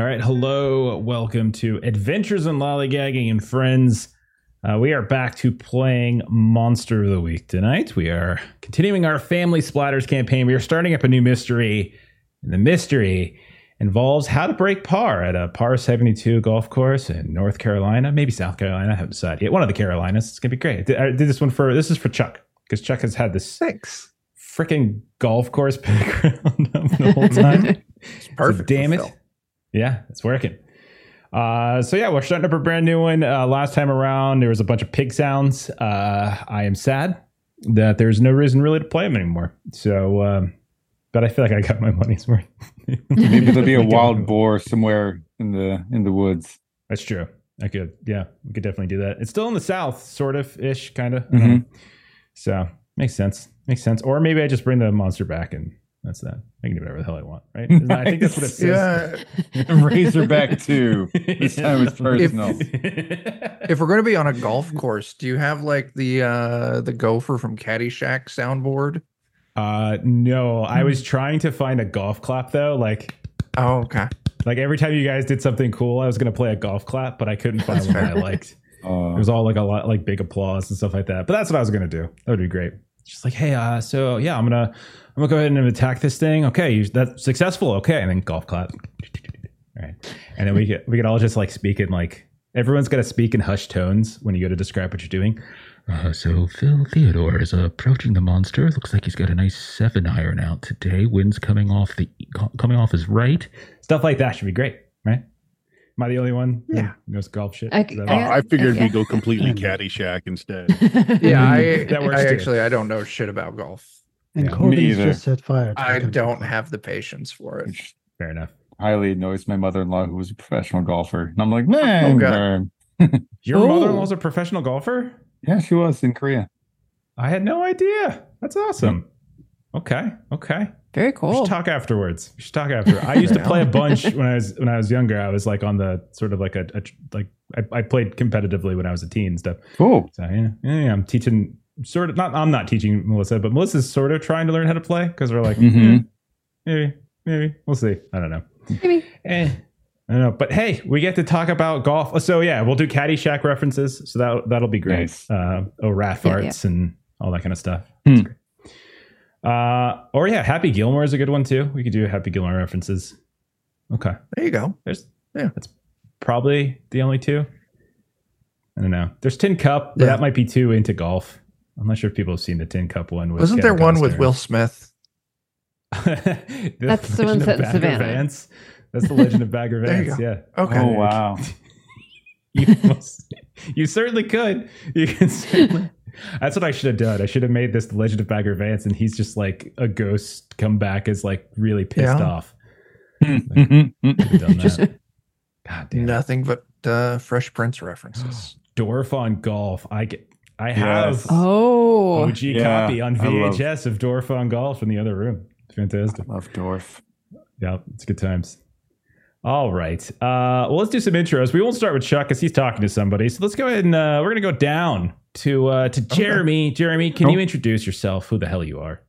All right, hello, welcome to Adventures in Lollygagging and Friends. Uh, we are back to playing Monster of the Week tonight. We are continuing our Family Splatters campaign. We are starting up a new mystery, and the mystery involves how to break par at a par 72 golf course in North Carolina, maybe South Carolina. I haven't decided yet. One of the Carolinas. It's gonna be great. I did, I did this one for this is for Chuck because Chuck has had this Thanks. freaking golf course background the whole time. It's perfect. Damn it. Phil. Yeah, it's working. Uh, so yeah, we're starting up a brand new one. Uh, last time around, there was a bunch of pig sounds. Uh, I am sad that there's no reason really to play them anymore. So, um, but I feel like I got my money's worth. Maybe there'll be a wild boar somewhere in the in the woods. That's true. I could, yeah, we could definitely do that. It's still in the south, sort of ish, kind of. Mhm. So makes sense. Makes sense. Or maybe I just bring the monster back and that's that. I can do whatever the hell I want, right? Isn't I think that's what it says. Yeah. Razorback two. This time it's personal. If we're going to be on a golf course, do you have like the uh the gopher from Caddyshack soundboard? Uh, no, I was trying to find a golf clap though. Like, Oh, okay. like every time you guys did something cool, I was gonna play a golf clap, but I couldn't find That's one that I liked. Uh, It was all like a lot, like big applause and stuff like that. But that's what I was gonna do. That would be great. Just like, hey, uh, so yeah, I'm gonna, I'm gonna go ahead and attack this thing. Okay, you, that's successful. Okay, and then golf clap. All right, and then we get, we could all just like speak in like everyone's gonna speak in hushed tones when you go to describe what you're doing. Uh, so Phil Theodore is approaching the monster. Looks like he's got a nice seven iron out today. Wind's coming off the coming off his right. Stuff like that should be great, right? Am I the only one? who Yeah. knows golf shit. I- I Uh, I figured okay. we go completely Caddyshack instead. Yeah, I, That works I actually I don't know shit about golf. And Yeah, me Corbin's either. just set fire. I don't have the patience for it. Fair enough. highly annoys my mother-in-law, who was a professional golfer, and I'm like, man, Oh, Your Oh. mother-in-law's a professional golfer. yeah, she was in Korea. I had no idea. That's awesome. Okay. Okay. Very cool. We cool. should talk afterwards. We should talk after. I used to play a bunch when I was when I was younger. I was like on the sort of like a, a like I, I played competitively when I was a teen and stuff. Cool. So yeah, yeah, yeah, I'm teaching sort of not. I'm not teaching Melissa, but Melissa's sort of trying to learn how to play because we're like Mhm. eh, maybe maybe we'll see. I don't know. Maybe. Eh, I don't know. But hey, we get to talk about golf. So yeah, we'll do Caddyshack references. So that that'll be great. Nice. Uh, oh, rat Yeah, farts and all that kind of stuff. Hmm. That's great. Uh, or yeah, Happy Gilmore is a good one too. We could do Happy Gilmore references. Okay, There you go. there's Yeah. that's probably the only two. I don't know. There's Tin Cup, but Yeah. that might be too into golf. I'm not sure if people have seen the Tin Cup one. With Wasn't there Kevin one with Will Smith? The That's the one Legend of set in Bagger Savannah. Vance. That's the Legend of Bagger There you Vance. go. Yeah. Okay. Oh wow. You, must, you certainly could. You can certainly. That's what I should have done. I should have made this the Legend of Bagger Vance, and he's just like a ghost come back as like really pissed Yeah. off. Done Just- that. God damn. Nothing but uh, Fresh Prince references. Dorf on golf. I get. I Yes. have Oh, OG Yeah, copy on I love- VHS of Dorf on golf in the other room. It's fantastic. Love Dorf. Yeah, it's good times. All right. Uh, well, let's do some intros. We won't start with Chuck because he's talking to somebody. So let's go ahead and uh, we're gonna go down to uh, to Jeremy. Jeremy, can Oh. you introduce yourself? Who the hell you are?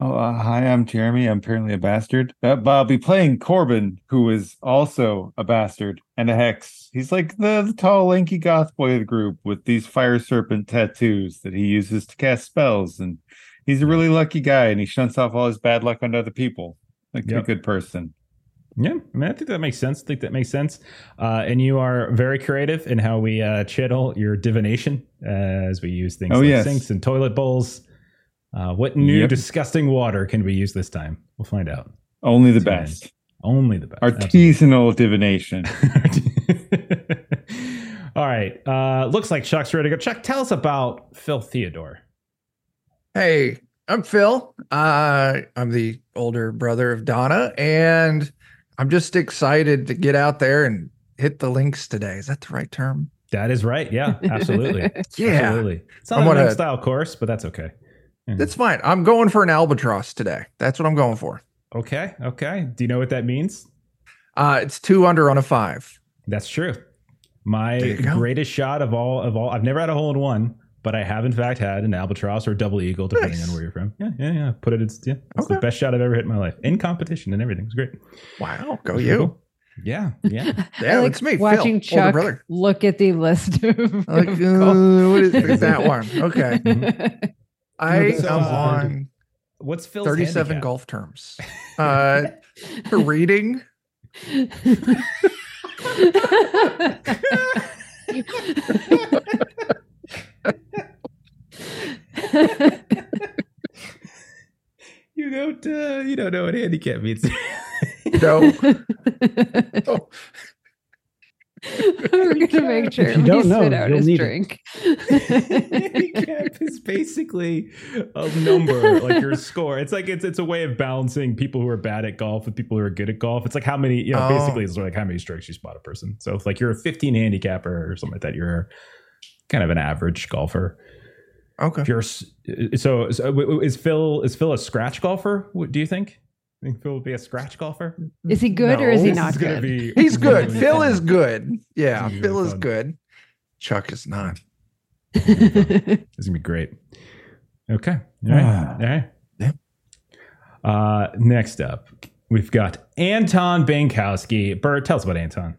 Oh, uh, hi, I'm Jeremy. I'm apparently a bastard. Uh, but I'll be playing Corbin, who is also a bastard and a hex. He's like the, the tall, lanky goth boy of the group with these fire serpent tattoos that he uses to cast spells. And he's a really lucky guy, and he shunts off all his bad luck onto other people. Like a good person. Yeah, I mean, I think that makes sense. I think that makes sense. Uh, and you are very creative in how we uh, channel your divination uh, as we use things Oh, like yes. sinks and toilet bowls. Uh, what new Yep. disgusting water can we use this time? We'll find out. Only the Tune best. Only the best. Artisanal divination. All right. Uh, looks like Chuck's ready to go. Chuck, tell us about Phil Theodore. Hey, I'm Phil. Uh, I'm the older brother of Donna, and I'm just excited to get out there and hit the links today. Is that the right term? That is right. Yeah, absolutely. Yeah, Absolutely. It's not I'm a gonna- link style course, but that's okay. That's fine. I'm going for an albatross today. That's what I'm going for. Okay. Okay. Do you know what that means? Uh, it's two under on a five. That's true. My There you go. greatest shot of all of all. I've never had a hole in one, but I have in fact had an albatross or double eagle, depending Nice. on where you're from. Yeah, yeah, yeah. Put it. It's yeah. It's the best shot I've ever hit in my life in competition and everything. It's great. Wow, go you. cool. Yeah, yeah. Yeah, I like it's me, watching older Chuck brother. look at the list of, Like, uh, what is is that one? Okay. I So, am on What's Phil's 37 handicap? golf terms. Uh, for reading, You don't. Uh, you don't know what handicap means. no. Oh, We're gonna make sure you don't he know, spit out you'll his need drink. handicap is basically a number, like your score. It's like it's it's a way of balancing people who are bad at golf with people who are good at golf. It's like how many, you know, Oh. basically it's like how many strokes you spot a person. So if like you're a 15 handicapper or something like that, you're kind of an average golfer. okay. If you're so, so w- w- is Phil is Phil a scratch golfer? Do you think? Think Phil would be a scratch golfer? Is he good or is he not is good? be- He's good. really Phil fun. is good. Yeah, Phil really is fun. good. Chuck is not. It's gonna be great. Okay. All right. Ah. All right. Yeah. Uh, next up, we've got Anton Bankowski. Bert, tell us about Anton.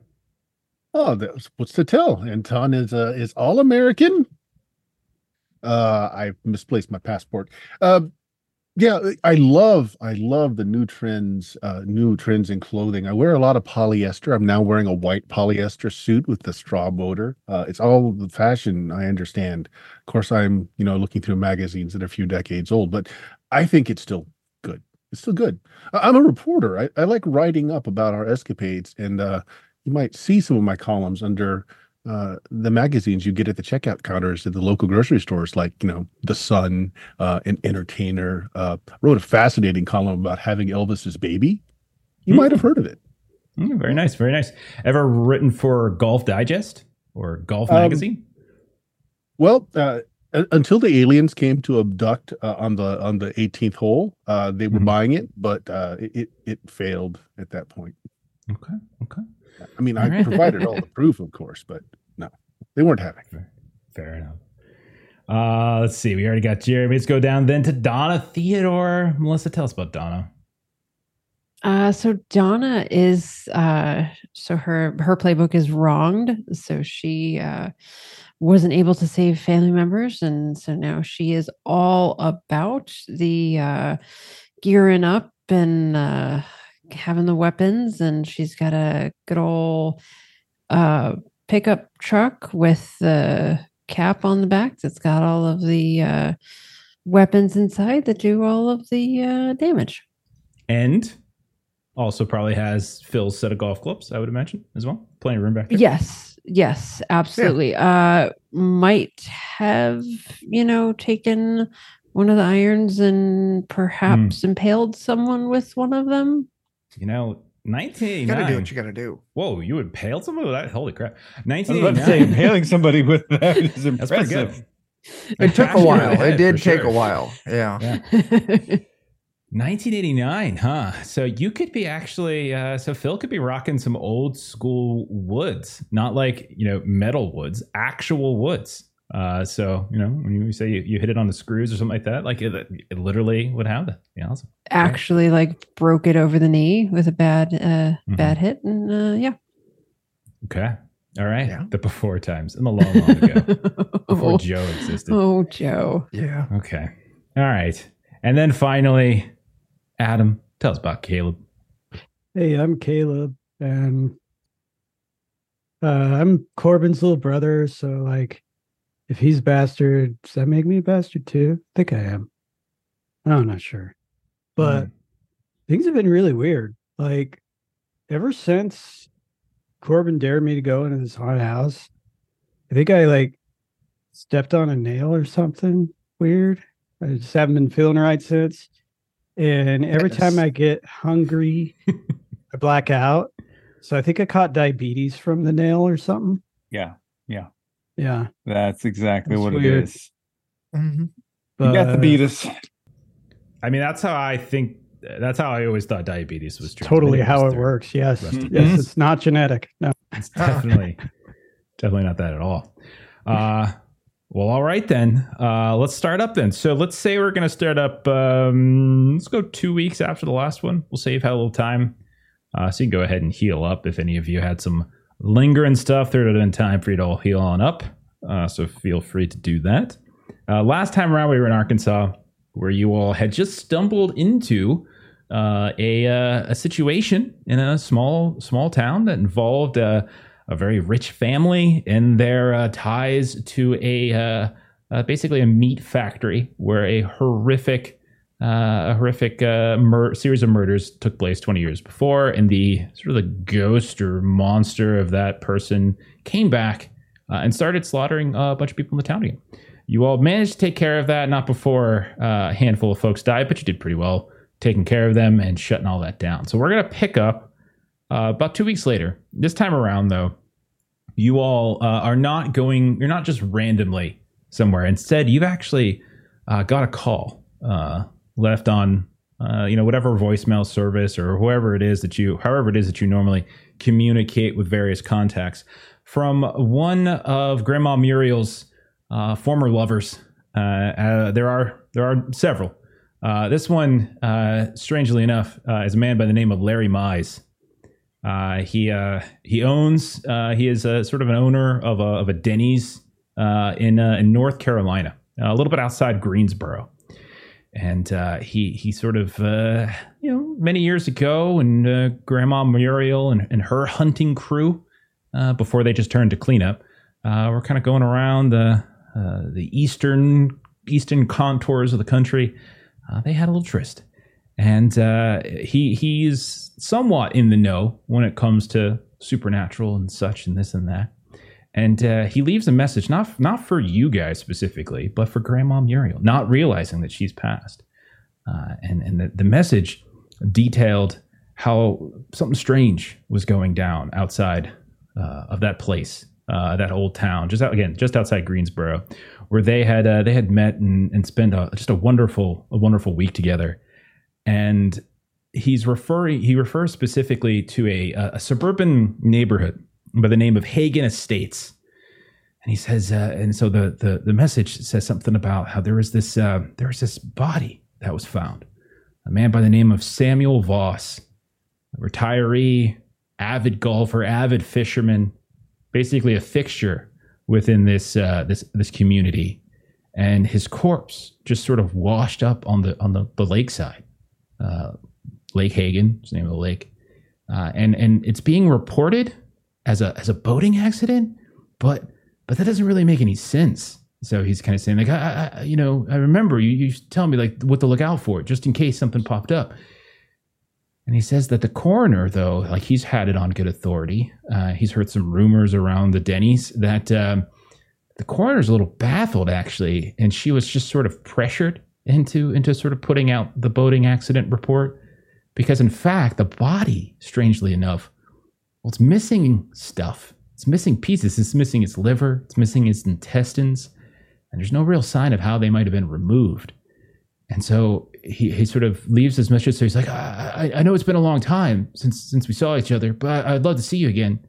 Oh, that's, what's to tell? Anton is uh, is all American. Uh, I misplaced my passport. Uh, yeah, I love I love the new trends, uh, new trends in clothing. I wear a lot of polyester. I'm now wearing a white polyester suit with the straw boater. Uh, it's all the fashion. I understand. Of course, I'm you know looking through magazines that are a few decades old, but I think it's still good. It's still good. I'm a reporter. I, I like writing up about our escapades, and uh, you might see some of my columns under uh, the magazines you get at the checkout counters at the local grocery stores, like you know, The Sun, uh, an Entertainer. Uh, wrote a fascinating column about having Elvis's baby. You might have heard of it. Mm, very nice. Very nice. Ever written for Golf Digest or Golf Um, Magazine? Well, uh, until the aliens came to abduct uh, on the on the 18th hole, uh, they were Mhm. buying it, but uh, it- it failed at that point. Okay. Okay. I mean, I provided all the proof, of course, but no, they weren't having. it. Fair enough. Uh, let's see. We already got Jeremy. Let's go down then to Donna Theodore. Melissa, tell us about Donna. Uh, so Donna is uh, so her her playbook is wronged. So she uh, wasn't able to save family members, and so now she is all about the uh, gearing up and uh, having the weapons. And she's got a good old uh, pickup truck with the cap on the back that's got all of the uh, weapons inside that do all of the uh, damage. And also probably has Phil's set of golf clubs, I would imagine, as well. Plenty of room back there. Yes, yes, absolutely. Uh might have, you know, taken one of the irons and perhaps impaled someone with one of them. You know, You gotta do what you gotta do. Whoa, you impaled someone with that? Holy crap. I was about to 1989. say, impaling somebody with that is That's pretty good. impressive. It took a while. your It did take sure. a while. Yeah. Yeah. 1989, huh? So you could be actually, uh, so Phil could be rocking some old school woods, not like, you know, metal woods, actual woods. Uh, so, you know, when you say you, you hit it on the screws or something like that, like it, it literally would have that. Yeah, awesome. Actually like broke it over the knee with a bad uh Mhm. bad hit and uh yeah. Okay. All right. Yeah. The before times in the long, long ago before oh, Joe existed. oh, Joe. Yeah. Okay. All right. And then finally, Adam, tell us about Caleb. Hey, I'm Caleb, and uh, I'm Corbin's little brother. So, like, if he's bastard, does that make me a bastard too? I think I am. I'm not sure, but Mm. things have been really weird. Like, ever since Corbin dared me to go into this haunted house, I think I like stepped on a nail or something weird. I just haven't been feeling right since. And every time I get hungry, I black out. So I think I caught diabetes from the nail or something. Yeah, Yeah. That's exactly That's what weird. it is. Mhm. you got the but beatus. I mean, that's how I think. That's how I always thought diabetes was. Totally how it works. Yes. rest of Yes. It's not genetic. No. It's definitely, definitely not that at all. Uh, well, all right then. Uh, let's start up then. So let's say we're going to start up. Um, let's go two weeks after the last one. We'll say you've a little time. Uh, so you can go ahead and heal up if any of you had some lingering stuff. There would have been time for you to all heal on up. Uh, so feel free to do that. Uh, last time around, we were in Arkansas, where you all had just stumbled into uh, a uh, a situation in a small small town that involved uh, a very rich family and their uh, ties to a basically a meat factory where a horrific uh, a horrific uh, mur- series of murders took place 20 years before, and the sort of the ghost or monster of that person came back uh, and started slaughtering a bunch of people in the town again. You all managed to take care of that, not before uh, a handful of folks died, but you did pretty well taking care of them and shutting all that down. So we're gonna pick up uh, about two weeks later. This time around, though, you all uh, are not going. You're not just randomly somewhere. Instead, you've actually got a call left on, uh, you know, whatever voicemail service or whoever it is that you, however it is that you normally communicate with various contacts, from one of Grandma Muriel's uh, former lovers. Uh, uh, there are there are several. Uh, this one, uh, strangely enough, is a man by the name of Larry Mize. He he owns he is a, sort of an owner of a, of a Denny's in in North Carolina, a little bit outside Greensboro, and uh, he he sort of uh, you know many years ago, and uh, Grandma Muriel and, and her hunting crew uh, before they just turned to cleanup, uh, were kind of going around the uh, the eastern eastern contours of the country. They had a little tryst, and he he's somewhat in the know when it comes to supernatural and such and this and that. And uh, he leaves a message not not for you guys specifically, but for Grandma Muriel, not realizing that she's passed. Uh, and and the, the message detailed how something strange was going down outside uh, of that place, uh, that old town, just out, again just outside Greensboro, where they had uh, they had met and, and spent a, just a wonderful a wonderful week together. And he's referring he refers specifically to a, a suburban neighborhood by the name of Hagen Estates. And he says, uh, and so the, the the message says something about how there was this uh, this body that was found, a man by the name of Samuel Voss, a retiree, avid golfer, avid fisherman, basically a fixture within this uh, this this community, and his corpse just sort of washed up on the on the, the lakeside, uh, Lake Hagen, is the name of the lake, uh, and and it's being reported as a as a boating accident, but but that doesn't really make any sense. So he's kind of saying like, I, I you know, I remember you you tell me like what to look out for, just in case something popped up. And he says that the coroner, though, like he's had it on good authority. Uh, he's heard some rumors around the Denny's that um, the coroner's a little baffled actually, and she was just sort of pressured into into sort of putting out the boating accident report because in fact the body, strangely enough, well, it's missing stuff. It's missing pieces. It's missing its liver. It's missing its intestines, and there's no real sign of how they might have been removed. And so he, he sort of leaves his message. So he's like, I, I know it's been a long time since since we saw each other, but I'd love to see you again.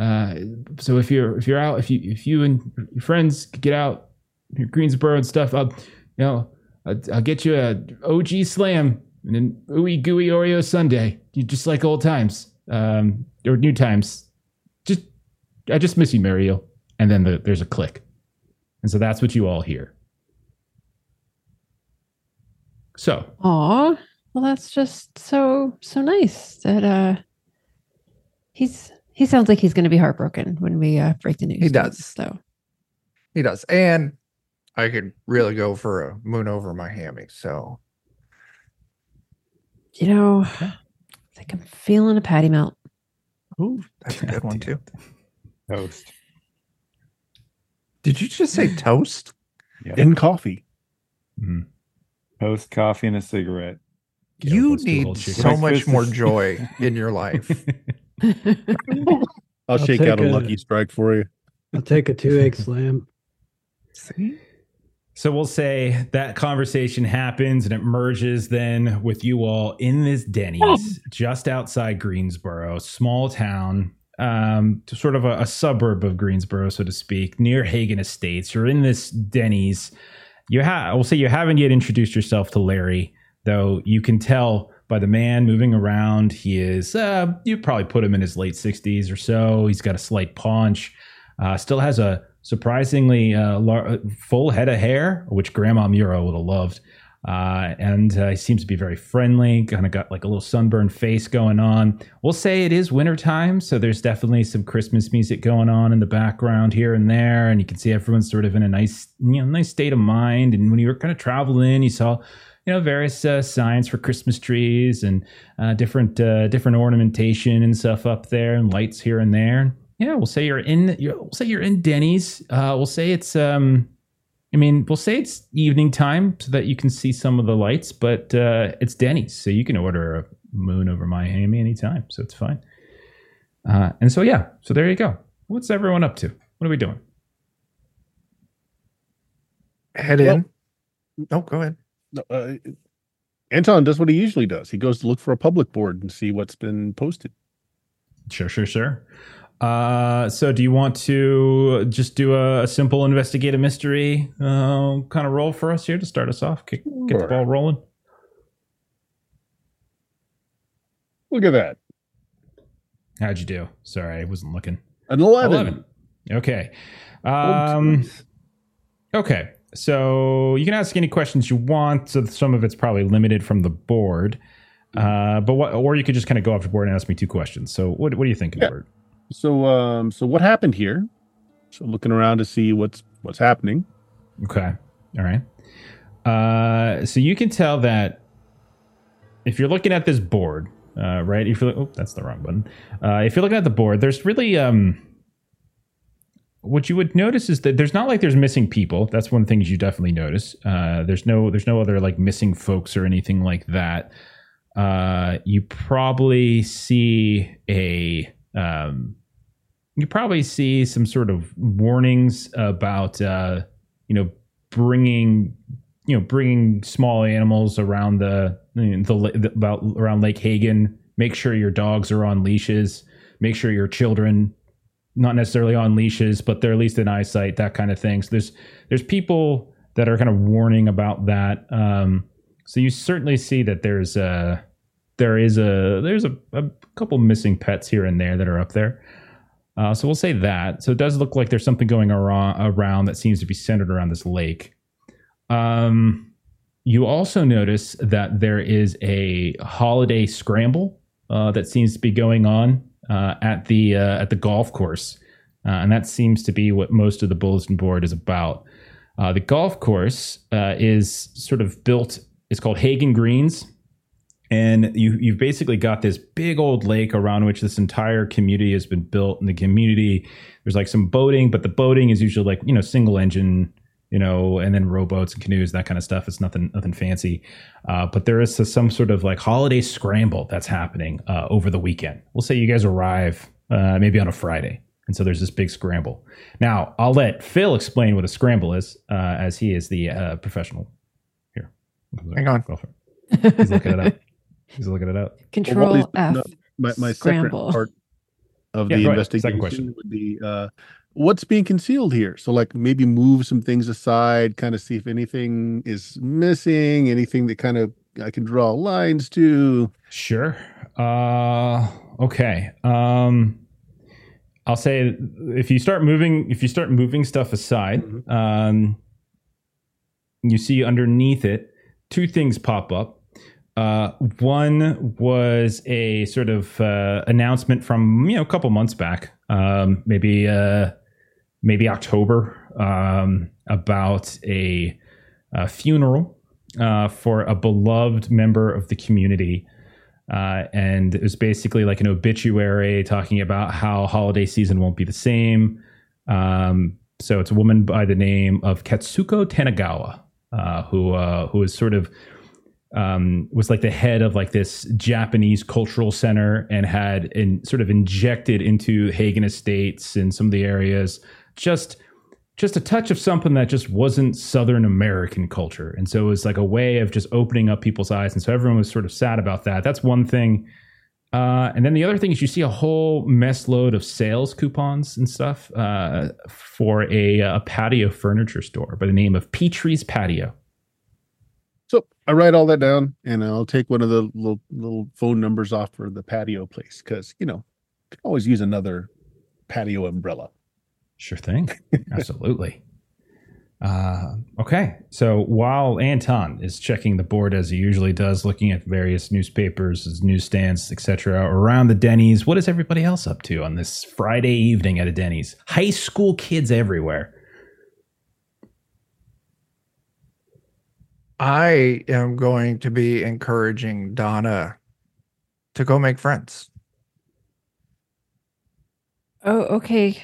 Uh, so if you're if you're out, if you if you and your friends get out, your Greensboro and stuff, I'll you know I'll, I'll get you a OG slam and an ooey gooey Oreo sundae. Just like old times, um, or new times. Just I just miss you, Muriel. And then the, there's a click, and so that's what you all hear. So Aw, well, that's just so so nice that uh, he's he sounds like he's going to be heartbroken when we uh, break the news. He does. So He does. And I could really go for a moon over my hammy. So you know, I think I'm feeling a patty melt. Ooh, that's a good one too. Toast. Did you just say toast? in coffee. mhm. Toast, coffee, and a cigarette. you let's do whole need so much more joy in your life. I'll, I'll shake out a a- lucky strike for you. I'll take a two egg slam. See? So we'll say that conversation happens and it merges then with you all in this Denny's just outside Greensboro, small town, um, to sort of a, a suburb of Greensboro, so to speak, near Hagen Estates. You're in this Denny's. You have, we'll say you haven't yet introduced yourself to Larry, though you can tell by the man moving around. He is, uh, you probably put him in his late 60s or so. He's got a slight paunch, uh, still has a surprisingly uh, lar- full head of hair, which Grandma Muriel would have loved. Uh, and uh, he seems to be very friendly, kind of got like a little sunburned face going on. We'll say it is wintertime, so there's definitely some Christmas music going on in the background here and there, and you can see everyone's sort of in a nice, you know, nice state of mind. And when you were kind of traveling, you saw, you know, various uh, signs for Christmas trees and uh, different uh, different ornamentation and stuff up there, and lights here and there. Yeah, we'll say you're in. You're, we'll say you're in Denny's. Uh, we'll say it's um, I mean, we'll say it's evening time so that you can see some of the lights, but uh, it's Denny's, so you can order a moon over my hammy anytime, so it's fine. Uh, and so, yeah, so there you go. What's everyone up to? What are we doing? Head in. oh, go ahead. No, Uh, Anton does what he usually does. He goes to look for a public board and see what's been posted. Sure, sure, sure. Uh, so, do you want to just do a, a simple investigate a mystery uh, kind of roll for us here to start us off? Get, get the ball rolling. Look at that. How'd you do? Sorry, I wasn't looking. An 11. 11. Okay. Um. Okay. So you can ask any questions you want. So some of it's probably limited from the board. Uh, but what, or you could just kind of go off the board and ask me two questions. So what, what are you thinking, Yeah. Bert? So um so what happened here? So looking around to see what's what's happening. Okay. All right. Uh, so you can tell that if you're looking at this board, uh, right? If you're, oh, that's the wrong button. Uh, if you're looking at the board, there's really um, what you would notice is that there's not like there's missing people. That's one thing you definitely notice. Uh, there's no there's no other like missing folks or anything like that. Uh, you probably see a um, you probably see some sort of warnings about uh, you know bringing you know bringing small animals around the the, the about around Lake Hagen. Make sure your dogs are on leashes. Make sure your children not necessarily on leashes, but they're at least in eyesight. That kind of thing. So there's there's people that are kind of warning about that. Um, so you certainly see that there's a there is a there's a, a couple missing pets here and there that are up there. Uh, so we'll say that. So it does look like there's something going around, around that seems to be centered around this lake. Um, you also notice that there is a holiday scramble uh, that seems to be going on uh, at the uh, at the golf course, uh, and that seems to be what most of the bulletin board is about. Uh, the golf course is sort of built. It's called Hagen Greens, and you you've basically got this big old lake around which this entire community has been built. And the community there's like some boating, but the boating is usually like you know single engine, you know, and then rowboats and canoes, that kind of stuff. It's nothing nothing fancy, uh, but there is some sort of like holiday scramble that's happening uh, over the weekend. We'll say you guys arrive uh, maybe on a Friday. And so there's this big scramble. Now, I'll let Phil explain what a scramble is, uh, as he is the uh, professional. Here. Hang on. He's looking it up. He's looking it up. Control Well, F. no, my my Scramble. second part of Yeah, the go investigation Second question. would be uh, what's being concealed here. So like maybe move some things aside, kind of see if anything is missing, anything that kind of I can draw lines to. Sure. Uh, okay. Um, I'll say if you start moving, if you start moving stuff aside, Mhm. um, you see underneath it two things pop up. Uh, one was a sort of uh, announcement from you know a couple months back, um, maybe uh, maybe October, um, about a, a funeral uh, for a beloved member of the community. Uh, and it was basically like an obituary talking about how holiday season won't be the same. Um, so it's a woman by the name of Katsuko Tanagawa, uh, who who is sort of um, was like the head of like this Japanese cultural center and had in, sort of injected into Hagen Estates and some of the areas just just a touch of something that just wasn't Southern American culture. And so it was like a way of just opening up people's eyes. And so everyone was sort of sad about that. That's one thing. Uh, and then the other thing is you see a whole mess load of sales coupons and stuff uh, for a, a patio furniture store by the name of Petrie's Patio. So I write all that down, and I'll take one of the little little phone numbers off for the patio place because you know, can always use another patio umbrella. Sure thing. Absolutely. Uh, okay. So while Anton is checking the board as he usually does, looking at various newspapers, newsstands, etc., around the Denny's, what is everybody else up to on this Friday evening at a Denny's? High school kids everywhere. I am going to be encouraging Donna to go make friends. Oh, okay.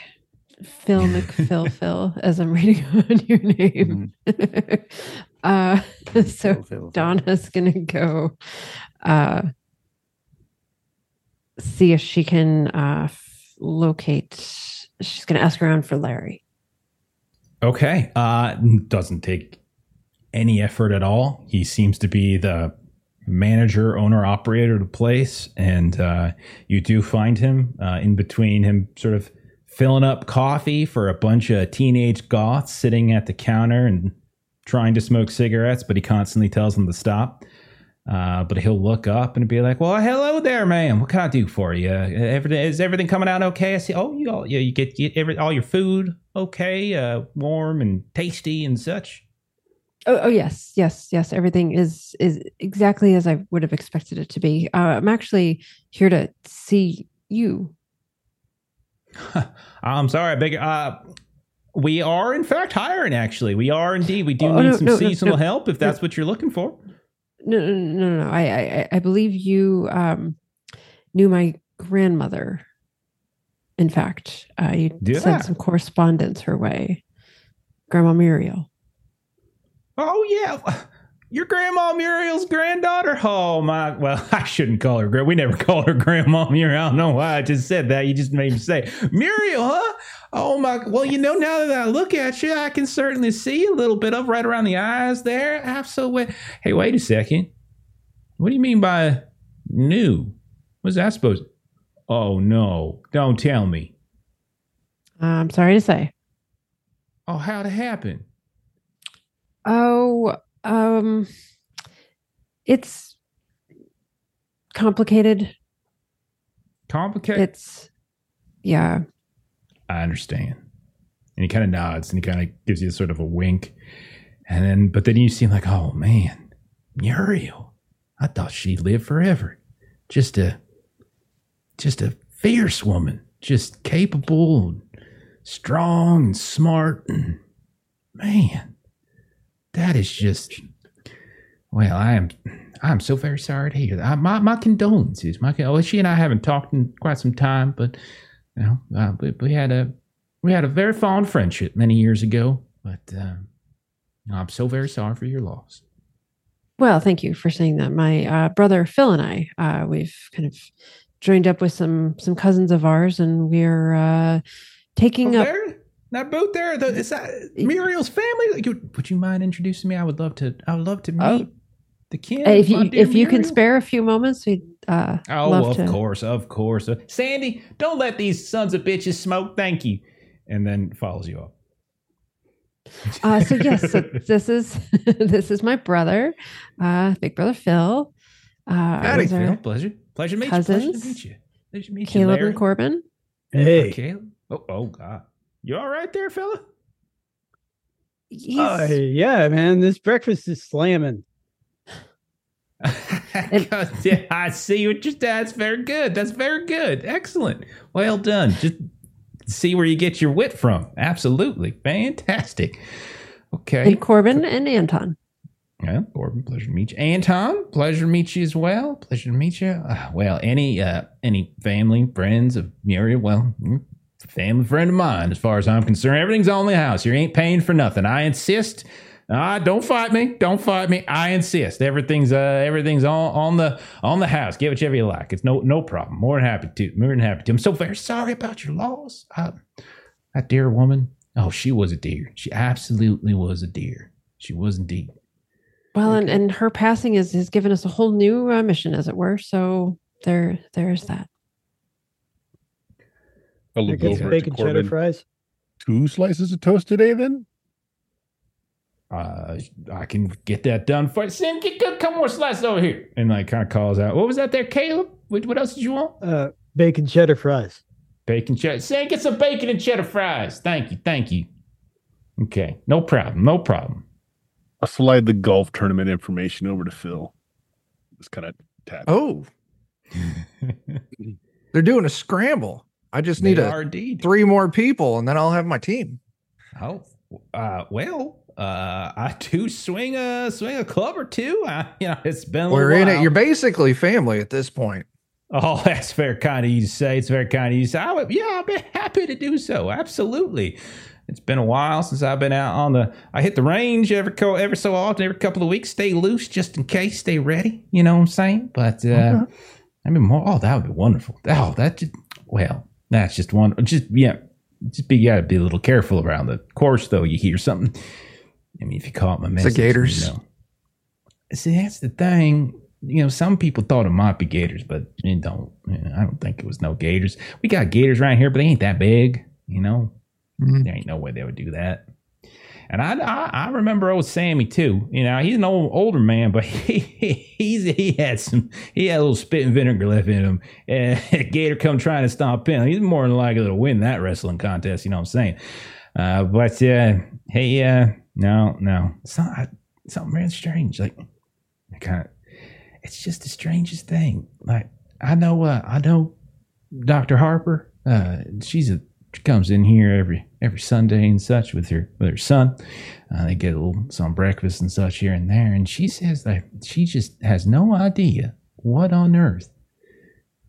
Phil McPhil Phil, as I'm reading on your name. uh, so Phil, Phil. Donna's gonna go uh, see if she can uh, f- locate. She's gonna ask around for Larry. Okay. Uh, doesn't take any effort at all. He seems to be the manager, owner, operator of the place, and uh, you do find him uh, in between him, sort of filling up coffee for a bunch of teenage goths sitting at the counter and trying to smoke cigarettes, but he constantly tells them to stop. Uh, but he'll look up and be like, "Well, hello there, ma'am. What can I do for you? Everything is everything coming out okay? I see. Oh, you all, you, you get you, every all your food okay, uh, warm and tasty and such. Oh, oh yes, yes, yes. Everything is is exactly as I would have expected it to be. Uh, I'm actually here to see you. I'm sorry, I beg. Uh, we are in fact hiring. Actually, we are indeed. We do Oh, need no, some no, seasonal no. help if that's what you're looking for. No, no, no, no. I, I, I believe you um, knew my grandmother. In fact, uh, you I? sent some correspondence her way, Grandma Muriel. Oh yeah, your grandma Muriel's granddaughter. Oh my. Well, I shouldn't call her. We never call her grandma Muriel. I don't know why I just said that. You just made me say Muriel, huh? Oh my. Well, you know, now that I look at you, I can certainly see a little bit of right around the eyes there. Absolutely. Hey, wait a second. What do you mean by new? What's that supposed? Oh no! Don't tell me. I'm sorry to say. Oh, how'd it happen? Oh, um, it's complicated. Complicated. It's yeah. I understand. And he kind of nods and he kind of gives you sort of a wink. And then, but then you seem like, oh man, Muriel. I thought she lived forever. Just a, just a fierce woman. Just capable and strong and smart. And man, that is just, well, I am, I'm so very sorry to hear that. I, my, my condolences. My, con- well, she and I haven't talked in quite some time, but you know, uh, we, we had a we had a very fond friendship many years ago. But um, I'm so very sorry for your loss. Well, thank you for saying that. My uh, brother Phil and I, uh, we've kind of joined up with some some cousins of ours, and we're uh, taking Oh, up. there, that boat there, the, is that Muriel's family? Like, you- would you mind introducing me? I would love to. I would love to meet Oh. the kin. Uh, if you dear if you can spare a few moments, we'd uh, Oh, love of to. course, of course. Uh, Sandy, don't let these sons of bitches smoke. Thank you. And then follows you up. Uh, so yes, so this is this is my brother, uh, big brother Phil. Uh, Howdy, Phil, pleasure, pleasure to meet you. Pleasure to meet you. Pleasure to meet you, Caleb Larry. and Corbin. Hey, Caleb. Oh, oh God. You all right there, fella? He's, uh, yeah, man, this breakfast is slamming. yeah, I see what your that's very good. That's very good. Excellent. Well done. Just see where you get your wit from. Absolutely. Fantastic. Okay. and Corbin and Anton. Yeah, Corbin, pleasure to meet you. Anton, pleasure to meet you as well. Pleasure to meet you. Uh, well, any uh, any family, friends of Muriel, well, mm, family friend of mine, as far as I'm concerned. Everything's on the house. You ain't paying for nothing. I insist. Ah, don't fight me. Don't fight me. I insist. Everything's uh everything's on on the on the house. Get whichever you like. It's no no problem. More than happy to. More than happy to. I'm so very sorry about your loss. Uh, that dear woman. Oh, she was a dear. She absolutely was a dear. She was indeed. Well, and, and her passing is has given us a whole new uh, mission, as it were. So there there's that. I'll look get some over to bacon cheddar Corbin. fries. Two slices of toast today, then? uh, I can get that done for you. Sam, get, get, come more slices over here. And like kind of calls out, what was that there, Caleb? What, what else did you want? Uh, bacon cheddar fries. Bacon cheddar. Sam, get some bacon and cheddar fries. Thank you. Thank you. Okay. No problem. No problem. I'll slide the golf tournament information over to Phil. Just kind of tap. Oh, they're doing a scramble. I just need a indeed. three more people, and then I'll have my team. Oh, uh, well, uh, I do swing a swing a club or two. I, you know, it's been We're in it. You're basically family at this point. Oh, that's very kind of you to say. It's very kind of you to say. I would, yeah, I'd be happy to do so. Absolutely. It's been a while since I've been out on the. I hit the range every co every so often, every couple of weeks. Stay loose just in case. Stay ready. You know what I'm saying? But uh, I mean, more. Oh, that would be wonderful. Oh, that just well, that's just one. Just yeah, just be to be a little careful around the course though. You hear something. I mean, if you caught my message, gators. You know. See, that's the thing. You know, some people thought it might be gators, but it don't. you know, I don't think it was no gators. We got gators around here, but they ain't that big. You know, Mhm. there ain't no way they would do that. And I, I, I remember old Sammy too. You know, he's an old older man, but he, he's he had some he had a little spit and vinegar left in him. And gator come trying to stomp him. He's more than likely to win that wrestling contest. You know what I'm saying? Uh, but uh, hey, uh, no, no, it's not something really strange. Like, I kind of, it's just the strangest thing. Like, I know, uh, I know, Doctor Harper. Uh, she's a she comes in here every every Sunday and such with her with her son. Uh, they get a little some breakfast and such here and there, and she says that she just has no idea what on earth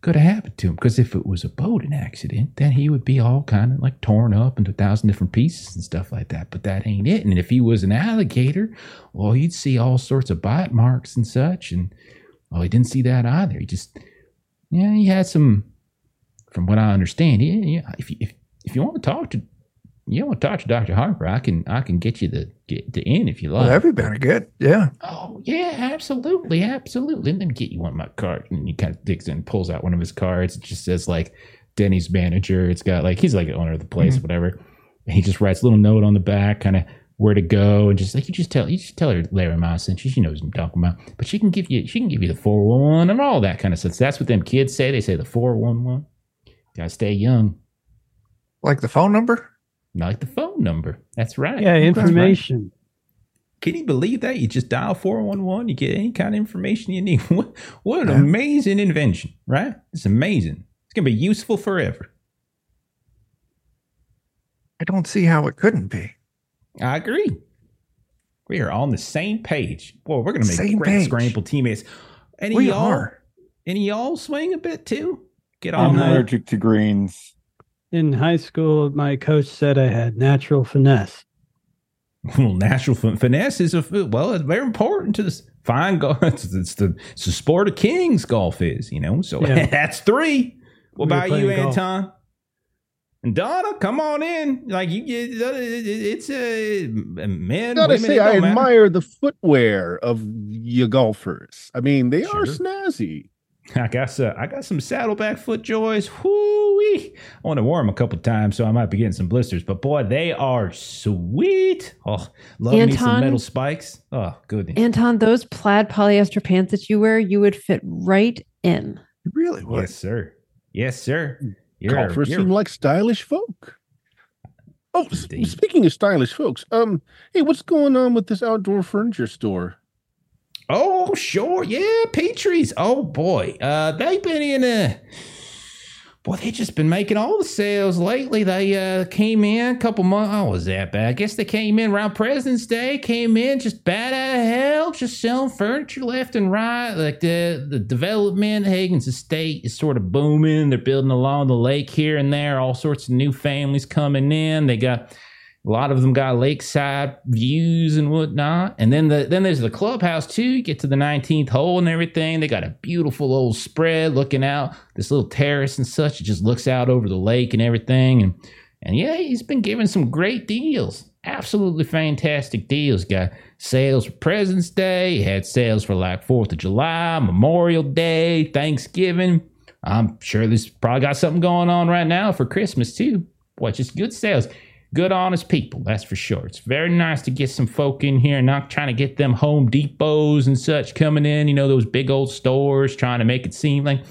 could have happened to him. Because if it was a boating accident, then he would be all kind of like torn up into a thousand different pieces and stuff like that. But that ain't it. And if he was an alligator, well, you'd see all sorts of bite marks and such. And well, he didn't see that either. He just, yeah, he had some. From what I understand, yeah, yeah. If you if, if you want to talk to, you want to talk to Doctor Harper, I can I can get you the get the in if you like. Well, that'd be good. Yeah. Oh yeah, absolutely, absolutely. And then get you one of my cards. And he kind of digs in, pulls out one of his cards. It just says like Denny's manager. It's got like he's like the owner of the place, mm-hmm. whatever. And he just writes a little note on the back, kind of where to go, and just like you just tell you just tell her Larry Mize and you. She knows what I'm talking about. But she can give you she can give you the four one one and all that kind of stuff. That's what them kids say. They say the four one one. Gotta stay young. Like the phone number? Not like the phone number. That's right. Yeah, That's right. information. Can you believe that? You just dial 411, you get any kind of information you need. What, what an Yeah. amazing invention, right? It's amazing. It's going to be useful forever. I don't see how it couldn't be. I agree. We are on the same page. Boy, we're going to make Same great page. scramble teammates. Any We y'all, are. any y'all swing a bit too? Get on I'm allergic to greens. In high school, my coach said I had natural finesse. Well, natural fin- finesse is a well, it's very important to this fine golf. It's, it's the it's the sport of kings. Golf is, you know. So Yeah. that's three. What We about you, golf. Anton? And Donna, come on in. Like you get, uh, it's a men. gotta women, say, I don't matter. admire the footwear of you golfers. I mean, they are snazzy. I got some, I got some saddleback FootJoys. Whoo-wee. I want to wear them a couple times, so I might be getting some blisters. But boy, they are sweet. Oh, love me some metal spikes. Oh, goodness. Anton, those plaid polyester pants that you wear, you would fit right in. It really would. Yes, sir. Yes, sir. You're, Golfers you're seem like stylish folk. Oh, s- Indeed. speaking of stylish folks, um, hey, what's going on with this outdoor furniture store? Oh, sure. Yeah, Petrie's. Oh boy. Uh they've been in a Boy, they've just been making all the sales lately. They uh came in a couple months. Oh, was that bad? I guess they came in around President's Day, came in just bad out of hell, just selling furniture left and right. Like the the development, Hagen's estate is sort of booming. They're building along the lake here and there, all sorts of new families coming in. They got a lot of them got lakeside views and whatnot. And then the then there's the clubhouse too. You get to the 19th hole and everything. They got a beautiful old spread looking out this little terrace and such. It just looks out over the lake and everything. And and yeah, he's been giving some great deals. Absolutely fantastic deals. Got sales for President's Day. He had sales for like Fourth of July, Memorial Day, Thanksgiving. I'm sure this probably got something going on right now for Christmas too. Boy, just good sales. Good, honest people. That's for sure. It's very nice to get some folk in here, not trying to get them Home Depots and such coming in. You know those big old stores trying to make it seem like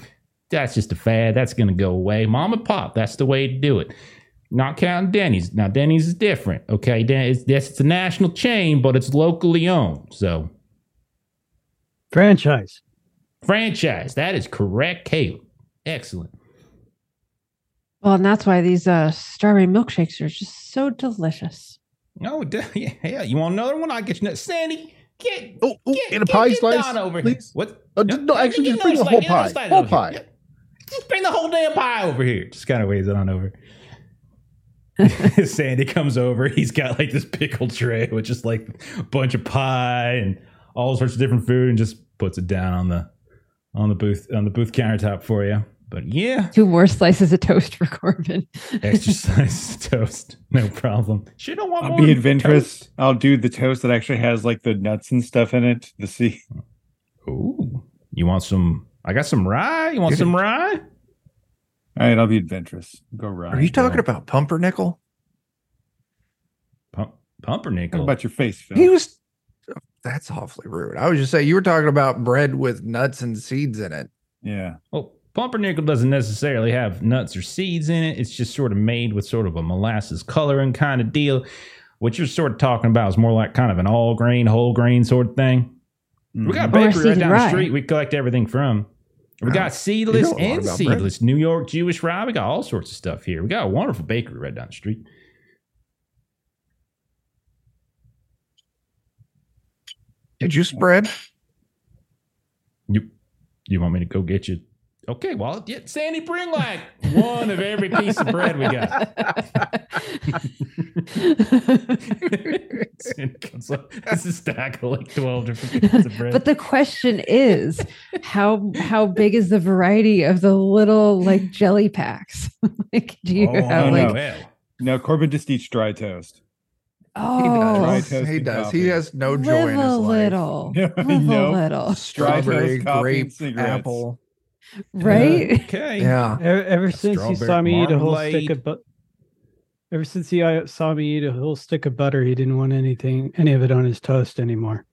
that's just a fad. That's going to go away. Mom and pop. That's the way to do it. Not counting Denny's. Now Denny's is different. Okay, Den- it's, yes, it's a national chain, but it's locally owned. So Franchise. franchise. That is correct, Caleb. Excellent. Well, and that's why these uh, strawberry milkshakes are just so delicious. Oh, d- yeah, yeah. You want another one? I'll get you another. Sandy, get, Oh, oh, get, and a pie get slice, Don over please. here. What? Uh, just- no, actually, just bring the whole slice, get another pie. slice Whole over here. pie. Just bring the whole damn pie over here. Just kind of waves it on over. Sandy comes over. He's got like this pickle tray with just like a bunch of pie and all sorts of different food, and just puts it down on the on the booth on the booth countertop for you. But yeah, Two more slices of toast for Corbin. extra slice of toast, no problem. She don't want I'll more be adventurous. toast? I'll do the toast that actually has like the nuts and stuff in it. The see. Ooh, you want some? I got some rye. You want Get some it. rye? All right, I'll be adventurous. Go right. Are you talking Go. about pumpernickel? Pump, Talk pumpernickel. about your face, Phil? He was. That's awfully rude. I was just saying you were talking about bread with nuts and seeds in it. yeah. Well, pumpernickel doesn't necessarily have nuts or seeds in it. It's just sort of made with sort of a molasses coloring kind of deal. What you're sort of talking about is more like kind of an all grain, whole grain sort of thing. We got a Mhm. Bakery right down rye. the street. We collect everything from. We Wow. got seedless know and about bread. seedless New York Jewish rye. We got all sorts of stuff here. We got a wonderful bakery right down the street. Did you spread? You, you want me to go get you? Okay, well, yeah, Sandy, bring like one of every piece of bread we got. Sandy comes up. This is a stack of like twelve different pieces of bread. but the question is, how how big is the variety of the little like jelly packs? like, do you oh, have no, like? no. No, Corbin just eats dry toast. Oh, Dry does. He does. He has no joy live in his a life. little, Yeah, I live a little, Strawberry, toast, coffee, and grape, apple. Right? Okay. Yeah. Ever, ever since he saw me eat a whole stick of but ever since he uh, saw me eat a whole stick of butter, he didn't want anything, any of it on his toast anymore.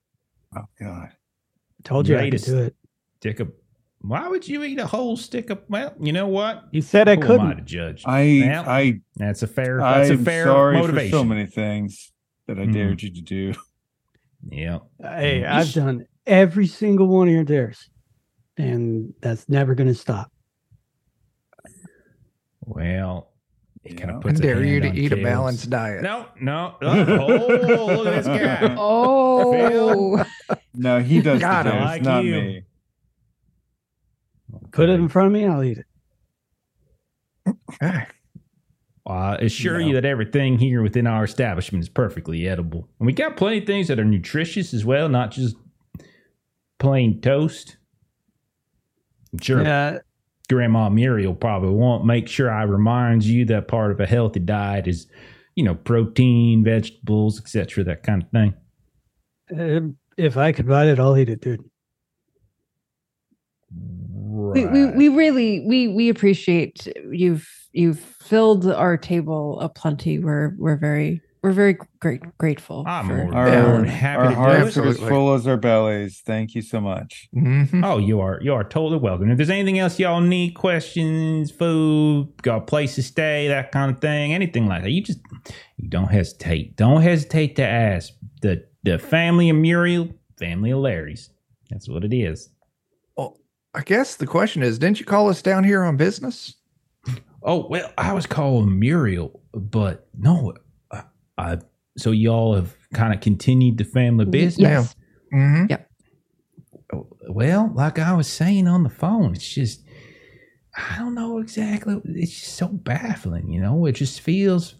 Oh God. Told you I could do it. Stick of. Why would you eat a whole stick of? Well, you know what? He said I Who am I to couldn't. judge? I Well, I That's a fair. That's a I'm fair sorry motivation. for so many things that I Mhm. dared you to do. Yeah. Hey, I've done every single one of your dares, and that's never going to stop. Well, it kind Yeah. of I puts. dare you to hand on eat a Caleb's- balanced diet. No, no. Uh, oh, look at this guy. Oh, No, he does God, the I dares, like not you. me. Put it in front of me, I'll eat it. Okay. I assure No. you that everything here within our establishment is perfectly edible. And we got plenty of things that are nutritious as well, not just plain toast. I'm sure Yeah, Grandma Muriel probably won't make sure I remind you that part of a healthy diet is, you know, protein, vegetables, etc., that kind of thing. um, if I could buy it, I'll eat it, dude. we, we we really we we appreciate you've you've filled our table aplenty. We're we're very we're very great grateful. I'm for- more, Our, Yeah. than happy our hearts are as full as our bellies. Thank you so much. Mhm. Oh, you are you are totally welcome. If there's anything else y'all need, questions, food, got a place to stay, that kind of thing, anything like that, you just you don't hesitate. Don't hesitate to ask. The the family of Muriel, family of Larry's. That's what it is. Well, I guess the question is, didn't you call us down here on business? Oh well, I was calling Muriel, but no, I, I so y'all have kind of continued the family business. Yes. hmm Well, like I was saying on the phone, it's just I don't know exactly. It's just so baffling, you know. It just feels.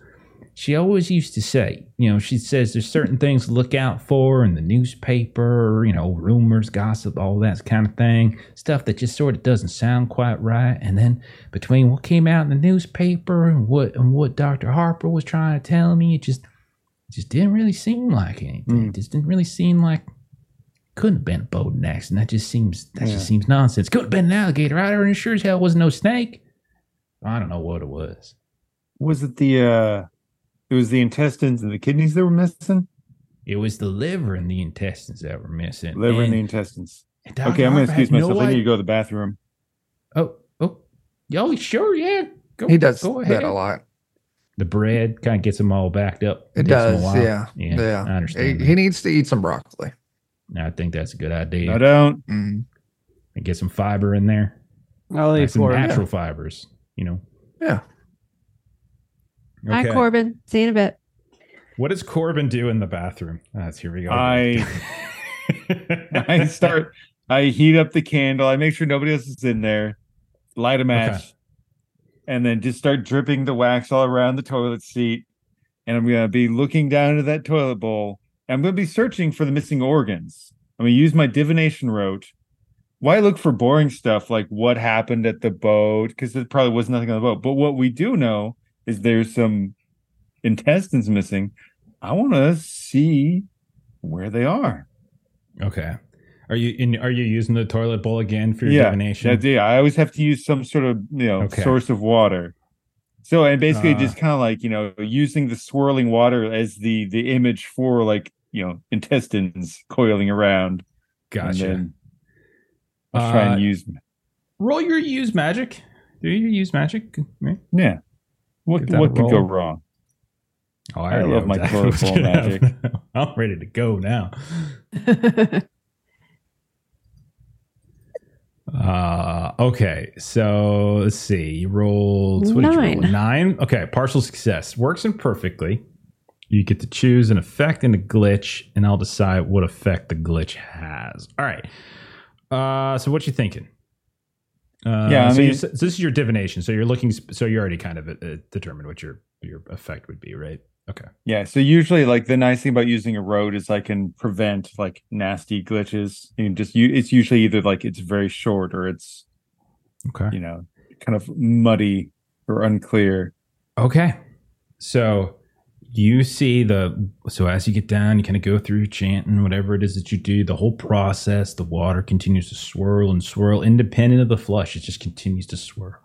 She always used to say, you know, she says there's certain things to look out for in the newspaper, you know, rumors, gossip, all that kind of thing, stuff that just sort of doesn't sound quite right. And then between what came out in the newspaper and what and what Dr. Harper was trying to tell me, it just it just didn't really seem like anything. It just didn't really seem like couldn't have been a Bowden and That just seems that Yeah. just seems nonsense. Could have been an alligator either, and it sure as hell was no snake. I don't know what it was. Was it the uh It was the intestines and the kidneys that were missing. It was the liver and the intestines that were missing. Liver and the intestines. and Dr. Okay, I'm gonna excuse had no myself. I need to go to the bathroom. Oh, oh, yo, sure, yeah. Go, He does go that ahead. a lot. The bread kind of gets them all backed up. It Takes 'em a does. Yeah. yeah, Yeah. I understand. he that. needs to eat some broccoli. I think that's a good idea. I don't. Mm. And get some fiber in there, I'll like eat some for it. natural fibers. You know. Yeah. Hi, Corbin. See you in a bit. What does Corbin do in the bathroom? That's here we go. I I start. I heat up the candle. I make sure nobody else is in there. Light a match, Okay. And then just start dripping the wax all around the toilet seat. And I'm gonna be looking down into that toilet bowl. I'm gonna be searching for the missing organs. I'm gonna use my divination rote. Why look for boring stuff like what happened at the boat? Because there probably was nothing on the boat. But what we do know is there's some intestines missing. I want to see where they are. okay. Are you in? Are you using the toilet bowl again for your yeah, divination? that's it. I always have to use some sort of you know Okay. source of water. So and basically Uh. just kind of like you know using the swirling water as the the image for like you know intestines coiling around. Gotcha. And then I'll try Uh, and use Roll your use magic. Do you use magic? Right? yeah. What what a could go wrong? Oh, I already love my exactly toilet bowl magic. I'm ready to go now. Uh, okay, so let's see. You rolled what did you roll? Nine. Nine. Okay, partial success works imperfectly. You get to choose an effect and a glitch, and I'll decide what effect the glitch has. All right. Uh, so what you thinking? Uh, Yeah, I so, you, mean- so this is your divination. So you're looking. So you're already kind of uh, determined what your your effect would be, right? Okay. Yeah. So usually, like the nice thing about using a rote is I can prevent like nasty glitches. You can just you. It's usually either like it's very short or it's Okay. you know kind of muddy or unclear. Okay. So you see the so as you get down, you kind of go through chanting whatever it is that you do. The whole process, the water continues to swirl and swirl, independent of the flush. It just continues to swirl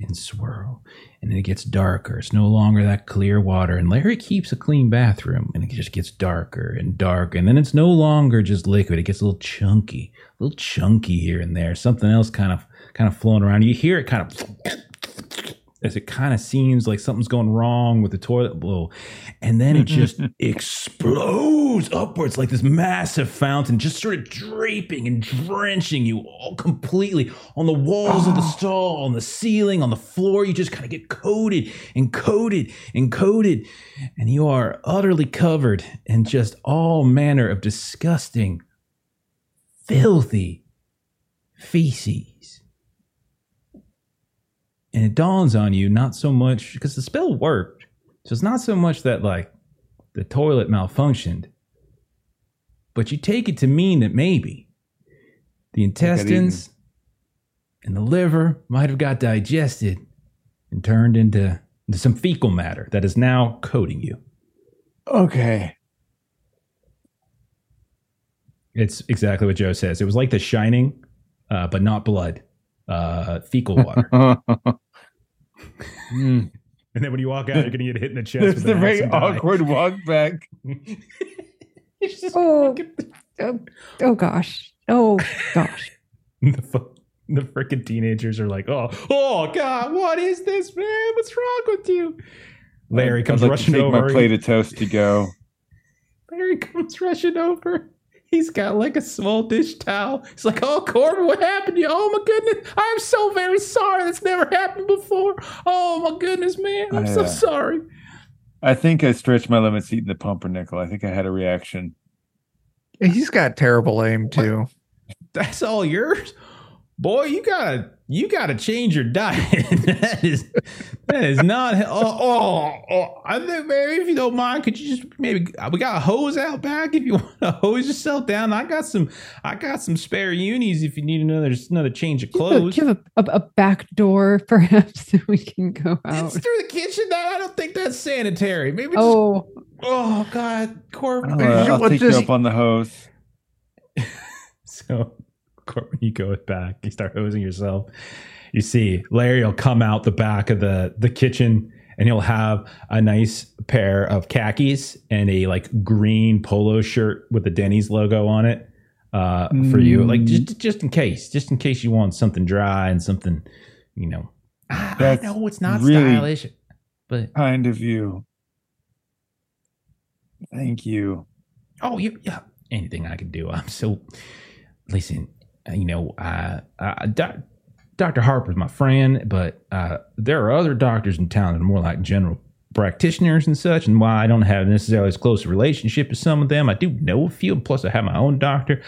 and swirl, and then it gets darker. It's no longer that clear water. And Larry keeps a clean bathroom, and it just gets darker and darker. And then it's no longer just liquid. It gets a little chunky, a little chunky here and there. Something else kind of kind of flowing around. You hear it kind of as it kind of seems like something's going wrong with the toilet bowl. And then it just explodes upwards like this massive fountain, just sort of draping and drenching you all completely on the walls of the stall, on the ceiling, on the floor. You just kind of get coated and coated and coated. And you are utterly covered in just all manner of disgusting, filthy feces and it dawns on you not so much because the spell worked. So it's not so much that like the toilet malfunctioned, but you take it to mean that maybe the intestines and the liver might have got digested and turned into, into some fecal matter that is now coating you. Okay. It's exactly what Joe says. It was like the shining, uh, but not blood, uh, fecal water. Hmm. and then when you walk out, you're going to get hit in the chest. It's with the very axe and die. awkward walk back. It's just Oh. oh, oh gosh. Oh gosh. the fu- the freaking teenagers are like, oh, oh God, what is this, man? What's wrong with you? Larry I'd comes like to rushing take over. My plate of toast to go. Larry comes rushing over. He's got like a small dish towel. He's like, "Oh, Corbin, what happened to you? Oh my goodness, I'm so very sorry. That's never happened before. Oh my goodness, man, I'm so sorry." I think I stretched my limits eating the pumpernickel. I think I had a reaction. He's got terrible aim too. That's all yours, boy. You gotta, you gotta change your diet. that is, that is not. Oh, oh, oh, I think, maybe if you don't mind, could you just maybe we got a hose out back if you want to hose yourself down. I got some, I got some spare unis if you need another another change of Do you have a- clothes. do you have a, a, a back door perhaps that we can go out? It's through the kitchen. That I don't think that's sanitary. Maybe. Just, Oh, oh God, Corbin. I'll, uh, I'll What take you up on the hose. So, Corbin, you go back, you start hosing yourself. You see Larry will come out the back of the the kitchen, and he'll have a nice pair of khakis and a like green polo shirt with the Denny's logo on it uh, for you, like Mm. just just in case, just in case you want something dry and something, you know. I, I That's know it's not really- stylish, but Kind of you. Thank you. oh yeah, yeah, anything I can do. I'm so listen. Uh, You know, uh, uh, doc, Dr. Harper's my friend, but uh, there are other doctors in town that are more like general practitioners and such. And while I don't have necessarily as close a relationship as some of them, I do know a few. Plus, I have my own doctor.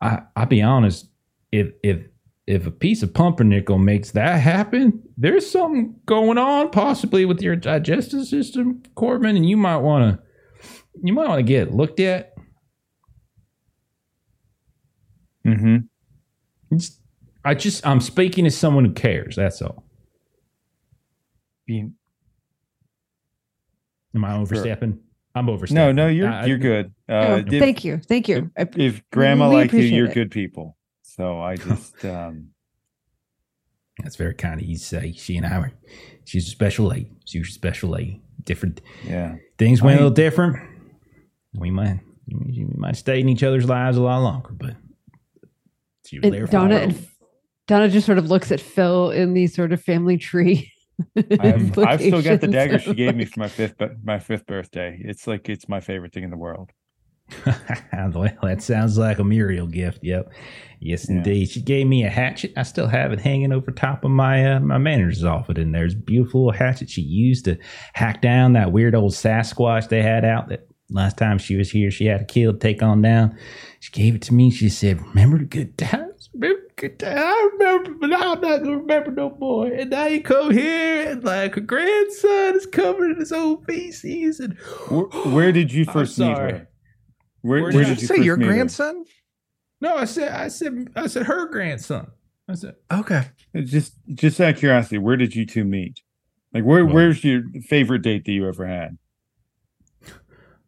I, I'll be honest. If if if a piece of pumpernickel makes that happen, there's something going on possibly with your digestive system, Corbin, and you might want to you might want to get looked at. Mm-hmm. It's- I just I'm speaking as someone who cares. That's all. Being, Am I overstepping? I'm overstepping. no, no, you're I- you're good. Uh, Oh, if, thank you. Thank you. I- if grandma We like you, you're it. good people. So I just um That's very kind of you to say. She and I were. She's a special lady. She's a special lady. Different yeah. things went a I- little different. We might we might stay in each other's lives a lot longer, but she was and there for Donna and Donna just sort of looks at Phil in the sort of family tree. I've, I've still got the dagger she of, gave me for my fifth bir- my fifth birthday. It's like it's my favorite thing in the world. well, that sounds like a Muriel gift. Yep. Yes, Yeah. indeed. She gave me a hatchet. I still have it hanging over top of my uh, my manager's office. And there's a beautiful hatchet she used to hack down that weird old Sasquatch they had out that last time she was here, she had a kill, take on down. She gave it to me. She said, Remember the good times? Remember the good times? I remember, but I'm not going to remember no more. And now you come here and like her grandson is covered in his own feces. And Where, where did you first meet her? Where, Where did did you say your meet her? grandson? No, I said, I said, I said her grandson. I said, Okay. Uh, just just out of curiosity, where did you two meet? Like where Well- where's your favorite date that you ever had?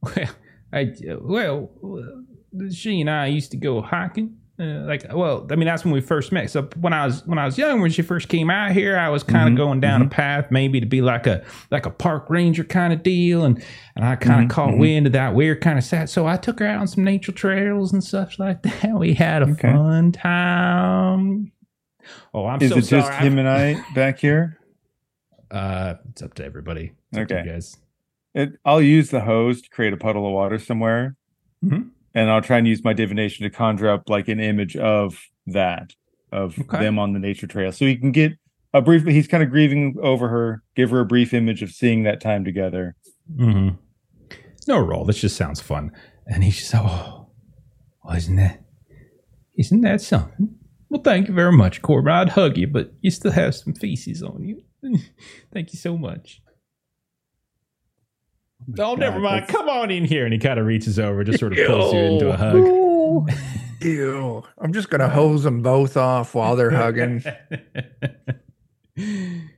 Well, I well, she and I used to go hiking. Uh, like, well, I mean, that's when we first met. So when I was when I was young, when she first came out here, I was kind of Mhm, going down a path, maybe to be like a like a park ranger kind of deal, and and I kind of Mhm, caught mhm. wind of that weird kind of sat. So I took her out on some nature trails and such like that. We had a Okay. fun time. Oh, I'm Is so it just him and I back here? Uh, it's up to everybody. It's up to Okay. you guys. It, I'll use the hose to create a puddle of water somewhere, Mhm. and I'll try and use my divination to conjure up like an image of that, of Okay. them on the nature trail, so he can get a brief. He's kind of grieving over her. Give her a brief image of seeing that time together. Mm-hmm. No roll. This just sounds fun. And he's just, oh, isn't that, isn't that something? Well, thank you very much, Corbin. I'd hug you, but you still have some feces on you. thank you so much. Oh, never God, mind. that's- Come on in here. And he kind of reaches over, just sort of pulls you into a hug. Ooh. Ew. I'm just gonna hose them both off while they're hugging. and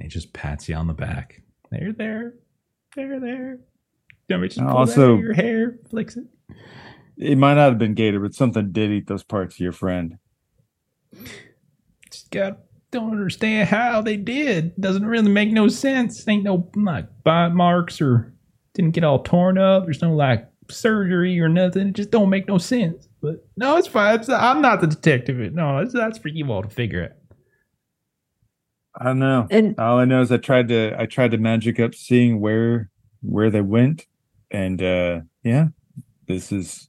he just pats you on the back. There, there, there, there. Don't just pull also- out of your hair, flicks it. It might not have been Gator, but something did eat those parts of your friend. Just got don't understand how they did. Doesn't really make no sense. Ain't no like bite marks or didn't get all torn up. There's no like surgery or nothing. It just don't make no sense. But no, it's fine. It's, I'm not the detective. No, it's, that's for you all to figure out. I don't know. And All I know is I tried to I tried to magic up seeing where where they went, and uh yeah, this is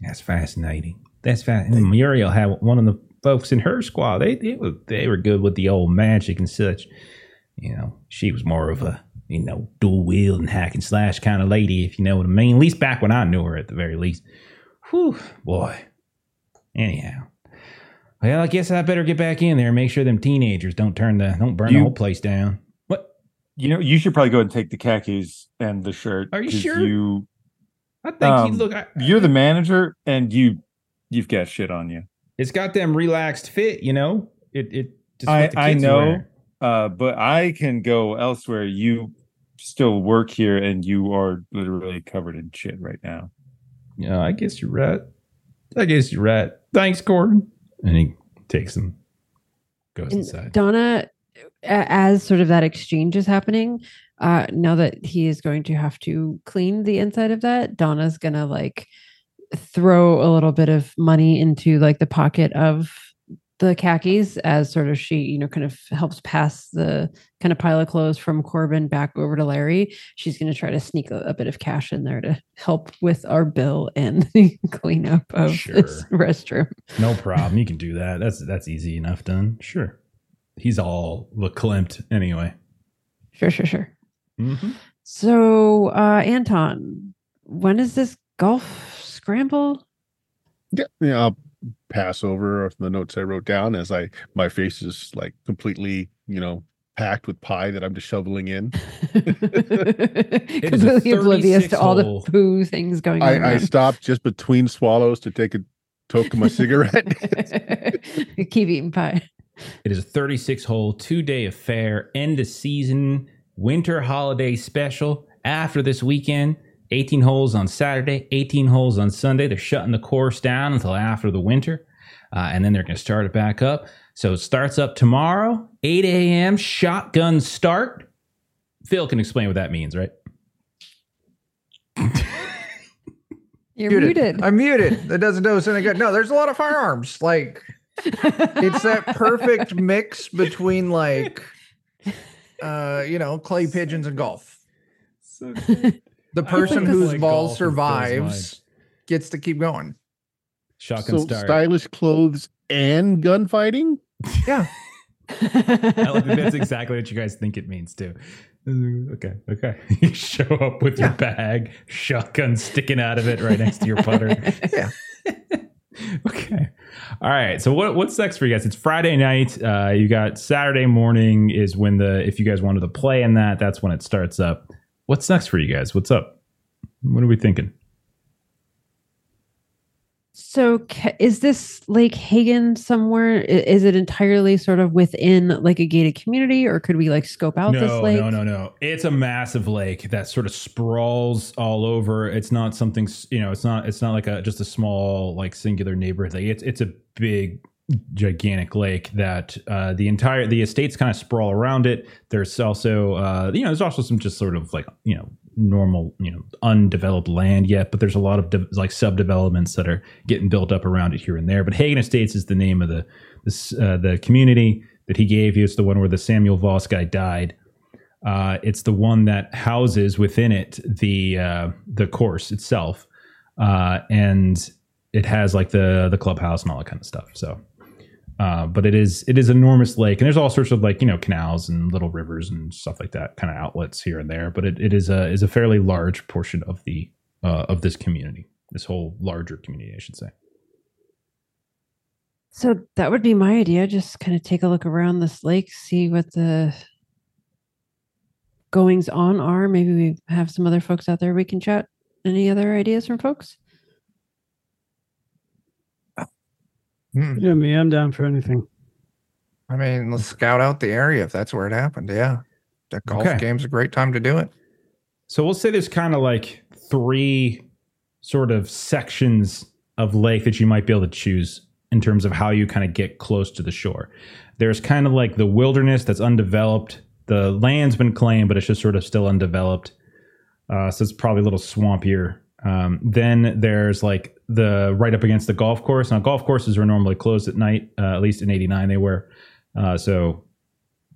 That's fascinating. That's fascinating. Muriel had one of the folks in her squad. They they were they were good with the old magic and such. You know, she was more of a you know dual wield and hack and slash kind of lady, if you know what I mean. At least back when I knew her, at the very least. Whew, boy. Anyhow. Well, I guess I better get back in there and make sure them teenagers don't turn the don't burn the whole place down. What? you know you should probably go and take the khakis and the shirt. Are you sure? You I think you Um, look. I, you're the manager, and you you've got shit on you. It's got them relaxed fit. You know. It it. Just I- the I kids are know. wearing. Uh, but I can go elsewhere. You still work here, and you are literally covered in shit right now. Yeah, I guess you're right. I guess you're right. Thanks, Gordon. And he takes them, goes And inside. Donna as sort of that exchange is happening, uh, now that he is going to have to clean the inside of that, Donna's gonna like throw a little bit of money into like the pocket of the khakis as sort of she, you know, kind of helps pass the kind of pile of clothes from Corbin back over to Larry. She's going to try to sneak a, a bit of cash in there to help with our bill and the cleanup of this Sure. restroom. No problem. You can do that. That's that's easy enough done. Sure. He's all verklempt anyway. Sure, sure, sure. Mm-hmm. So, uh, Anton, when is this golf scramble? Yeah, yeah. I'll pass over the notes I wrote down as I my face is like completely, you know, packed with pie that I'm just shoveling in. is Completely oblivious 36 to all the poo things going on. I, I stopped just between swallows to take a toke of my cigarette. Keep eating pie. It is a 36 hole, two day affair, end of season, winter holiday special. After this weekend, 18 holes on Saturday, 18 holes on Sunday. They're shutting the course down until after the winter, uh, and then they're going to start it back up. So it starts up tomorrow, 8 a.m., shotgun start. Phil can explain what that means, right? You're muted. I'm muted. That doesn't do us any good. No, there's a lot of firearms. Like it's that perfect mix between like uh, you know, clay pigeons and golf. The person whose like ball golf in Phil's mind. survives gets to keep going. Shotgun so start. stylish clothes and gunfighting. Yeah. I like that's exactly what you guys think it means too. Okay, okay. You show up with your Yeah. bag, shotgun sticking out of it right next to your putter. Yeah. okay. All right. So what what's next for you guys? It's Friday night. Uh, you got Saturday morning is when the if you guys wanted to play in that, that's when it starts up. What's next for you guys? What's up? What are we thinking? So, is this Lake Hagen somewhere? Is it entirely sort of within like a gated community, or could we like scope out this lake? no, no, no. No. It's a massive lake that sort of sprawls all over. It's not something you know. It's not. It's not like a just a small like singular neighborhood. Like it's it's a big gigantic lake that uh, the entire the estates kind of sprawl around it. There's also uh, you know there's also some just sort of like you know normal you know undeveloped land yet, but there's a lot of de- like subdevelopments that are getting built up around it here and there. But Hagen Estates is the name of the uh, the community that he gave you. It's the one where the Samuel Voss guy died. Uh, it's the one that houses within it the uh, the course itself, uh, and it has like the the clubhouse and all that kind of stuff. So, uh, but it is it is enormous lake, and there's all sorts of like you know canals and little rivers and stuff like that, kind of outlets here and there. But it, it is a is a fairly large portion of the uh, of this community, this whole larger community, I should say. So that would be my idea. Just kind of take a look around this lake, see what the goings on are. Maybe we have some other folks out there we can chat. Any other ideas from folks? Hmm. Yeah, me, I'm down for anything. I mean, let's scout out the area if that's where it happened. Yeah. That golf Okay. game's a great time to do it. So we'll say there's kind of like three sort of sections of lake that you might be able to choose in terms of how you kind of get close to the shore. There's kind of like the wilderness that's undeveloped. The land's been claimed, but it's just sort of still undeveloped. Uh, so it's probably a little swampier. Um, then there's like the right up against the golf course. Now, golf courses are normally closed at night, uh, at least in '89 they were. Uh, so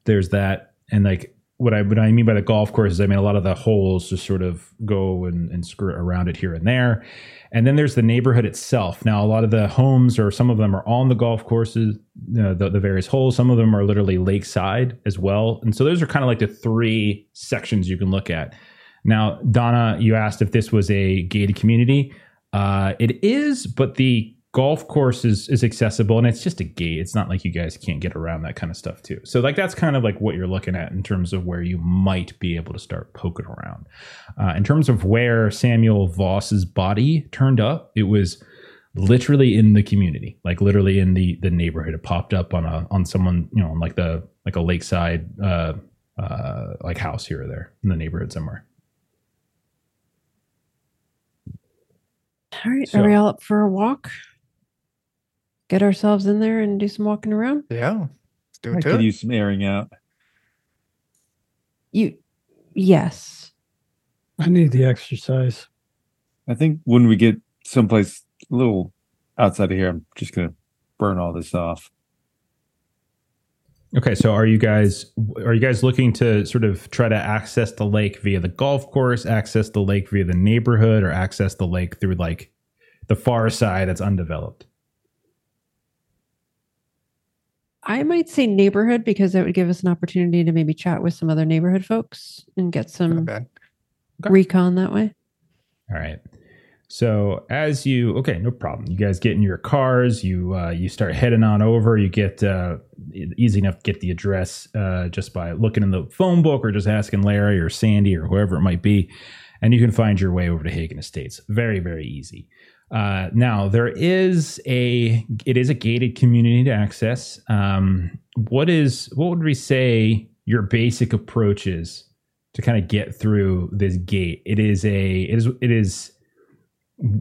there's that, and like what I what I mean by the golf course is I mean a lot of the holes just sort of go and, and skirt around it here and there, and then there's the neighborhood itself. Now a lot of the homes or some of them are on the golf courses, you know, the, the various holes. Some of them are literally lakeside as well, and so those are kind of like the three sections you can look at. Now, Donna, you asked if this was a gated community. Uh, it is, but the golf course is, is accessible and it's just a gate. It's not like you guys can't get around that kind of stuff too. So like that's kind of like what you're looking at in terms of where you might be able to start poking around. Uh, in terms of where Samuel Voss's body turned up, it was literally in the community, like literally in the the neighborhood. It popped up on a on someone you know on like the like a lakeside uh, uh, like house here or there in the neighborhood somewhere. All right. So- Are we all up for a walk? Get ourselves in there and do some walking around? Yeah. Let's do I it could too. use some airing out. You, yes. I need the exercise. I think when we get someplace a little outside of here, I'm just gonna burn all this off. Okay, so are you guys are you guys looking to sort of try to access the lake via the golf course, access the lake via the neighborhood, or access the lake through like the far side that's undeveloped? I might say neighborhood because that would give us an opportunity to maybe chat with some other neighborhood folks and get some bad. Okay. recon that way. All right. So as you okay, no problem. You guys get in your cars. You uh, you start heading on over. You get uh, easy enough to get the address uh, just by looking in the phone book or just asking Larry or Sandy or whoever it might be, and you can find your way over to Hagen Estates. Very very easy. Uh, now there is a it is a gated community to access. Um, what is what would we say your basic approach is to kind of get through this gate? It is a it is it is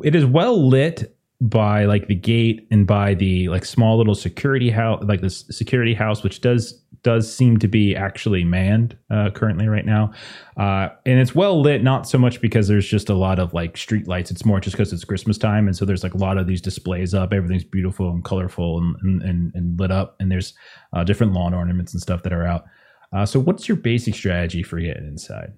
it is well lit by like the gate and by the like small little security house like this security house which does does seem to be actually manned uh, currently right now. Uh, and it's well lit not so much because there's just a lot of like street lights. It's more just because it's christmas time and so there's like a lot of these displays up. Everything's beautiful and colorful and and, and, lit up and there's uh, different lawn ornaments and stuff that are out. Uh, so what's your basic strategy for getting inside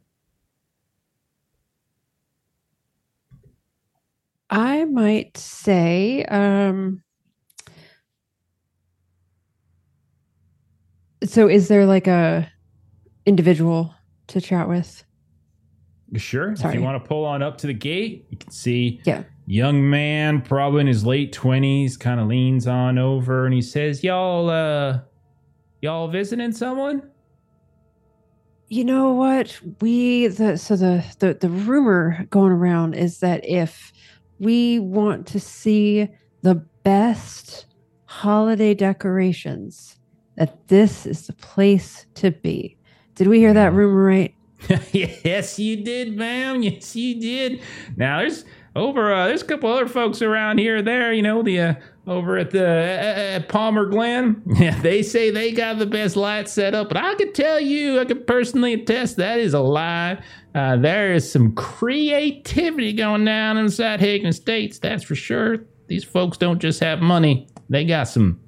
I might say, um, so is there like a individual to chat with? Sure. If you want to pull on up to the gate, you can see Yeah. young man, probably in his late twenties, kind of leans on over and he says, "Y'all, uh, y'all visiting someone?" You know what? We the so the the the rumor going around is that if we want to see the best holiday decorations, that this is the place to be. Did we hear that rumor right? yes, you did, ma'am. Yes, you did. Now there's over. Uh, there's a couple other folks around here. There, you know, the uh, over at the uh, at Palmer Glen. Yeah, they say they got the best light set up, but I can tell you, I can personally attest that is a lie. Uh, there is some creativity going down inside Hagen Estates. That's for sure. These folks don't just have money; they got some.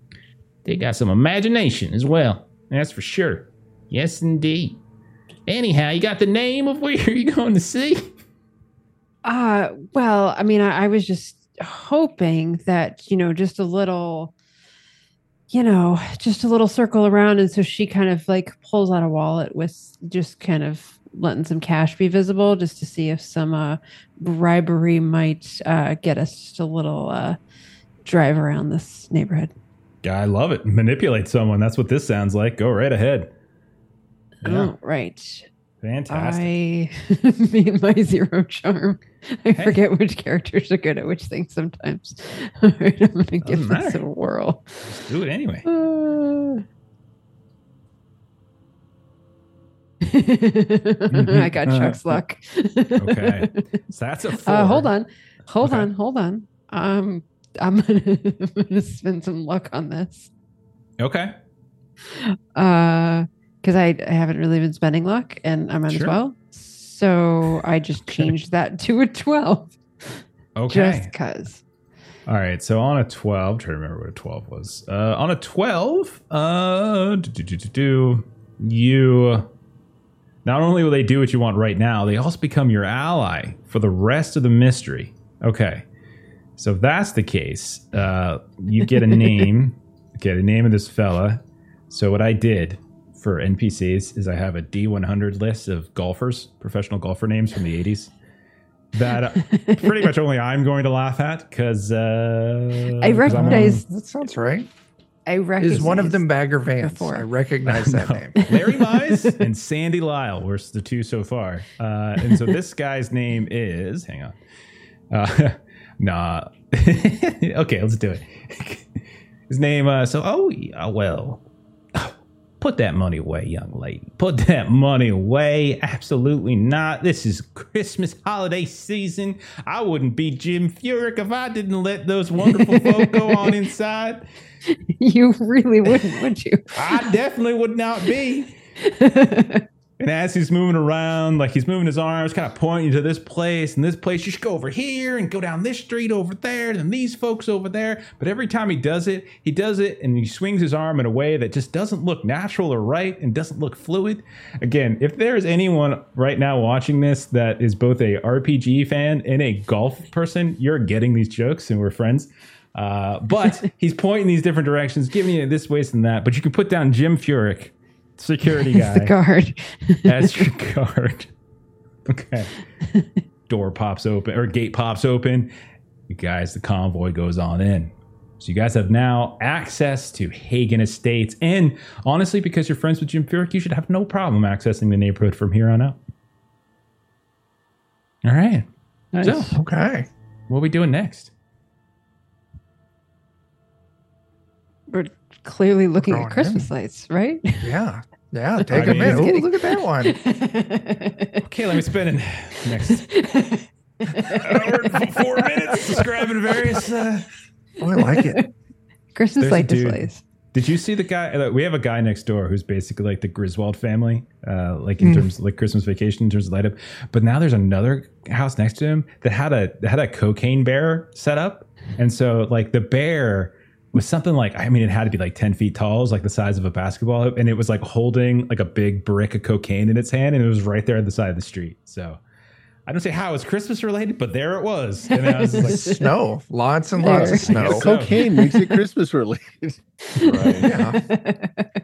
They got some imagination as well. That's for sure. Yes, indeed. Anyhow, you got the name of where you're going to see? Uh, well, I mean, I, I was just hoping that, you know, just a little, you know, just a little circle around. And so she kind of like pulls out a wallet with just kind of letting some cash be visible just to see if some uh, bribery might uh, get us just a little uh, drive around this neighborhood. Yeah, I love it. Manipulate someone. That's what this sounds like. Go right ahead. Yeah, Oh, right. Fantastic. I, me and my zero charm. I Hey. forget which characters are good at which things sometimes. All right, I'm going to give Doesn't this a matter. whirl. Do it anyway. Uh, I got Chuck's luck. Okay. So that's a four. Uh, hold on. Hold Okay. on. Hold on. Um, I'm gonna, I'm gonna spend some luck on this. Okay. Uh, because I, I haven't really been spending luck, and I might as Sure. well. So I just Okay. changed that to a twelve, Okay. just cause. All right. So on a 12, try to remember what a 12 was. Uh, on a 12, uh, do, you. Not only will they do what you want right now, they also become your ally for the rest of the mystery. Okay. So if that's the case, uh, you get a name. okay, the name of this fella. So what I did for NPCs is I have a D100 list of golfers, professional golfer names from the 80s. That uh, pretty much only I'm going to laugh at because uh, I'm on- recognize. That sounds right. I recognize. Is one of them Bagger Vance? before. I recognize that No. name. Larry Mize and Sandy Lyle were the two so far. Uh, and so this guy's name is, hang on. Uh, nah. okay, let's do it. His name, uh, so, oh, yeah, well, put that money away, young lady. Put that money away. Absolutely not. This is Christmas holiday season. I wouldn't be Jim Furyk if I didn't let those wonderful folk go on inside. you really wouldn't, would you? I definitely would not be. And as he's moving around, like he's moving his arms, kind of pointing to this place and this place, you should go over here and go down this street over there, and these folks over there. But every time he does it, he does it and he swings his arm in a way that just doesn't look natural or right and doesn't look fluid. Again, if there's anyone right now watching this that is both a RPG fan and a golf person, you're getting these jokes and we're friends. Uh, but he's pointing these different directions, giving you this ways and that. But you can put down Jim Furyk, security It's guy the guard. as your guard. Okay. Door pops open or gate pops open. You guys, the convoy goes on in. So you guys have now access to Hagen Estates. And honestly, because you're friends with Jim Furyk, you should have no problem accessing the neighborhood from here on out. All right. Nice. So, Okay. what are we doing next? We're clearly looking at Christmas lights, right? Yeah. Yeah. Take I a mean- minute. Ooh, look at that one. Okay, let me spin in next hour and four minutes describing various. Uh... Oh, I like it. Christmas There's light displays. Did you see the guy? uh, We have a guy next door who's basically like the Griswold family, uh, like in terms of like Christmas vacation in terms of light up. But now there's another house next to him that had a that had a cocaine bear set up, and so like the bear was something like I mean it had to be like ten feet tall, it was like the size of a basketball, hoop, and it was like holding like a big brick of cocaine in its hand, and it was right there at the side of the street. So. I don't say how it's Christmas related, but there it was. And I was like, Snow. Lots and lots of snow. So- Cocaine makes it Christmas related. Yeah.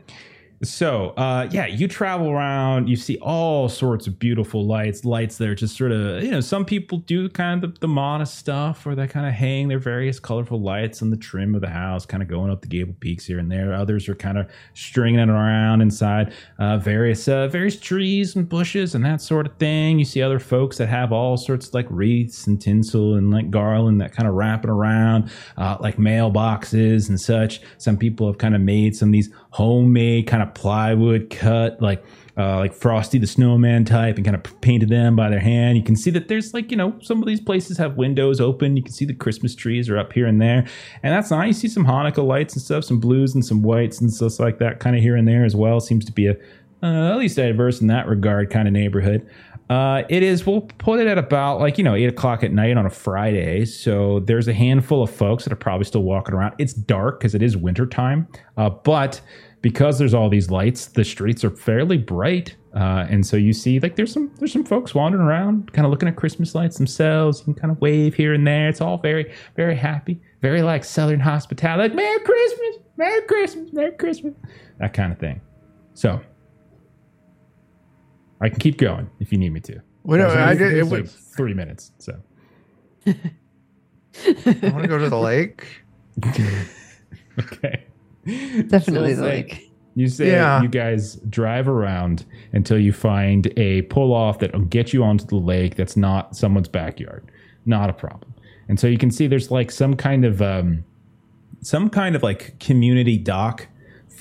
So, uh, yeah, you travel around, you see all sorts of beautiful lights, lights that are just sort of, you know, some people do kind of the, the modest stuff where they kind of hang their various colorful lights on the trim of the house, kind of going up the gable peaks here and there. Others are kind of stringing it around inside uh, various uh, various trees and bushes and that sort of thing. You see other folks that have all sorts of like wreaths and tinsel and like garland that kind of wrap it around, uh, like mailboxes and such. Some people have kind of made some of these homemade kind of plywood cut like uh, like Frosty the Snowman type and kind of painted them by their hand. You can see that there's like, you know, some of these places have windows open. You can see the Christmas trees are up here and there. And that's nice. You see some Hanukkah lights and stuff, some blues and some whites and stuff like that kind of here and there as well. Seems to be a, uh, at least diverse in that regard kind of neighborhood. Uh, it is, we'll put it at about like, you know, eight o'clock at night on a Friday. So there's a handful of folks that are probably still walking around. It's dark because it is wintertime. Uh, but because there's all these lights, the streets are fairly bright. Uh, and so you see like there's some there's some folks wandering around, kind of looking at Christmas lights themselves. You can kind of wave here and there. It's all very, very happy, very like Southern hospitality, like Merry Christmas, Merry Christmas, Merry Christmas, that kind of thing. So I can keep going if you need me to. We don't, I, did, it like was, three minutes. So I want to go to the lake. okay, Definitely So the say- lake. You say Yeah. you guys drive around until you find a pull off that'll get you onto the lake that's not someone's backyard. Not a problem. And so you can see there's like some kind of um some kind of like community dock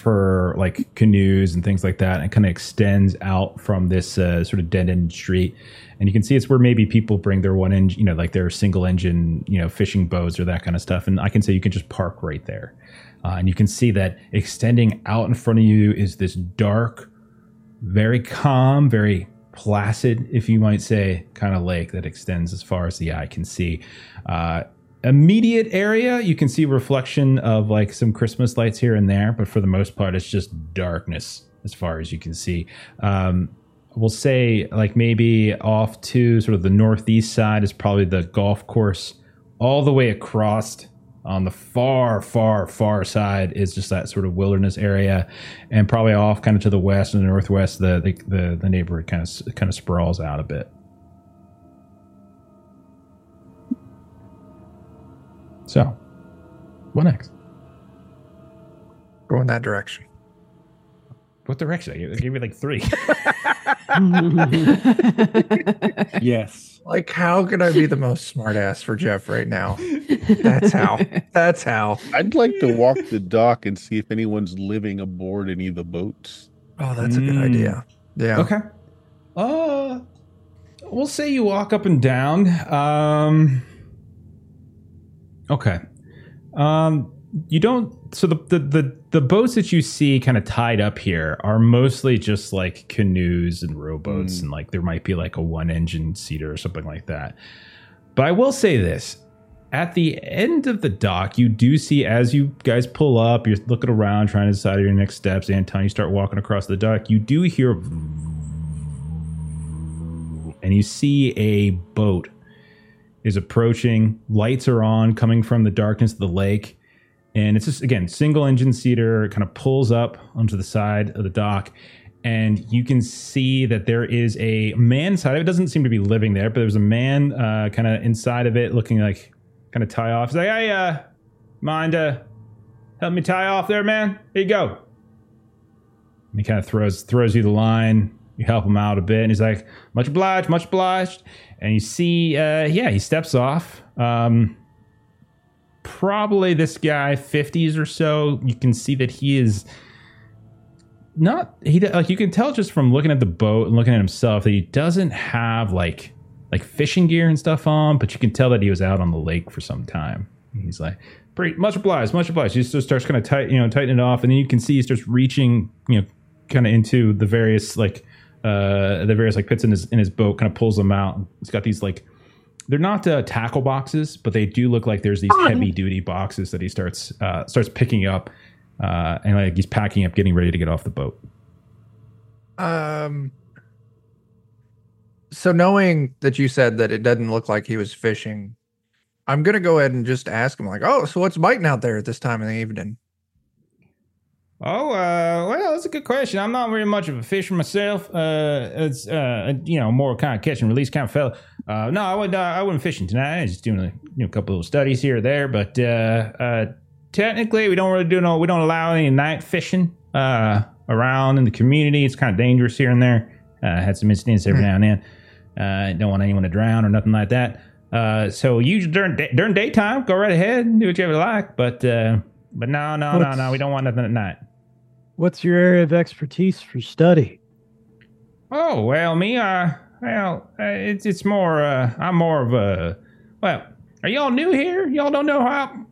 for like canoes and things like that and kind of extends out from this uh, sort of dead end street. And you can see it's where maybe people bring their one engine you know like their single engine you know fishing boats or that kind of stuff. And i can say you can just park right there. Uh, and you can see that extending out in front of you is this dark very calm very placid if you might say kind of lake that extends as far as the eye can see. Uh, immediate area you can see reflection of like some christmas lights here and there but for the most part it's just darkness as far as you can see. Um, we'll say like maybe off to sort of the northeast side is probably the golf course. All the way across on the far far far side is just that sort of wilderness area. And probably off kind of to the west and the northwest the the, the, the neighborhood kind of kind of sprawls out a bit so what next Go in that direction. what direction i gave, me like three Yes. Like, how could I be the most smartass for Jeff right now? That's how. That's how. I'd like to walk the dock and see if anyone's living aboard any of the boats. Oh, that's a good Mm. idea. Yeah. Okay. Uh, we'll say you walk up and down. Um. Okay. Um. you don't so the, the the the boats that you see kind of tied up here are mostly just like canoes and rowboats Mm. and like there might be like a one engine seater or something like that but i will say this at the end of the dock you do see as you guys pull up you're looking around trying to decide your next steps anton you start walking across the dock you do hear and you see a boat is approaching. Lights are on, coming from the darkness of the lake. And it's just, again, single engine seater, It kind of pulls up onto the side of the dock. And you can see that there is a man inside of it. doesn't seem to be living there, but there's a man uh, kind of inside of it looking like kind of tie off. He's like, hey, uh, mind uh, help me tie off there, man? Here you go. And he kind of throws throws you the line. You help him out a bit, and he's like, "Much obliged, much obliged." And you see, uh, yeah, he steps off. Um, probably this guy, fifties or so. You can see that he is not he like you can tell just from looking at the boat and looking at himself that he doesn't have like like fishing gear and stuff on, but you can tell that he was out on the lake for some time. He's like, pretty much obliged, much obliged. He just starts kind of tight, you know, tighten it off, and then you can see he starts reaching, you know, kind of into the various like uh the various like pits in his in his boat, kind of pulls them out. He's got these like they're not uh, tackle boxes, but they do look like there's these heavy duty boxes that he starts uh, starts picking up, uh, and like he's packing up, getting ready to get off the boat. Um. So knowing that you said that it doesn't look like he was fishing, I'm gonna go ahead and just ask him like, "Oh, so what's biting out there at this time in the evening?" Oh, uh, well, that's a good question. I'm not very much of a fisher myself. Uh, it's uh, you know, more kind of catch and release kind of fella. Uh, no, I would uh, I wasn't fishing tonight. I was just doing a you know, couple of studies here or there. But uh, uh, technically, we don't really do no. We don't allow any night fishing uh, around in the community. It's kind of dangerous here and there. Uh, had some incidents every now and then. Uh, don't want anyone to drown or nothing like that. Uh, so usually during day, during daytime, go right ahead and do what you ever like. But uh, but no, no, no, no. We don't want nothing at night. What's your area of expertise for study? Oh well, me, I well, uh, it's it's more. Uh, I'm more of a. Well, are y'all new here? Y'all don't know how.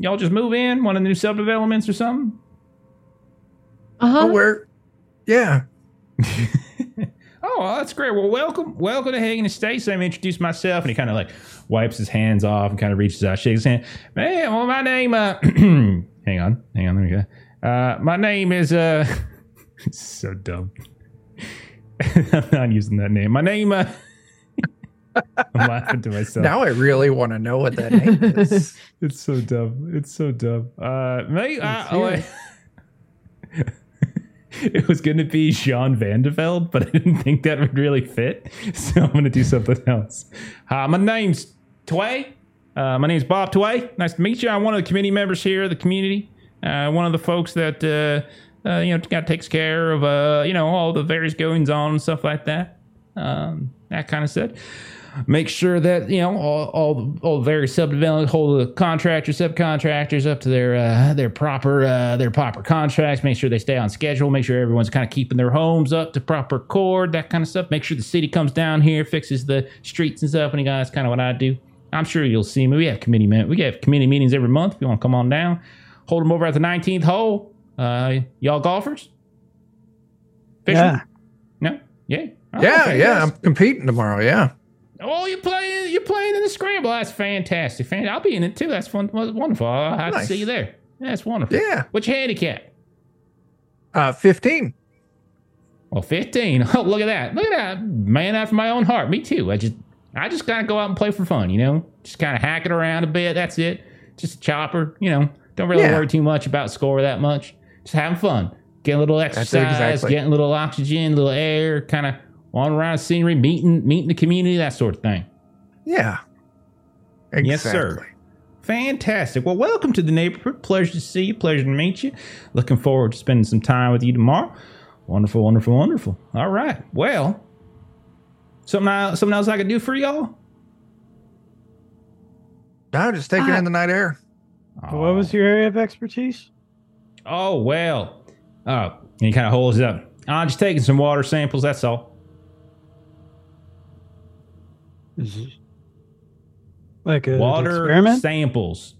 Y'all just move in one of the new subdevelopments or something. Uh-huh. Oh, where? Yeah. Oh, well, that's great. Well, welcome, welcome to Hagen Estates. Let me introduce myself, and he kind of like wipes his hands off and kind of reaches out, shakes his hand. Man, well, my name. Uh, hang on, hang on. There we go. Uh, my name is. Uh, so dumb. I'm not using that name. My name. Uh, I'm laughing to myself. Now I really want to know what that name is. It's so dumb. It's so dumb. Uh, may, uh, oh, it was going to be Jean Van de Velde, but I didn't think that would really fit. So I'm going to do something else. Hi, my name's Tway. Uh, my name's Bob Tway. Nice to meet you. I'm one of the committee members here of the community. Uh, one of the folks that, uh, uh, you know, of takes care of, uh, you know, all the various goings on and stuff like that. Um, that kind of stuff make sure that you know all all all the various subdevelopment hold the contractors subcontractors up to their uh, their proper uh, their proper contracts. Make sure they stay on schedule. Make sure everyone's kind of keeping their homes up to proper cord that kind of stuff. Make sure the city comes down here fixes the streets and stuff. And that's kind of what I do. I'm sure you'll see me. We have committee men we have committee meetings every month if you want to come on down hold them over at the 19th hole uh, y'all golfers Yeah. no yeah Oh, yeah, okay, yeah. yes. I'm competing tomorrow. Yeah. Oh, you're playing. You're playing in the scramble. That's fantastic. Fan- I'll be in it too. That's fun. Wonderful. I'll have Nice. to see you there. That's wonderful. Yeah. What's your handicap? Uh, 15. Well, fifteen. Oh, look at that. Look at that. Man after my own heart. Me too. I just, I just gotta go out and play for fun. You know, just kind of hack it around a bit. That's it. Just a chopper. You know, don't really Yeah. worry too much about score that much. Just having fun. Getting a little exercise. exactly. Getting a little oxygen, a little air. Kind of wandering around the scenery, meeting, meeting the community, that sort of thing. Yeah. Exactly. Yes, sir. Fantastic. Well, welcome to the neighborhood. Pleasure to see you. Pleasure to meet you. Looking forward to spending some time with you tomorrow. Wonderful, wonderful, wonderful. All right. Well, something else, something else I can do for y'all? I'm just taking Uh, in the night air. What was your area of expertise? Oh well. Oh, he kind of holds it up. Uh, I'm just taking some water samples. That's all. Is like a water experiment? samples.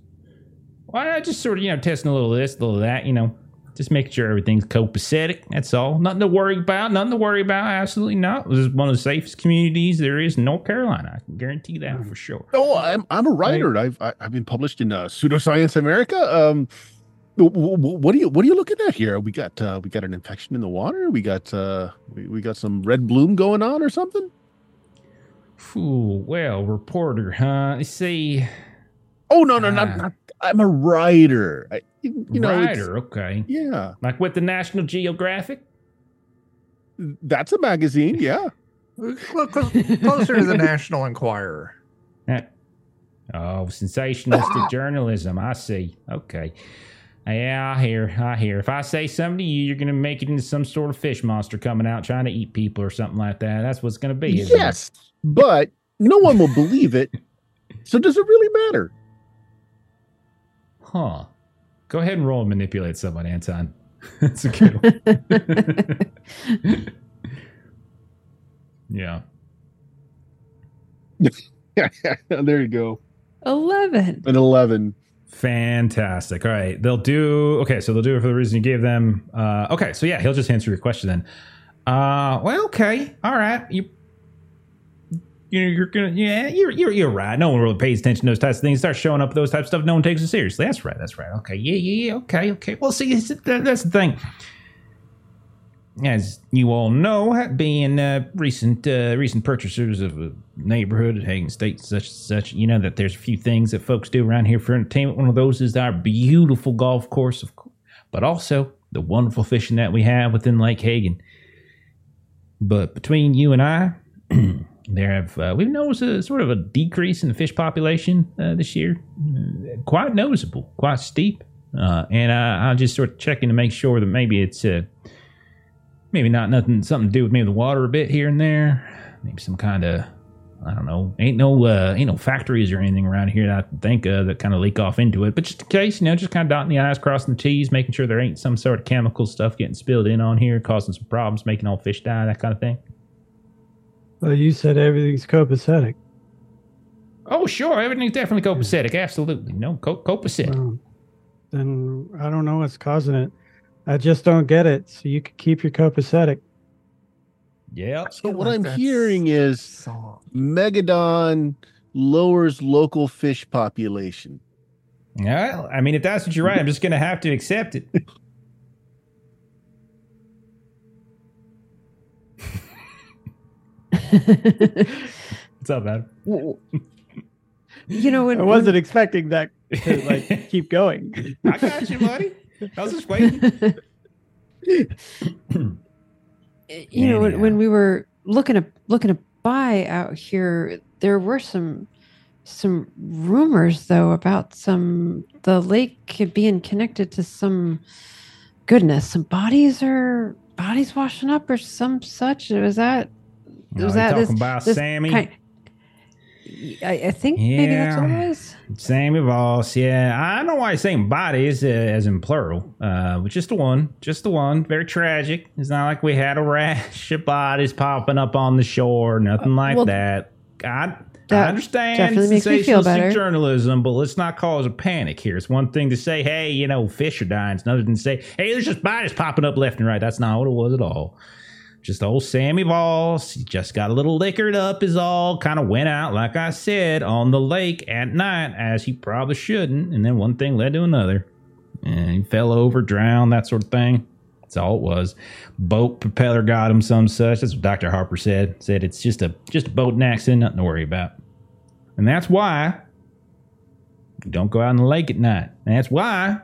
Well, I just sort of, you know, testing a little of this, a little of that, you know, just making sure everything's copacetic. That's all. Nothing to worry about. Nothing to worry about. Absolutely not. This is one of the safest communities there is in North Carolina. I can guarantee that for sure. Oh, I'm I'm a writer. I've I've been published in uh, Pseudoscience America. Um, what are you what are you looking at here? We got uh, we got an infection in the water. We got uh, we, we got some red bloom going on or something. Ooh, well, reporter, huh? You see, Oh no no Ah. not, not I'm a writer. I, you, you know, it's- writer, okay. yeah, Like with the National Geographic? that's a magazine. Yeah. Closer to the National Enquirer. Oh, sensationalistic journalism. I see. Okay. Yeah, I hear. I hear. If I say something to you, you're going to make it into some sort of fish monster coming out trying to eat people or something like that. That's what's going to be. isn't it? Yes, but no one will believe it. So does it really matter? Huh. Go ahead and roll and manipulate someone, Anton. That's a good one. yeah. there you go. 11. An eleven. Fantastic. All right. They'll do okay, so they'll do it for the reason you gave them. Uh okay, so yeah, he'll just answer your question then. Uh well, okay. All right. You you know, you're gonna yeah, you're you're you're right. No one really pays attention to those types of things. Start showing up those types of stuff, no one takes it seriously. That's right, that's right. Okay, yeah, yeah, yeah, okay, okay. Well see that's the thing. As you all know, being uh, recent uh, recent purchasers of a neighborhood, Hagen State, such such, you know that there's a few things that folks do around here for entertainment. One of those is our beautiful golf course, of course, but also the wonderful fishing that we have within Lake Hagen. But between you and I, there have uh, we've noticed a sort of a decrease in the fish population uh, this year, quite noticeable, quite steep. Uh, and I, I'll just sort of checking to make sure that maybe it's uh, maybe not nothing something to do with maybe the water a bit here and there. Maybe some kind of I don't know. Ain't no uh, ain't no factories or anything around here that I think of that kind of leak off into it. But just in case, you know, just kind of dotting the i's, crossing the t's, making sure there ain't some sort of chemical stuff getting spilled in on here, causing some problems, making all fish die, that kind of thing. Well, you said everything's copacetic. Oh, sure, everything's definitely copacetic. Absolutely, no co- copacetic. Well, then I don't know what's causing it. I just don't get it. So you could keep your copacetic. Yeah. So what like I'm hearing is Song. Megalodon lowers local fish population. Well, I mean, if that's what you're right, I'm just going to have to accept it. What's up, man? you know, when, I wasn't expecting that to like keep going. I got you, buddy. I was just waiting. you know when, when we were looking to looking to buy out here there were some some rumors though about some the lake being connected to some goodness some bodies are bodies washing up or some such was that No, was that talking this, about this Sammy? kind- I, I think maybe that's what Yeah. it was Sammy Voss, yeah. I know why he's saying bodies uh, as in plural, uh, but just the one, just the one. Very tragic. It's not like we had a rash of bodies popping up on the shore, nothing like well, that. I, I understand definitely makes me feel sensationalistic better. journalism, but let's not cause a panic here. It's one thing to say, hey, you know, fish are dying. It's another than to say, hey, there's just bodies popping up left and right. That's not what it was at all. Just old Sammy Voss. He just got a little liquored up, is all. Kind of went out, like I said, on the lake at night, as he probably shouldn't. And then one thing led to another. And he fell over, drowned, that sort of thing. That's all it was. Boat propeller got him, some such. That's what Dr. Harper said. Said it's just a just a accident, nothing to worry about. And that's why you don't go out on the lake at night. And that's why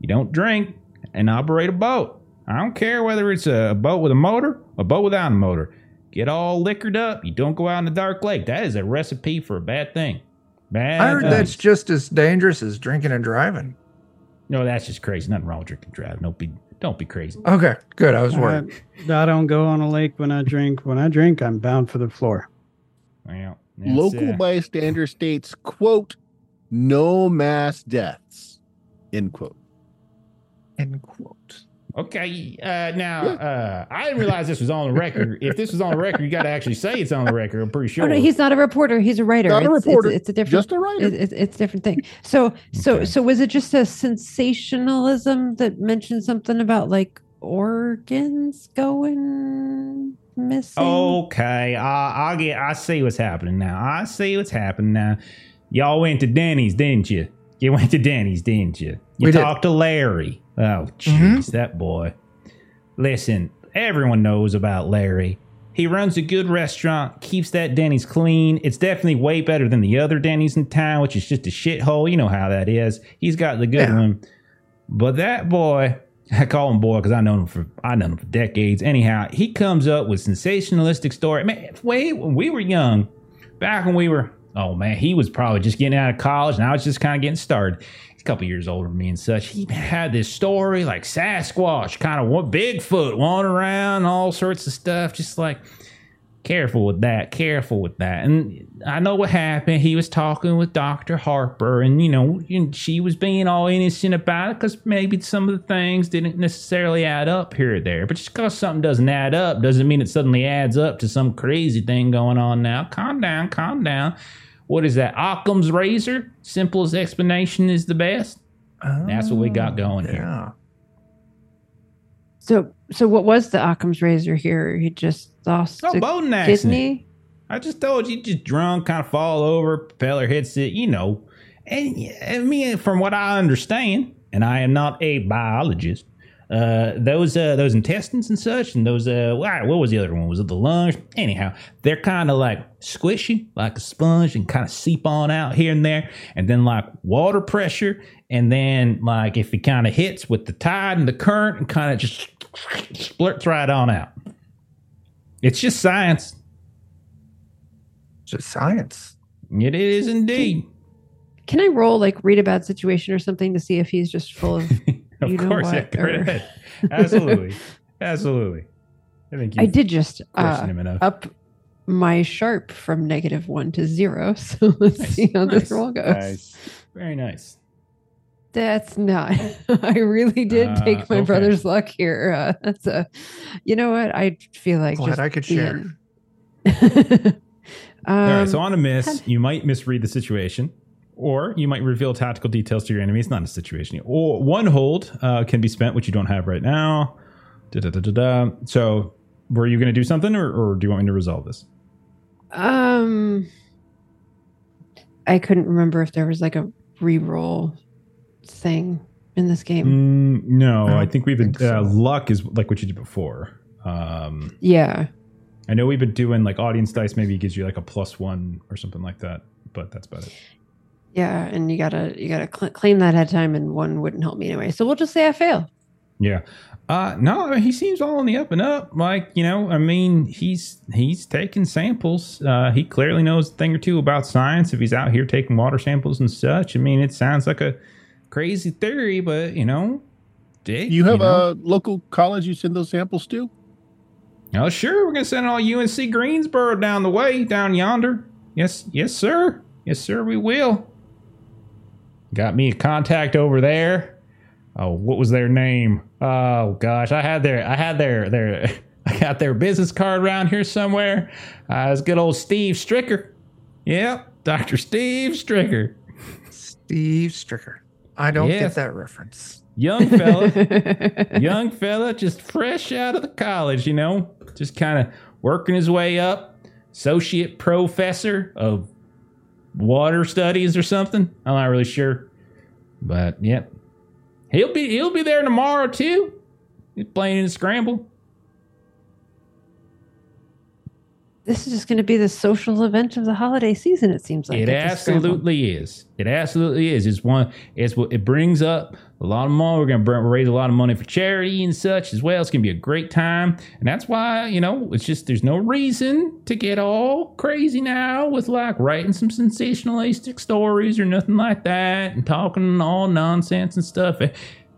you don't drink and operate a boat. I don't care whether it's a boat with a motor, a boat without a motor. Get all liquored up. You don't go out in the dark lake. That is a recipe for a bad thing. Bad. I heard thing. that's just as dangerous as drinking and driving. no, that's just crazy. Nothing wrong with drinking and driving. Don't be, don't be crazy. Okay, good. I was worried. I, I don't go on a lake when I drink. When I drink, I'm bound for the floor. Well, Local uh, bystander states, quote, no mass deaths, end quote. End quote. Okay. Uh, now, uh, I didn't realize this was on the record. If this was on the record, you got to actually say it's on the record. I'm pretty sure. Oh no, he's not a reporter. He's a writer. Not a it's, reporter, It's, it's a different. Just a writer. it, it- it's a different thing. So, so, Okay. so was it just a sensationalism that mentioned something about like organs going missing? Okay, I, I get. I see what's happening now. I see what's happening now. Y'all went to Denny's, didn't you? You went to Denny's, didn't you? You We did. talked to Larry. Oh, jeez, Mhm. that boy. Listen, everyone knows about Larry. He runs a good restaurant, keeps that Denny's clean. It's definitely way better than the other Denny's in town, which is just a shithole. You know how that is. He's got the good Yeah. one. But that boy, I call him boy because I know him for I know him for decades. Anyhow, he comes up with sensationalistic story. Man, way when we were young, back when we were oh man, he was probably just getting out of college, and I was just kind of getting started. A couple years older than me and such. He had this story like Sasquatch, kind of Bigfoot, wandering around, all sorts of stuff, just like careful with that, careful with that. And I know what happened. He was talking with Dr. Harper, and you know, and she was being all innocent about it because maybe some of the things didn't necessarily add up here or there. But just because something doesn't add up doesn't mean it suddenly adds up to some crazy thing going on now. Calm down, calm down. What is that? Occam's razor? Simplest explanation is the best. That's what we got oh, going here. Yeah. So, so what was the Occam's razor here? He just lost Oh, a boating accident. kidney. I just told you, just drunk, kind of fall over, propeller hits it, you know. And yeah, I mean, from what I understand, and I am not a biologist, uh, those uh, those intestines and such, and those uh, what what was the other one? Was it the lungs? Anyhow, they're kind of like squishy, like a sponge, and kind of seep on out here and there, and then like water pressure, and then like if it kind of hits with the tide and the current, and kind of just splurts right on out. It's just science. it's Just science. It is indeed. Can I roll like read a bad situation or something to see if he's just full of? Of You know course, yeah, what, go right or- ahead. Absolutely, absolutely. I think you I did just uh, him enough. up my sharp from negative one to zero. So let's Nice, see how nice, this roll goes. Nice. Very nice. That's not. I really did Uh, take my okay. brother's luck here. Uh, that's a. You know what? I feel like Glad just I could share. um, All right, so on a miss, you might misread the situation, or you might reveal tactical details to your enemy. It's not a situation. Or one hold uh, can be spent, which you don't have right now. Da-da-da-da-da. So, were you going to do something, or, or do you want me to resolve this? um, I couldn't remember if there was like a re-roll thing in this game. Mm, no, I I think we've been. so. Uh, luck is like what you did before. Um, Yeah. I know we've been doing like audience dice. Maybe it gives you like a plus one or something like that, but that's about it. Yeah, and you gotta you gotta cl- claim that ahead of time, and one wouldn't help me anyway. So we'll just say I fail. Yeah. Uh no, I mean, he seems all on the up and up. Like, you know, I mean, he's he's taking samples. Uh he clearly knows a thing or two about science if he's out here taking water samples and such. I mean, it sounds like a crazy theory, but you know, Dick, You have know? a local college you send those samples to? Oh, sure, we're gonna send all UNC Greensboro down the way, down yonder. Yes, yes, sir. Yes, sir, we will. Got me a contact over there. Oh, what was their name? Oh gosh, I had their I had their their I got their business card around here somewhere. Uh, it's good old Steve Stricker. Yep, Dr. Steve Stricker. Steve Stricker. I don't Yes. get that reference. Young fella. young fella, just fresh out of the college, you know, just kind of working his way up. Associate professor of water studies or something. I'm not really sure, but yep, he'll be he'll be there tomorrow too. He's playing in scramble. this is just going to be the social event of the holiday season. It seems like it at the Scramble. absolutely is. It absolutely is. It's one. It's what it brings up a lot of money. We're going to raise a lot of money for charity and such as well. It's going to be a great time, and that's why you know it's just there's no reason to get all crazy now with like writing some sensationalistic stories or nothing like that and talking all nonsense and stuff.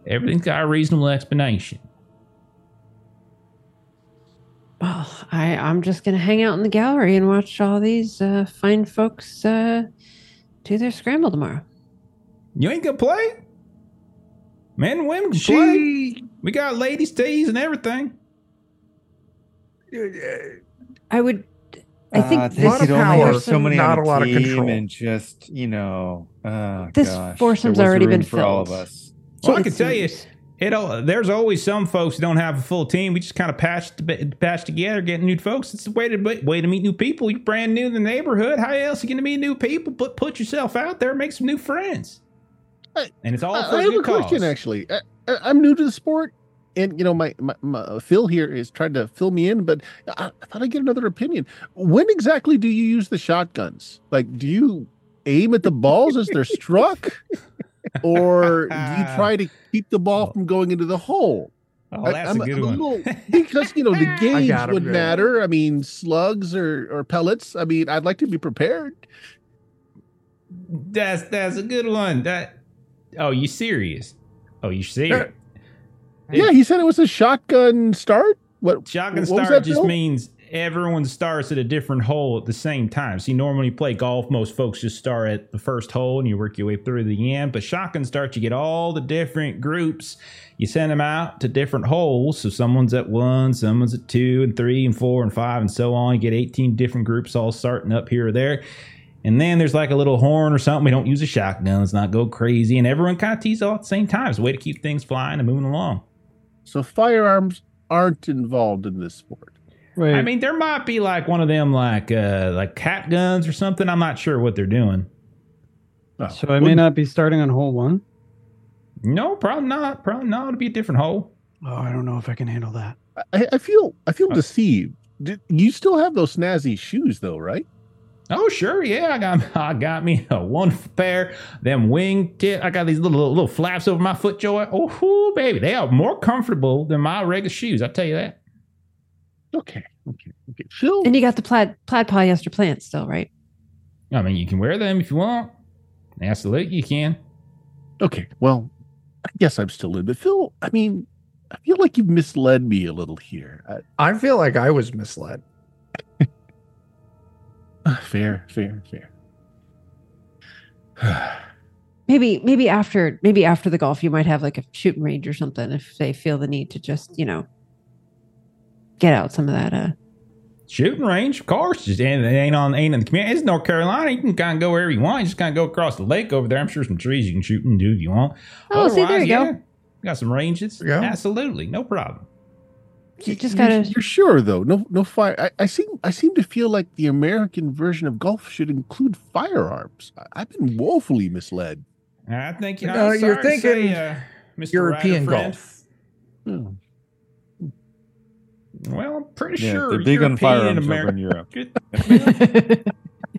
Everything's got a reasonable explanation. Well, I I'm just going to hang out in the gallery and watch all these uh, fine folks uh, do their scramble tomorrow. You ain't gonna play. Men and women can play. We got ladies' tees and everything. I would. I think Uh, this they lot of could only power, have so many not a lot of team control. and just you know, oh, This gosh, foursome's already been for all of filled. us. Well, I can tell you, seems. it. al- There's always some folks who don't have a full team. We just kind of patch patch together, getting new folks. It's a way to way to meet new people. You're brand new in the neighborhood. How else are you going to meet new people? But put yourself out there, make some new friends. I- And it's all I, for I a have a good question actually. I, I, I'm new to the sport, and you know my, my, my uh, Phil here is trying to fill me in, but I, I thought I'd get another opinion. When exactly do you use the shotguns? Like, do you aim at the balls as they're struck, or do you try to keep the ball from going into the hole? Oh, that's I'm, a good I'm one. little- because you know the gauge him would good. matter. I mean, slugs or or pellets. I mean, I'd like to be prepared. That's that's a good one. That oh, you serious? Oh, you serious? Yeah, he said it was a shotgun start. What Shotgun what start just Bill? means everyone starts at a different hole at the same time. See, normally you play golf, most folks just start at the first hole and you work your way through the end. But shotgun start, you get all the different groups. You send them out to different holes. So someone's at one, someone's at two, and three, and four, and five, and so on. You get 18 different groups all starting up here or there. And then there's like a little horn or something. We don't use a shotgun. Let's not go crazy. And everyone kind of tees all at the same time. It's a way to keep things flying and moving along. So firearms aren't involved in this sport. Right. I mean, there might be like one of them, like uh, like cat guns or something. I'm not sure what they're doing. Oh, so I may wouldn't- not be starting on hole one. No, probably not. Probably not. It'll be a different hole. Oh, I don't know if I can handle that. I, I feel I feel Uh, deceived. You still have those snazzy shoes though, right? Oh sure, yeah. I got I got me a one pair. Them wing tip. I got these little little flaps over my FootJoys. Oh whoo, baby, they are more comfortable than my regular shoes. I tell you that. Okay, okay, okay. Phil, And you got the plaid plaid polyester pants still, right? I mean, you can wear them if you want. Absolutely, you can. okay. Well, I guess I'm still in, but Phil, I mean, I feel like you've misled me a little here. I, I feel like I was misled. fair, fair, fair. Maybe maybe after maybe after the golf you might have like a shooting range or something if they feel the need to just, you know, get out some of that uh Shooting range, of course. Just ain't, it ain't on ain't in the community. It's North Carolina. You can kind of go wherever you want. You just kind of go across the lake over there. I'm sure some trees you can shoot and do if you want. Oh, see, there Otherwise, you go. Got some ranges. There you go. Absolutely, no problem. You just You're- gotta- You're, sure though? No, no fire. I, I seem I seem to feel like the American version of golf should include firearms. I, I've been woefully misled. I think you No, know. you're sorry to say, thinking uh, Mr. European Ryder golf. Oh. Well, I'm pretty Yeah, sure they're big on European firearms over in Europe.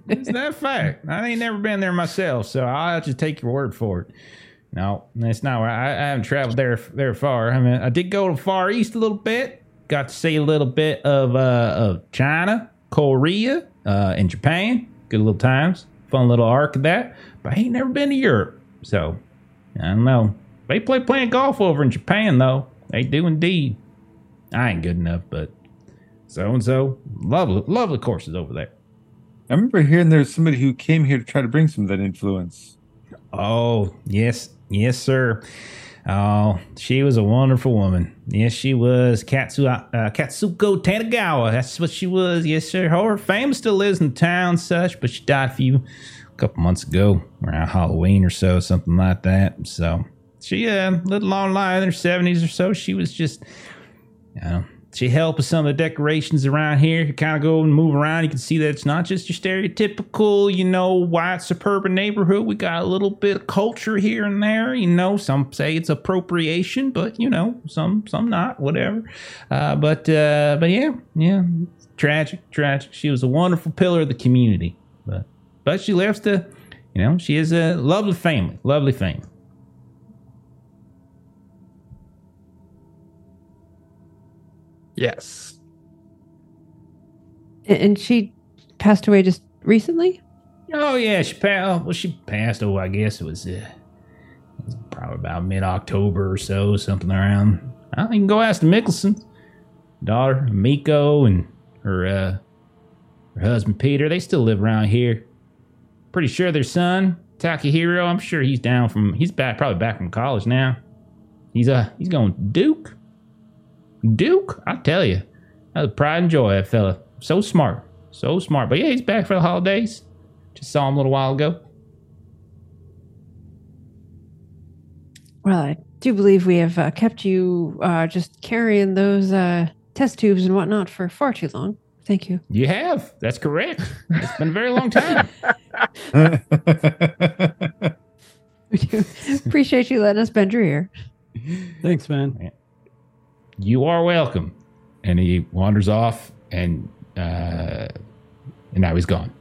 It's that fact. I ain't never been there myself, so I'll just take your word for it. No, that's not where I, I haven't traveled there there far. I mean, I did go to Far East a little bit. Got to see a little bit of uh, of China, Korea, uh, and Japan. Good little times. Fun little arc of that. But I ain't never been to Europe, so I don't know. They play playing golf over in Japan though. They do indeed. I ain't good enough, but so and so lovely, lovely courses over there. I remember hearing there's somebody who came here to try to bring some of that influence. Oh, yes, yes, sir. Oh, she was a wonderful woman. Yes, she was. Katsu, uh, Katsuko Tanagawa. That's what she was. Yes, sir. Her family still lives in town, such, but she died a few, a couple months ago, around Halloween or so, something like that. So she uh, lived a long life in her seventies or so. She was just, you know, she helped with some of the decorations around here. You kind of go and move around. You can see that it's not just your stereotypical, you know, white suburban neighborhood. We got a little bit of culture here and there. You know, some say it's appropriation, but you know, some some not. Whatever. Uh, but uh, but yeah, yeah, tragic, tragic. She was a wonderful pillar of the community, but but she left a, you know, she is a lovely family, lovely family. Yes. and she passed away just recently? Oh yeah, she passed. Well, she passed. Oh, I guess it was, uh, it was probably about mid October or so, something around. I well, you can go ask the Mickelsons, daughter Miko and her uh, her husband Peter. They still live around here. Pretty sure their son Takahiro. I'm sure he's down from. He's back, probably back from college now. He's uh he's going Duke. Duke, I tell you, that was pride and joy. That fella, so smart, so smart. But yeah, he's back for the holidays. Just saw him a little while ago. Well, I do believe we have uh, kept you uh, just carrying those uh, test tubes and whatnot for far too long. Thank you. You have. That's correct. It's been a very long time. We do appreciate you letting us bend your ear. Thanks, man. You are welcome. And he wanders off, and uh, and now he's gone.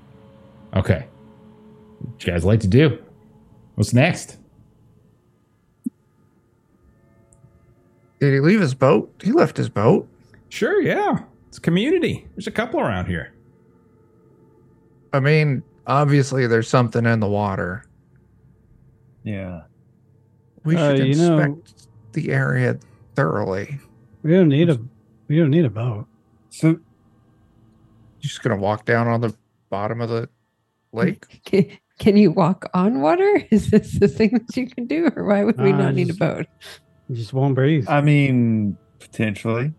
Okay, what you guys like to do? What's next? Did he leave his boat? He left his boat. Sure, yeah. It's community. There's a couple around here. I mean, obviously there's something in the water. yeah. We Uh, should know- inspect the area thoroughly. We don't need a we don't need a boat. So You're just gonna walk down on the bottom of the lake? Can, can you walk on water? Is this the thing that you can do, or why would we Uh, not need a boat? You just won't breathe. I mean, potentially.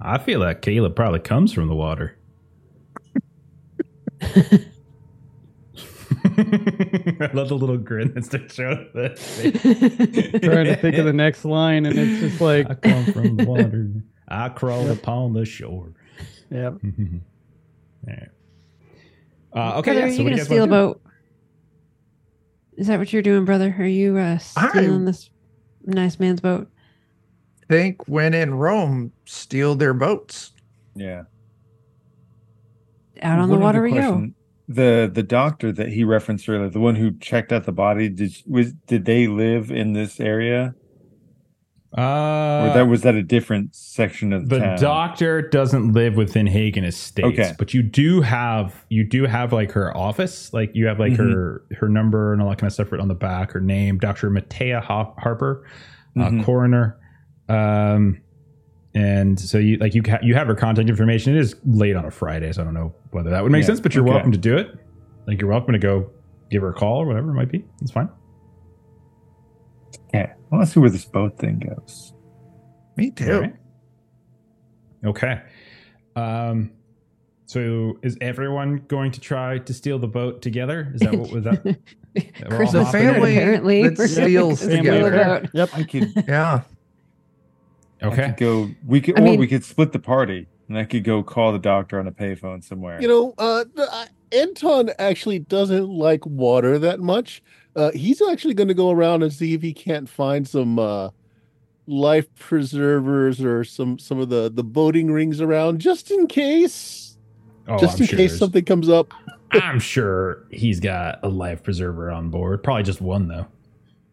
I feel like Caleb probably comes from the water. I love the little grin that's to show that. Trying to think of the next line, and it's just like, I come from the water. I crawl upon the shore. yep. All right. Uh, okay, Brother, yeah, are so you gonna steal a boat? Is that what you're doing, brother? Are you uh, I- stealing this nice man's boat? Think when in Rome, steal their boats. Yeah. Out on the water other we go. The the doctor that he referenced earlier, the one who checked out the body, did was did they live in this area, or Uh, that was that a different section of the, the doctor doesn't live within Hagen Estates, Okay. but you do have you do have like her office, like you have like Mhm. her her number and all that kind of stuff written on the back, her name, Doctor Matea Harper, uh, Mhm. coroner, um, and so you like you ca- you have her contact information. It is late on a Friday, so I don't know whether that would make Yeah, sense, but you're okay. welcome to do it. Like you're welcome to go give her a call or whatever it might be. It's fine. Yeah, I want to see where this boat thing goes. Me too. All right. Okay. Um, so is everyone going to try to steal the boat together? Is that what was that? all Christmas hopping family, apparently. that steals gonna steal a together. Yep. I could, Yeah. I Okay. could go. We could, I or mean- we could split the party, and I could go call the doctor on a payphone somewhere. You know, uh, uh, Anton actually doesn't like water that much. Uh, he's actually going to go around and see if he can't find some uh, life preservers or some some of the the boating rings around, just in case. Oh, just I'm in sure case something comes up. I'm sure he's got a life preserver on board. Probably just one though.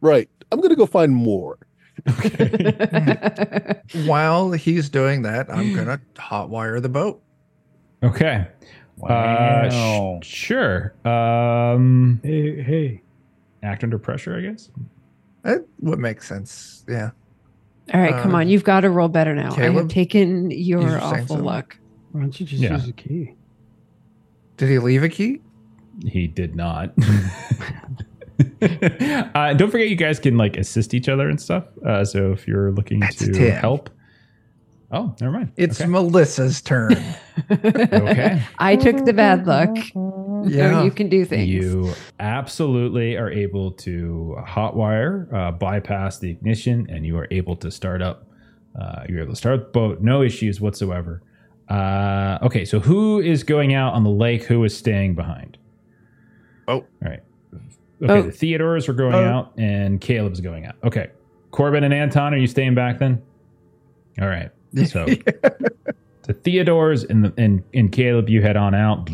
Right. I'm going to go find more. While he's doing that, I'm gonna hotwire the boat. Okay. Uh, Wow. sh- sure. Um, Hey, hey. act under pressure, I guess. That would make sense. Yeah. All right, come Uh, on. You've got to roll better now. I have taken your awful something. luck. Why don't you just Yeah. use the key? Did he leave a key? He did not. uh, don't forget, you guys can like assist each other and stuff. Uh, so if you're looking That's to 10. help, oh, never mind. It's okay. Melissa's turn. okay. I took the bad luck. Yeah. No, you can do things. You absolutely are able to hotwire, uh, bypass the ignition, and you are able to start up. Uh, you're able to start the boat, no issues whatsoever. Uh, okay, so who is going out on the lake? Who is staying behind? Oh. all right. Okay, Oh. the Theodores are going Oh. out, and Caleb's going out. Okay, Corbin and Anton, are you staying back then? All right. So the Theodores and the and, and Caleb, you head on out,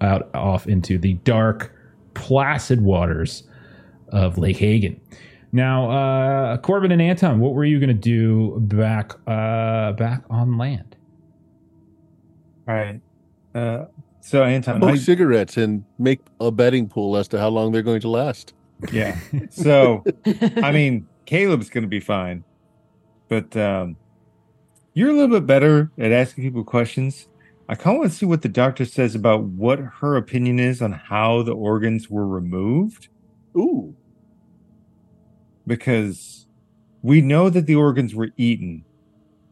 out off into the dark, placid waters of Lake Hagen. Now, uh, Corbin and Anton, what were you going to do back uh, back on land? All right. Uh, so Anton, Smoke I- cigarettes and make a betting pool as to how long they're going to last. yeah. So I mean, Caleb's going to be fine, but um, you're a little bit better at asking people questions. I kind of want to see what the doctor says about what her opinion is on how the organs were removed. Ooh. because we know that the organs were eaten,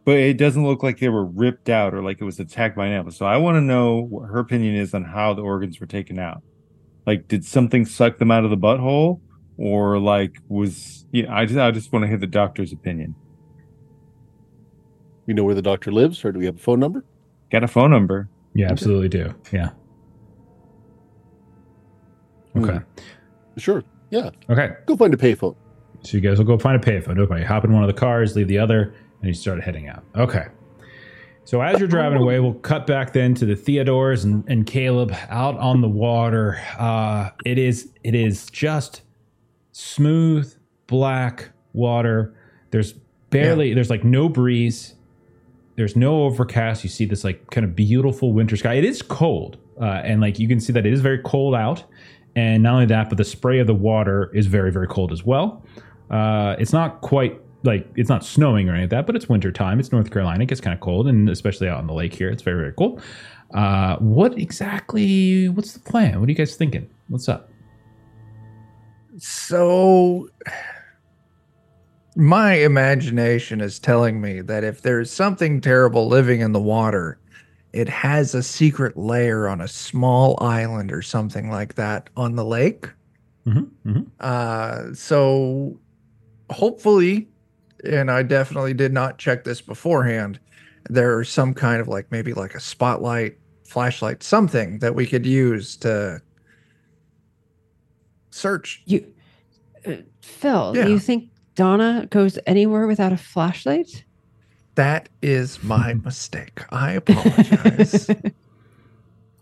but it doesn't look like they were ripped out or like it was attacked by an animal. So I want to know what her opinion is on how the organs were taken out. Like, did something suck them out of the butthole, or like was? Yeah, I just I just want to hear the doctor's opinion. You know where the doctor lives, or do we have a phone number? Got a phone number. Yeah, absolutely do. Yeah. Hmm. Okay. Sure. Yeah. Okay. Go find a payphone. So you guys will go find a payphone. Okay, hop in one of the cars, leave the other, and you start heading out. Okay. So as you're driving away, we'll cut back then to the Theodores and, and Caleb out on the water. Uh, it is it is just smooth black water. There's barely there's like no breeze. There's no overcast. You see this like kind of beautiful winter sky. It is cold, uh, and like you can see that it is very cold out. And not only that, but the spray of the water is very very cold as well. Uh, it's not quite like it's not snowing or anything like that, but it's winter time. It's North Carolina. It gets kind of cold, and especially out on the lake here, it's very very cold. Uh, what exactly? What's the plan? What are you guys thinking? What's up? So my imagination is telling me that if there's something terrible living in the water, it has a secret lair on a small island or something like that on the lake. Mm-hmm, mm-hmm. Uh, so hopefully, and I definitely did not check this beforehand, there's some kind of like maybe like a spotlight, flashlight, something that we could use to search. You, uh, Phil, Yeah. you think Donna goes anywhere without a flashlight? That is my mistake. I apologize.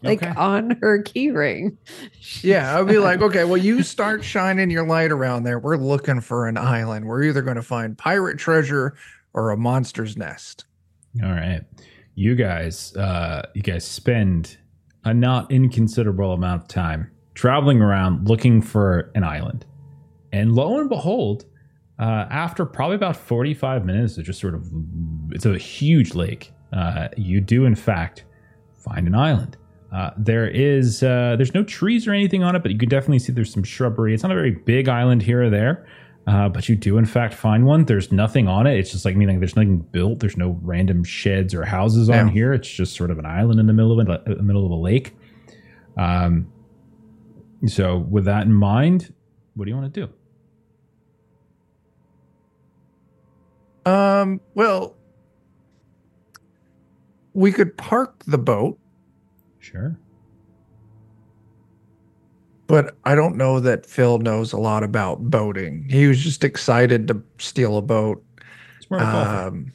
like Okay. on her keyring. yeah, I'd be like, okay, well, you start shining your light around there. We're looking for an island. We're either going to find pirate treasure or a monster's nest. All right. You guys, uh, you guys spend a not inconsiderable amount of time traveling around looking for an island. And lo and behold, uh, after probably about 45 minutes of just sort of, it's a huge lake. Uh, you do, in fact, find an island. Uh, there is, uh, there's no trees or anything on it, but you can definitely see there's some shrubbery. It's not a very big island here or there. Uh, but you do in fact find one. There's nothing on it. It's just like meaning there's nothing built. There's no random sheds or houses on Yeah. here. It's just sort of an island in the middle of a, the middle of a lake. Um. So with that in mind, what do you want to do? Um, well, we could park the boat, Sure. but I don't know that Phil knows a lot about boating. He was just excited to steal a boat. It's more of a golfer. Um,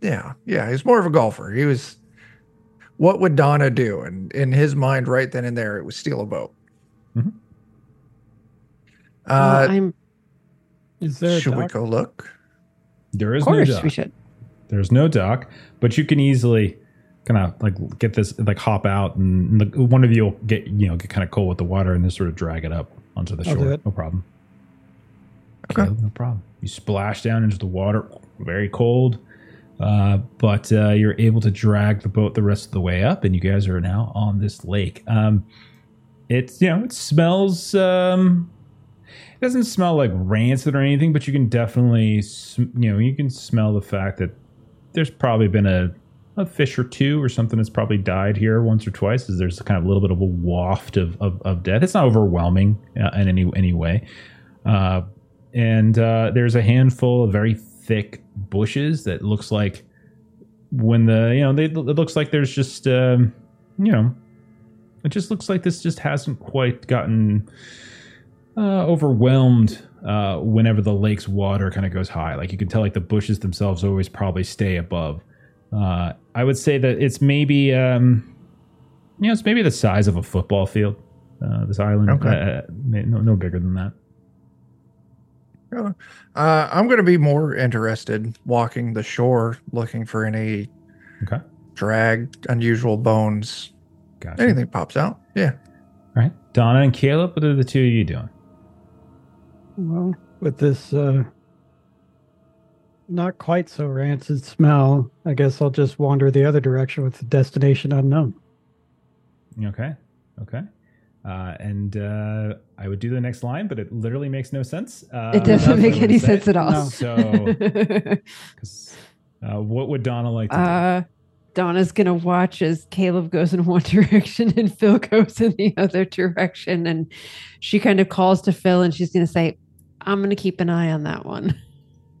yeah, yeah, he's more of a golfer. He was. What would Donna do? And in his mind, right then and there, it was steal a boat. Mhm. Well, Uh, I'm Is there a should we go look? there is of course no dock. we should. There's no dock, but you can easily kind of like get this like hop out and the, one of you will get you know get kind of cold with the water and just sort of drag it up onto the I'll shore. No problem. Okay. Okay, no problem. You splash down into the water, very cold, uh, but uh, you're able to drag the boat the rest of the way up, and you guys are now on this lake. Um, it's you know it smells. Um, it doesn't smell like rancid or anything, but you can definitely sm- you know you can smell the fact that there's probably been a a fish or two or something that's probably died here once or twice. Is there's kind of a little bit of a waft of of, of death. It's not overwhelming uh, in any any way. Uh, and uh, there's a handful of very thick bushes that looks like when the you know they, it looks like there's just um, you know it just looks like this just hasn't quite gotten uh, overwhelmed uh, whenever the lake's water kind of goes high. Like you can tell, like the bushes themselves always probably stay above. Uh, I would say that it's maybe um, you know it's maybe the size of a football field. Uh, this island, Okay. uh, no, no bigger than that. Uh, I'm going to be more interested walking the shore, looking for any Okay. dragged, unusual bones. Gotcha. Anything pops out. Yeah. All right. Donna and Caleb, what are the two of you doing? Well, with this uh not quite so rancid smell, I guess I'll just wander the other direction with the destination unknown. Okay. Okay. Uh, and uh, I would do the next line, but it literally makes no sense. Uh, it doesn't make what I any say. sense at all. No. So, 'cause, uh, what would Donna like to do? uh, Donna's gonna watch as Caleb goes in one direction and Phil goes in the other direction, and she kind of calls to Phil and she's gonna say, "I'm gonna keep an eye on that one."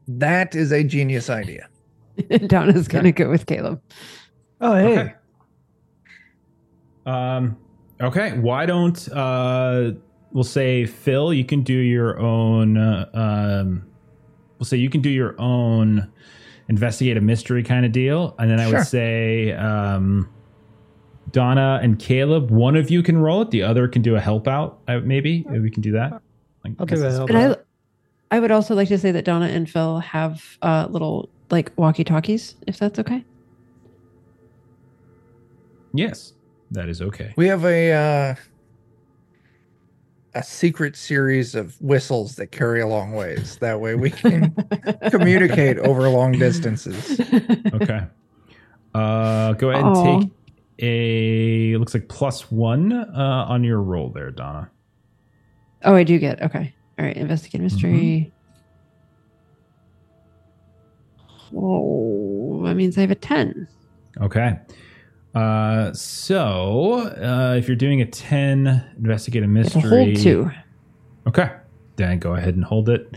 That is a genius idea. Donna's gonna go with Caleb. Oh, hey. Okay. Um, okay. Why don't uh, we'll say Phil? You can do your own. Uh, um, we'll say you can do your own investigate a mystery kind of deal, and then I Sure. would say um, Donna and Caleb. One of you can roll it. The other can do a help out. Uh, maybe we can do that. Like, I'll do a help out. I would also like to say that Donna and Phil have uh, little like walkie talkies, if that's okay. Yes, that is okay. We have a uh, a secret series of whistles that carry a long ways. That way we can communicate over long distances. Okay. Uh, go ahead and Aw. take a it looks like plus one uh, on your roll there, Donna. Oh, I do get okay. All right, investigate mystery. Oh, that means I have a ten. Okay. Uh, so uh, if you're doing a ten, investigate a It's a mystery. hold two. Okay. Then go ahead and hold it.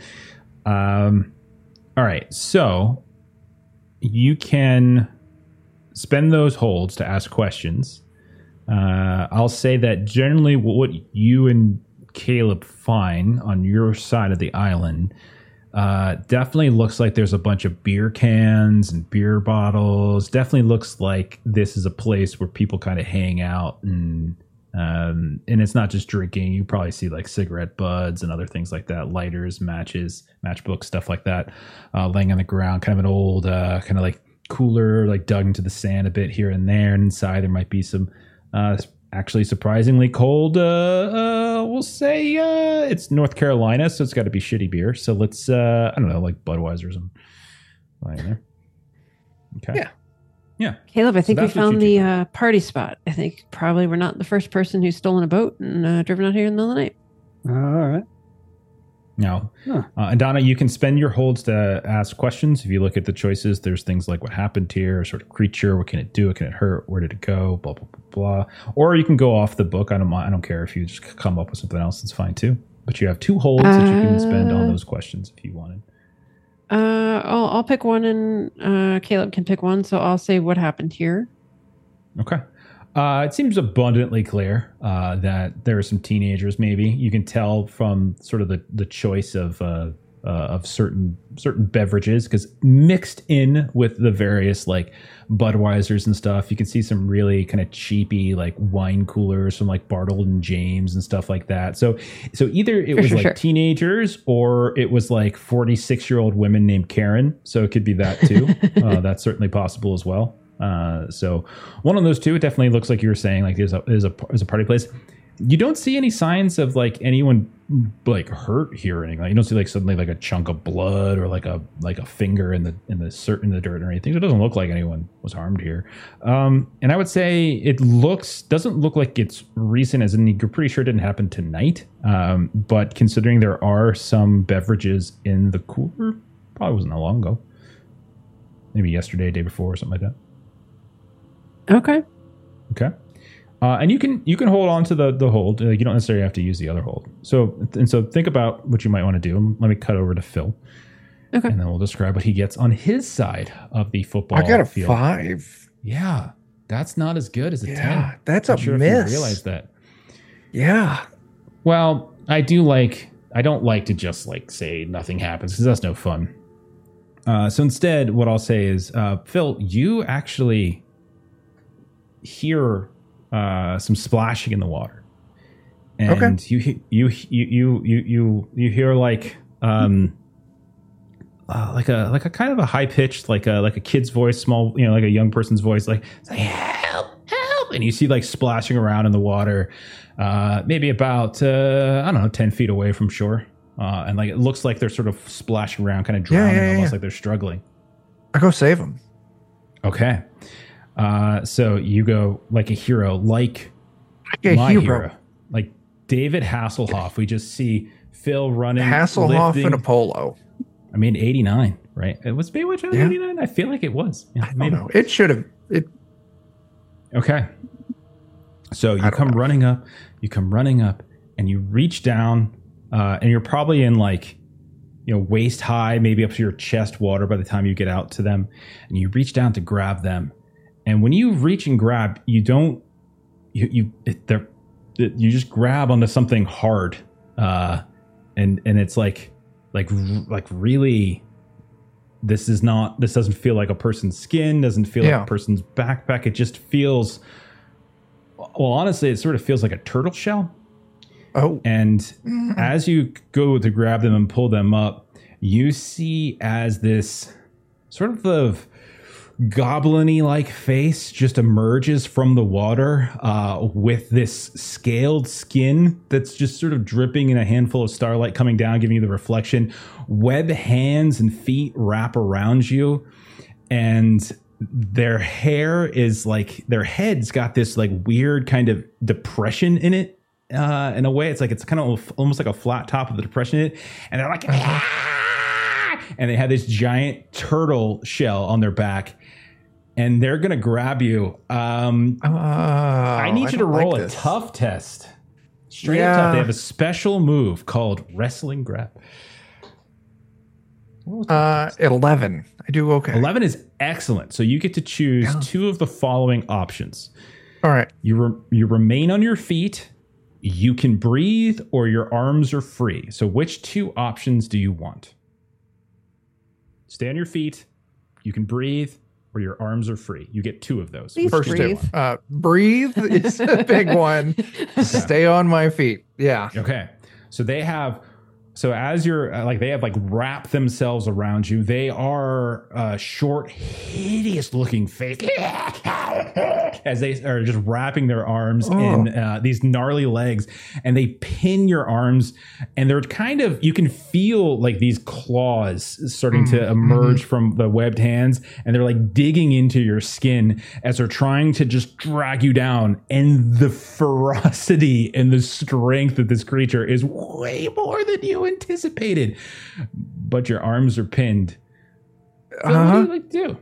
Um, all right. So you can spend those holds to ask questions. Uh, I'll say that generally what you and Caleb Fine on your side of the island uh, definitely looks like there's a bunch of beer cans and beer bottles. Definitely looks like this is a place where people kind of hang out and um, and it's not just drinking. You probably see like cigarette buds and other things like that, lighters, matches, matchbooks, stuff like that, uh, laying on the ground. Kind of an old, uh, kind of like cooler, like dug into the sand a bit here and there. And inside there might be some uh, actually surprisingly cold. Uh, uh, we'll say uh, it's North Carolina, so it's got to be shitty beer. So let's, uh, I don't know, like Budweiser or something. Lying there. Okay. Yeah. Yeah. Caleb, I So think we that's what you found the uh, party spot. I think probably we're not the first person who's stolen a boat and uh, driven out here in the middle of the night. All right. Now, Huh. uh, and Donna, you can spend your holds to ask questions. If you look at the choices, there's things like what happened here, sort of creature, what can it do, what can it hurt, where did it go, blah blah blah blah. Or you can go off the book. I don't. I don't care if you just come up with something else. It's fine too. But you have two holds that you can spend on Uh, those questions if you wanted. Uh, I'll, I'll pick one and uh, Caleb can pick one. So I'll say what happened here. Okay. Uh, it seems abundantly clear uh, that there are some teenagers. Maybe you can tell from sort of the the choice of uh, uh, of certain certain beverages because mixed in with the various like Budweisers and stuff, you can see some really kind of cheapy like wine coolers from like Bartles and Jaymes and stuff like that. So so either it Sure, was sure, like sure. teenagers or it was like forty six year old women named Karen. So it could be that too. uh, that's certainly possible as well. Uh, so one of those two, it definitely looks like you were saying, like is a is a is a party place. You don't see any signs of like anyone like hurt here or anything. Like, you don't see like suddenly like a chunk of blood or like a like a finger in the in the cert in the dirt or anything. It doesn't look like anyone was harmed here. Um, and I would say it looks doesn't look like it's recent, as in you're pretty sure it didn't happen tonight. Um, but considering there are some beverages in the cooler, probably wasn't that long ago. Maybe yesterday, day before, or something like that. Okay. Okay. Uh, and you can you can hold on to the the hold. Like you don't necessarily have to use the other hold. So and so think about what you might want to do. Let me cut over to Phil, Okay. and then we'll describe what he gets on his side of the football. I got a field. five. Yeah, that's not as good as a Yeah, ten. that's Not a sure if you miss. realize that. Yeah. Well, I do like I don't like to just like say nothing happens because that's no fun. Uh, so instead, what I'll say is, uh, Phil, you actually hear uh, some splashing in the water, and Okay. you you you you you you you hear like um. Uh, like a like a kind of a high pitched like a like a kid's voice, small you know like a young person's voice, like, help help, and you see like splashing around in the water, uh, maybe about uh, I don't know, ten feet away from shore, uh, and like it looks like they're sort of splashing around, kind of drowning, yeah, yeah, almost yeah. like they're struggling. I go save them. Okay, uh, so you go like a hero, like a my hero. hero. like David Hasselhoff. We just see Phil running. Hasselhoff lifting. a polo. I mean, 89, right? It was Baywatch Yeah. 89? I feel like it was. Yeah, I don't know. It should have. It. Okay. So you come know. running up, you come running up, and you reach down, uh, and you're probably in like, you know, waist high, maybe up to your chest water by the time you get out to them, and you reach down to grab them, and when you reach and grab, you don't, you you it, you just grab onto something hard, uh, and and it's like, like like really. This is not. This doesn't feel like a person's skin. Doesn't feel like a person's backpack. It just feels well, honestly, it sort of feels like a turtle shell. Oh. And Mm. as you go to grab them and pull them up, you see as this sort of the goblin like face just emerges from the water uh, with this scaled skin that's just sort of dripping in a handful of starlight coming down, giving you the reflection. Web hands and feet wrap around you, and their hair is like their head's got this like weird kind of depression in it uh in a way it's like it's kind of almost like a flat top of the depression in it and they're like "Ah!" and they have this giant turtle shell on their back and they're gonna grab you um Uh, i need you to roll a tough test straight up tough they have a special move called wrestling grab Uh, eleven. I do okay. 11 is excellent so you get to choose Yeah. two of the following options All right. You re- you remain on your feet. You can breathe, or your arms are free. So, which two options do you want? Stay on your feet. You can breathe, or your arms are free. You get two of those. Please First breathe. two. Uh, breathe is a big one. Stay on my feet. Yeah. Okay. So they have. So as you're uh, like they have like wrapped themselves around you. They are uh, short, hideous looking face as they are just wrapping their arms in uh, these gnarly legs, and they pin your arms, and they're kind of you can feel like these claws starting to emerge from the webbed hands, and they're like digging into your skin as they're trying to just drag you down. And the ferocity and the strength of this creature is way more than you anticipated. But your arms are pinned. Phil, what do Uh-huh. you like to do?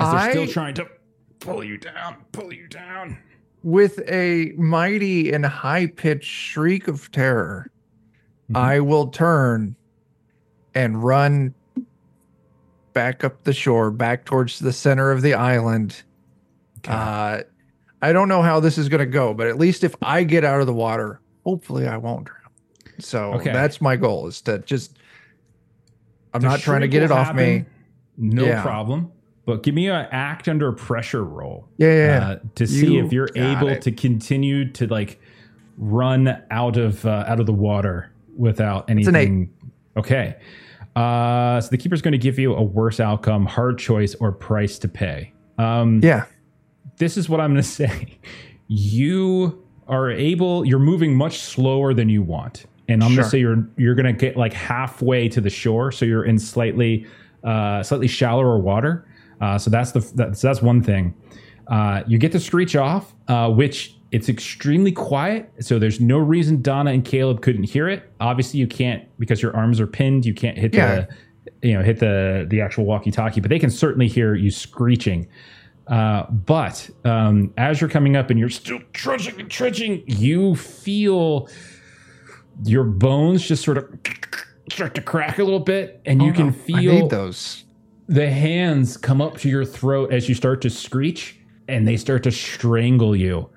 As they're still I- trying to pull you down, pull you down. With a mighty and high pitched shriek of terror, Mhm. I will turn and run back up the shore, back towards the center of the island. Okay. Uh, I don't know how this is going to go, but at least if I get out of the water, hopefully I won't drown. So Okay. that's my goal is to just, I'm The not trying to get it off me. No Yeah. problem. But give me an act under pressure roll. Yeah, yeah, yeah. Uh, to see You if you're able it. to continue to like run out of uh, out of the water without anything. Okay. Uh, so the keeper's going to give you a worse outcome, hard choice, or price to pay. Um, yeah. this is what I'm going to say. You are able. You're moving much slower than you want, and I'm gonna say you're you're going to get like halfway to the shore, so you're in slightly uh, slightly shallower water. Uh, so that's the that's that's one thing. Uh, you get to screech off, uh, which it's extremely quiet. So there's no reason Donna and Caleb couldn't hear it. Obviously, you can't because your arms are pinned. You can't hit Yeah. the you know hit the the actual walkie-talkie, but they can certainly hear you screeching. Uh, but um, as you're coming up and you're still trudging and trudging, you feel your bones just sort of start to crack a little bit, and you Oh, can no. Feel those. the hands come up to your throat as you start to screech, and they start to strangle you.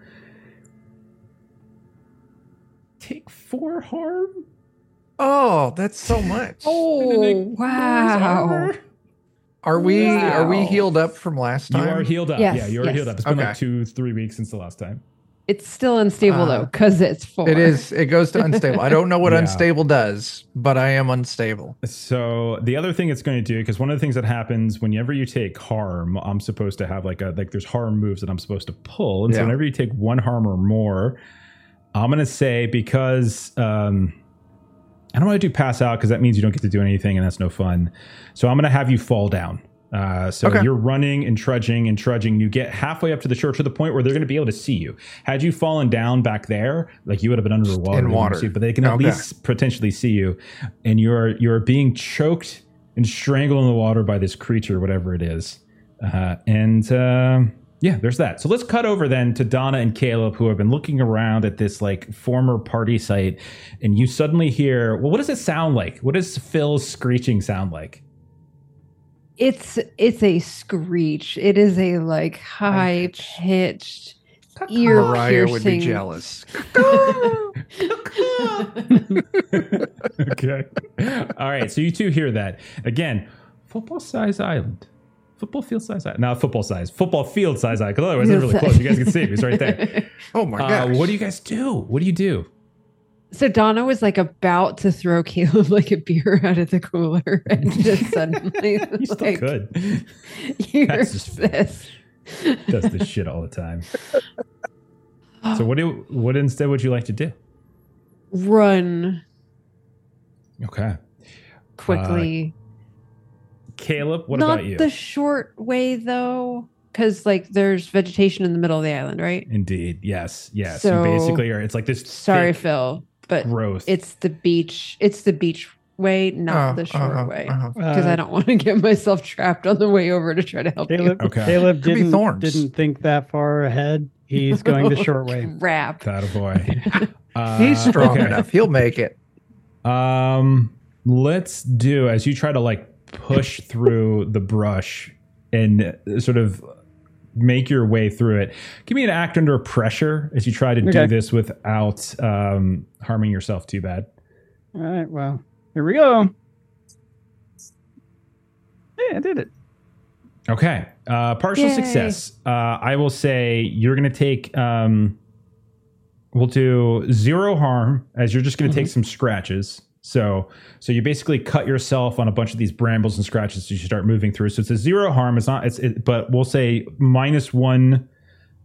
Take four harm. Oh, that's so much. Oh, wow. Are we are we healed up from last time? You are healed up. Yes, yeah, you are yes. healed up. It's been like two, three weeks since the last time. It's still unstable Uh, though, because it's four. It is. It goes to unstable. I don't know what Yeah. unstable does, but I am unstable. So the other thing it's going to do, because one of the things that happens whenever you take harm, I'm supposed to have like a like there's harm moves that I'm supposed to pull, and so whenever you take one harm or more, I'm going to say because um, I don't want to do pass out because that means you don't get to do anything and that's no fun. So I'm going to have you fall down. Uh, so Okay. you're running and trudging and trudging. You get halfway up to the shore to the point where they're going to be able to see you. Had you fallen down back there, like you would have been under the water, In water. you, but they can at Okay. least potentially see you. And you're you're being choked and strangled in the water by this creature, whatever it is. Uh, and um yeah, there's that. So let's cut over then to Donna and Caleb, who have been looking around at this like former party site, and you suddenly hear, well, what does it sound like? What does Phil's screeching sound like? It's it's a screech. It is a like high pitched ear Mariah would be jealous. okay. All right. So you two hear that again. Football size island. Football field size island. Now football size. Football field size island. Because otherwise it's really close. You guys can see it. He's right there. Oh my Uh, what do you guys do? What do you do? So Donna was like about to throw Caleb like a beer out of the cooler, and just suddenly You still like, could. That's just- this. Does this shit all the time. So what do what instead would you like to do? Run Okay. quickly. Uh, Caleb, what Not about you? the short way though, because like there's vegetation in the middle of the island, right? Indeed. Yes. Yes. So- you basically are it's like this Sorry, thick Phil, but growth. it's the beach. It's the beach way, not Oh, the short uh-huh, way. uh-huh. Because I Uh, don't want to get myself trapped on the way over to try to help Caleb, Okay. Caleb didn't, didn't think that far ahead. He's going the short way. Crap. that a boy. Uh, He's strong okay. enough. He'll make it. Um, let's do as you try to like push through the brush and sort of make your way through it. Give me an act under pressure as you try to do this without um, harming yourself too bad. All right, well, here we go. Yeah, I did it. Okay. Uh, partial Yay. success. Uh, I will say you're going to take. Um, we'll do zero harm as you're just going to take some scratches. So, so you basically cut yourself on a bunch of these brambles and scratches as you start moving through. So it's a zero harm. It's not. It's it, but we'll say minus one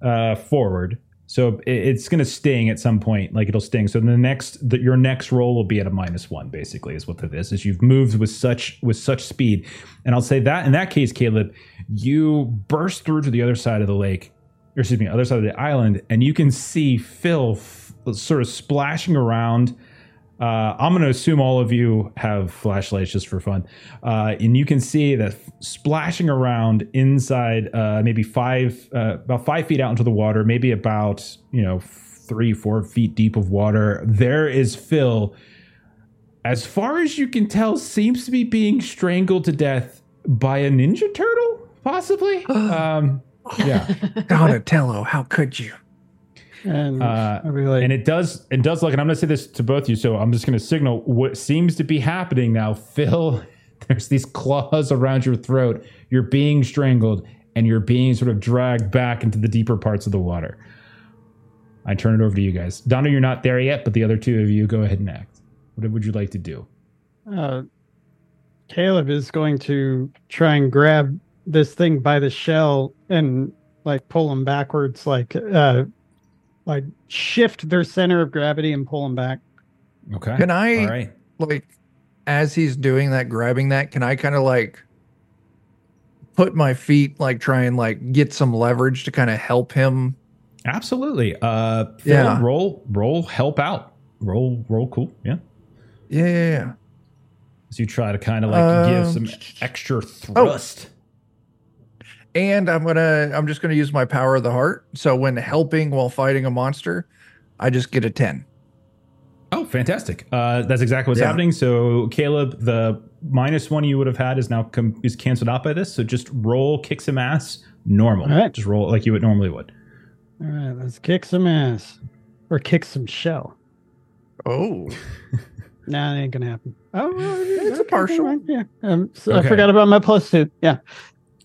uh, forward. So it, it's going to sting at some point. Like it'll sting. So the next, the, your next roll will be at a minus one. Basically, is what it is. Is you've moved with such with such speed. And I'll say that in that case, Caleb, you burst through to the other side of the lake, or excuse me, other side of the island, and you can see Phil f- sort of splashing around. Uh, I'm going to assume all of you have flashlights just for fun, uh, and you can see that f- splashing around inside, uh, maybe five, uh, about five feet out into the water, maybe about you know three, four feet deep of water. There is Phil. As far as you can tell, seems to be being strangled to death by a ninja turtle, possibly. um, yeah. Donatello, how could you? And Uh, like, and it does it does look and i'm going to say this to both of you so i'm just going to signal what seems to be happening now. Phil there's these claws around your throat. You're being strangled and you're being sort of dragged back into the deeper parts of the water. I turn it over to you guys. Donna you're not there yet but the other two of you go ahead and act. What would you like to do? Uh, Caleb is going to try and grab this thing by the shell and like pull him backwards, like uh, like shift their center of gravity and pull him back. okay Can I all right like as he's doing that, grabbing that, can I kind of like put my feet like try and like get some leverage to kind of help him? absolutely uh phil, Yeah. roll roll help out roll roll cool yeah Yeah, yeah, yeah. as you try to kind of like give Um, some extra thrust And I'm gonna I'm just gonna use my power of the heart. So when helping while fighting a monster, I just get a 10. Oh, fantastic! Uh, that's exactly what's Yeah. happening. So, Caleb, the minus one you would have had is now com- is canceled out by this. So, just roll, kick some ass, normal. All right. Just roll it like you would normally would. All right, let's kick some ass or kick some shell. Oh. Nah, it ain't gonna happen. Oh, well, It's a partial. never mind. Yeah, um, so Okay. I forgot about my plus two. Yeah,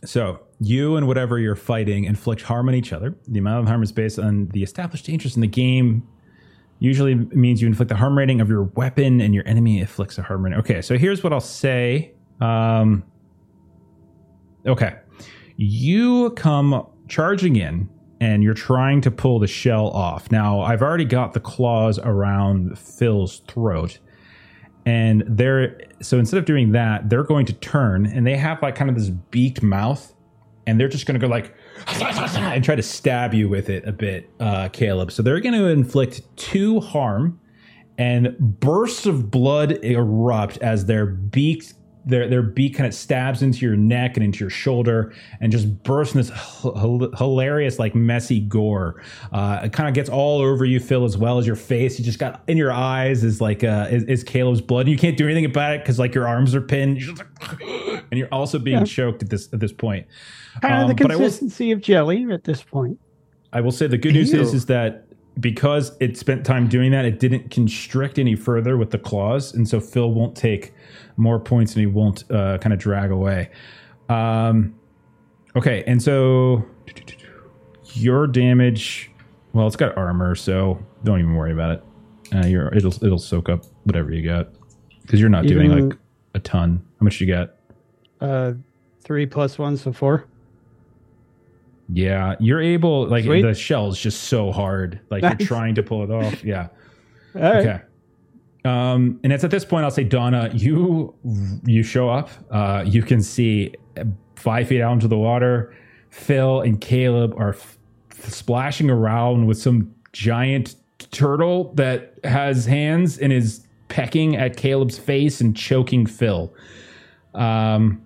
So, you and whatever you're fighting inflict harm on each other. The amount of harm is based on the established dangers in the game. Usually means you inflict the harm rating of your weapon, and your enemy inflicts a harm rating. Okay, so here's what I'll say. Um, okay, you come charging in, and you're trying to pull the shell off. Now, I've already got the claws around Phil's throat, and they're so instead of doing that, they're going to turn, and they have like kind of this beaked mouth, and they're just going to go like and try to stab you with it a bit, uh, Caleb. So they're going to inflict two harm, and bursts of blood erupt as their beaks their their beak kind of stabs into your neck and into your shoulder and just bursts in this hilarious like messy gore. Uh, it kind of gets all over you phil as well as your face. You just got in your eyes is like uh is, is caleb's blood. And you can't do anything about it because like your arms are pinned and you're also being Yeah. choked at this at this point Kind of the Um, but I will- consistency of jelly at this point. I will say the good news Ew. is is that because it spent time doing that, it didn't constrict any further with the claws, and so Phil won't take more points and he won't uh, kind of drag away. Um, okay, and so your damage, well, it's got armor, so don't even worry about it. Uh, you're, it'll it'll soak up whatever you got because you're not doing like a ton. How much you got? Uh, three plus one, so four. Yeah, you're able. Like Sweet. the shell's just so hard. Like Nice. you're trying to pull it off. Yeah. All right. Okay. Um, and it's at this point I'll say, Donna, you you show up. Uh, you can see five feet out into the water. Phil and Caleb are f- splashing around with some giant turtle that has hands and is pecking at Caleb's face and choking Phil. Um,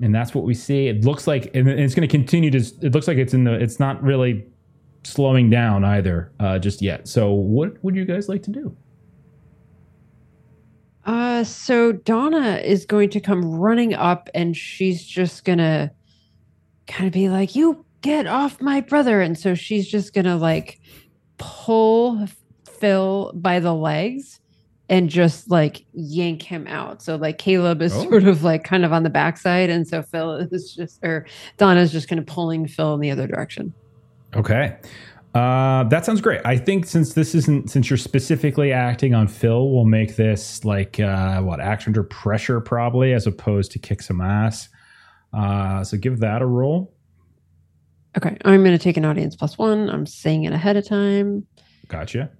and that's what we see. It looks like, and it's going to continue to. It looks like it's in the. It's not really slowing down either uh, just yet. So, what would you guys like to do? Uh, so Donna is going to come running up and she's just gonna kind of be like, You get off my brother. And so she's just gonna like pull Phil by the legs and just like yank him out. So like Caleb is Oh. sort of like kind of on the backside. And so Phil is just or Donna's just kind of pulling Phil in the other direction. Okay. Uh, that sounds great. I think since this isn't since you're specifically acting on Phil, we'll make this like uh, what action under pressure probably as opposed to kick some ass. Uh, so give that a roll. Okay. I'm gonna take an audience plus one. I'm saying it ahead of time. Gotcha.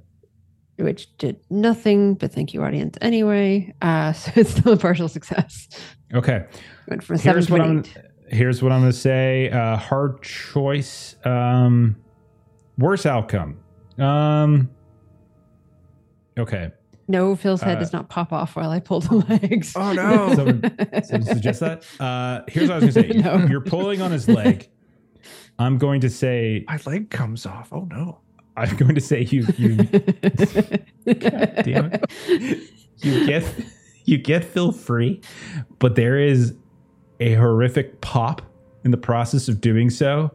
Which did nothing, but thank you, audience, anyway. Uh, so it's still a partial success. Okay. Went from a Here's what I'm. Here's what I'm going to say. Uh, hard choice. Um, worse outcome. Um. Okay. No, Phil's head Uh, does not pop off while I pull the legs. Oh, no. Someone- So suggest that. Uh, here's what I was going to say. No. You're pulling on his leg. I'm going to say. My leg comes off. Oh no. I'm going to say you. You. God damn it. You get. You get Phil free, but there is a horrific pop in the process of doing so.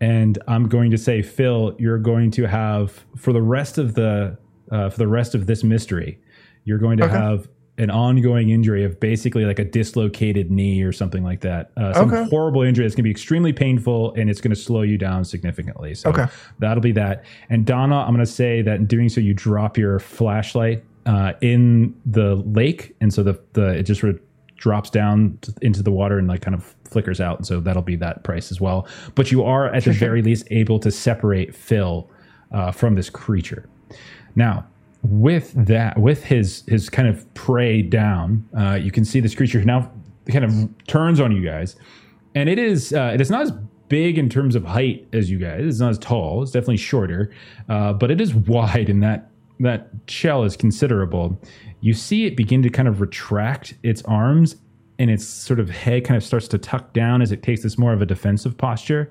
And I'm going to say, Phil, you're going to have for the rest of the uh, for the rest of this mystery, you're going to Okay. have an ongoing injury of basically like a dislocated knee or something like that. Uh, some Okay. horrible injury that's going to be extremely painful and it's going to slow you down significantly. So Okay. that'll be that. And Donna, I'm going to say that in doing so, you drop your flashlight uh, in the lake, and so the the it just sort of drops down t- into the water and like kind of flickers out. And so that'll be that price as well. But you are at the very least able to separate Phil uh, from this creature. Now, with that, with his his kind of prey down, uh, you can see this creature now kind of turns on you guys, and it is uh, it is not as big in terms of height as you guys. It's not as tall. It's definitely shorter, uh, but it is wide, and that that shell is considerable. You see it begin to kind of retract its arms, and its sort of head kind of starts to tuck down as it takes this more of a defensive posture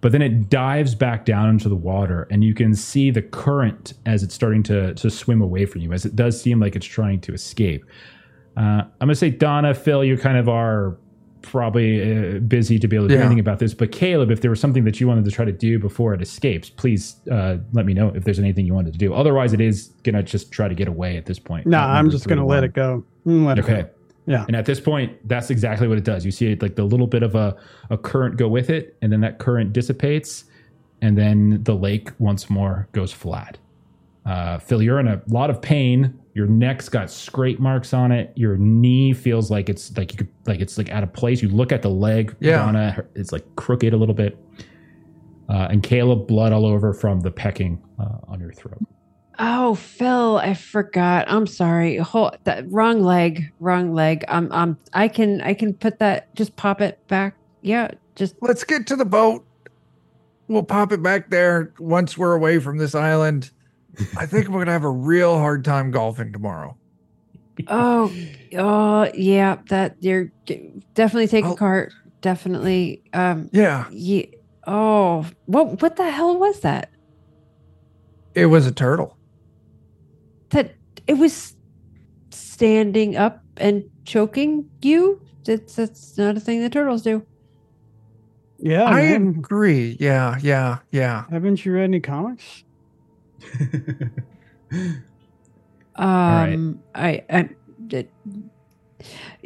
but then it dives back down into the water and you can see the current as it's starting to to swim away from you as it does seem like it's trying to escape uh, i'm going to say donna phil you kind of are probably uh, busy to be able to do Yeah. anything about this but caleb if there was something that you wanted to try to do before it escapes please uh, let me know if there's anything you wanted to do otherwise it is going to just try to get away at this point No, I'm just gonna let it go. Let it Okay. go. Yeah. And at this point, that's exactly what it does. You see it like the little bit of a, a current go with it, and then that current dissipates, and then the lake once more goes flat. Uh, Phil, you're in a lot of pain. Your neck's got scrape marks on it. Your knee feels like it's like you could like it's like out of place. You look at the leg, Yeah. Donna, it's like crooked a little bit. Uh, and Caleb, blood all over from the pecking uh, on your throat. Oh, Phil, I forgot. I'm sorry. Hold that wrong leg, wrong leg. Um, um, I can, I can put that. Just pop it back. Yeah, just Let's get to the boat. We'll pop it back there once we're away from this island. I think we're gonna have a real hard time golfing tomorrow. oh, oh, yeah. That you're definitely take a Oh. cart. Definitely. Um, Yeah, yeah. Oh, what, what the hell was that? it was a turtle. That it was standing up and choking you. That's that's not a thing that turtles do. Yeah, I man. agree. Yeah, yeah, yeah. Haven't you read any comics? right. Um, I, I,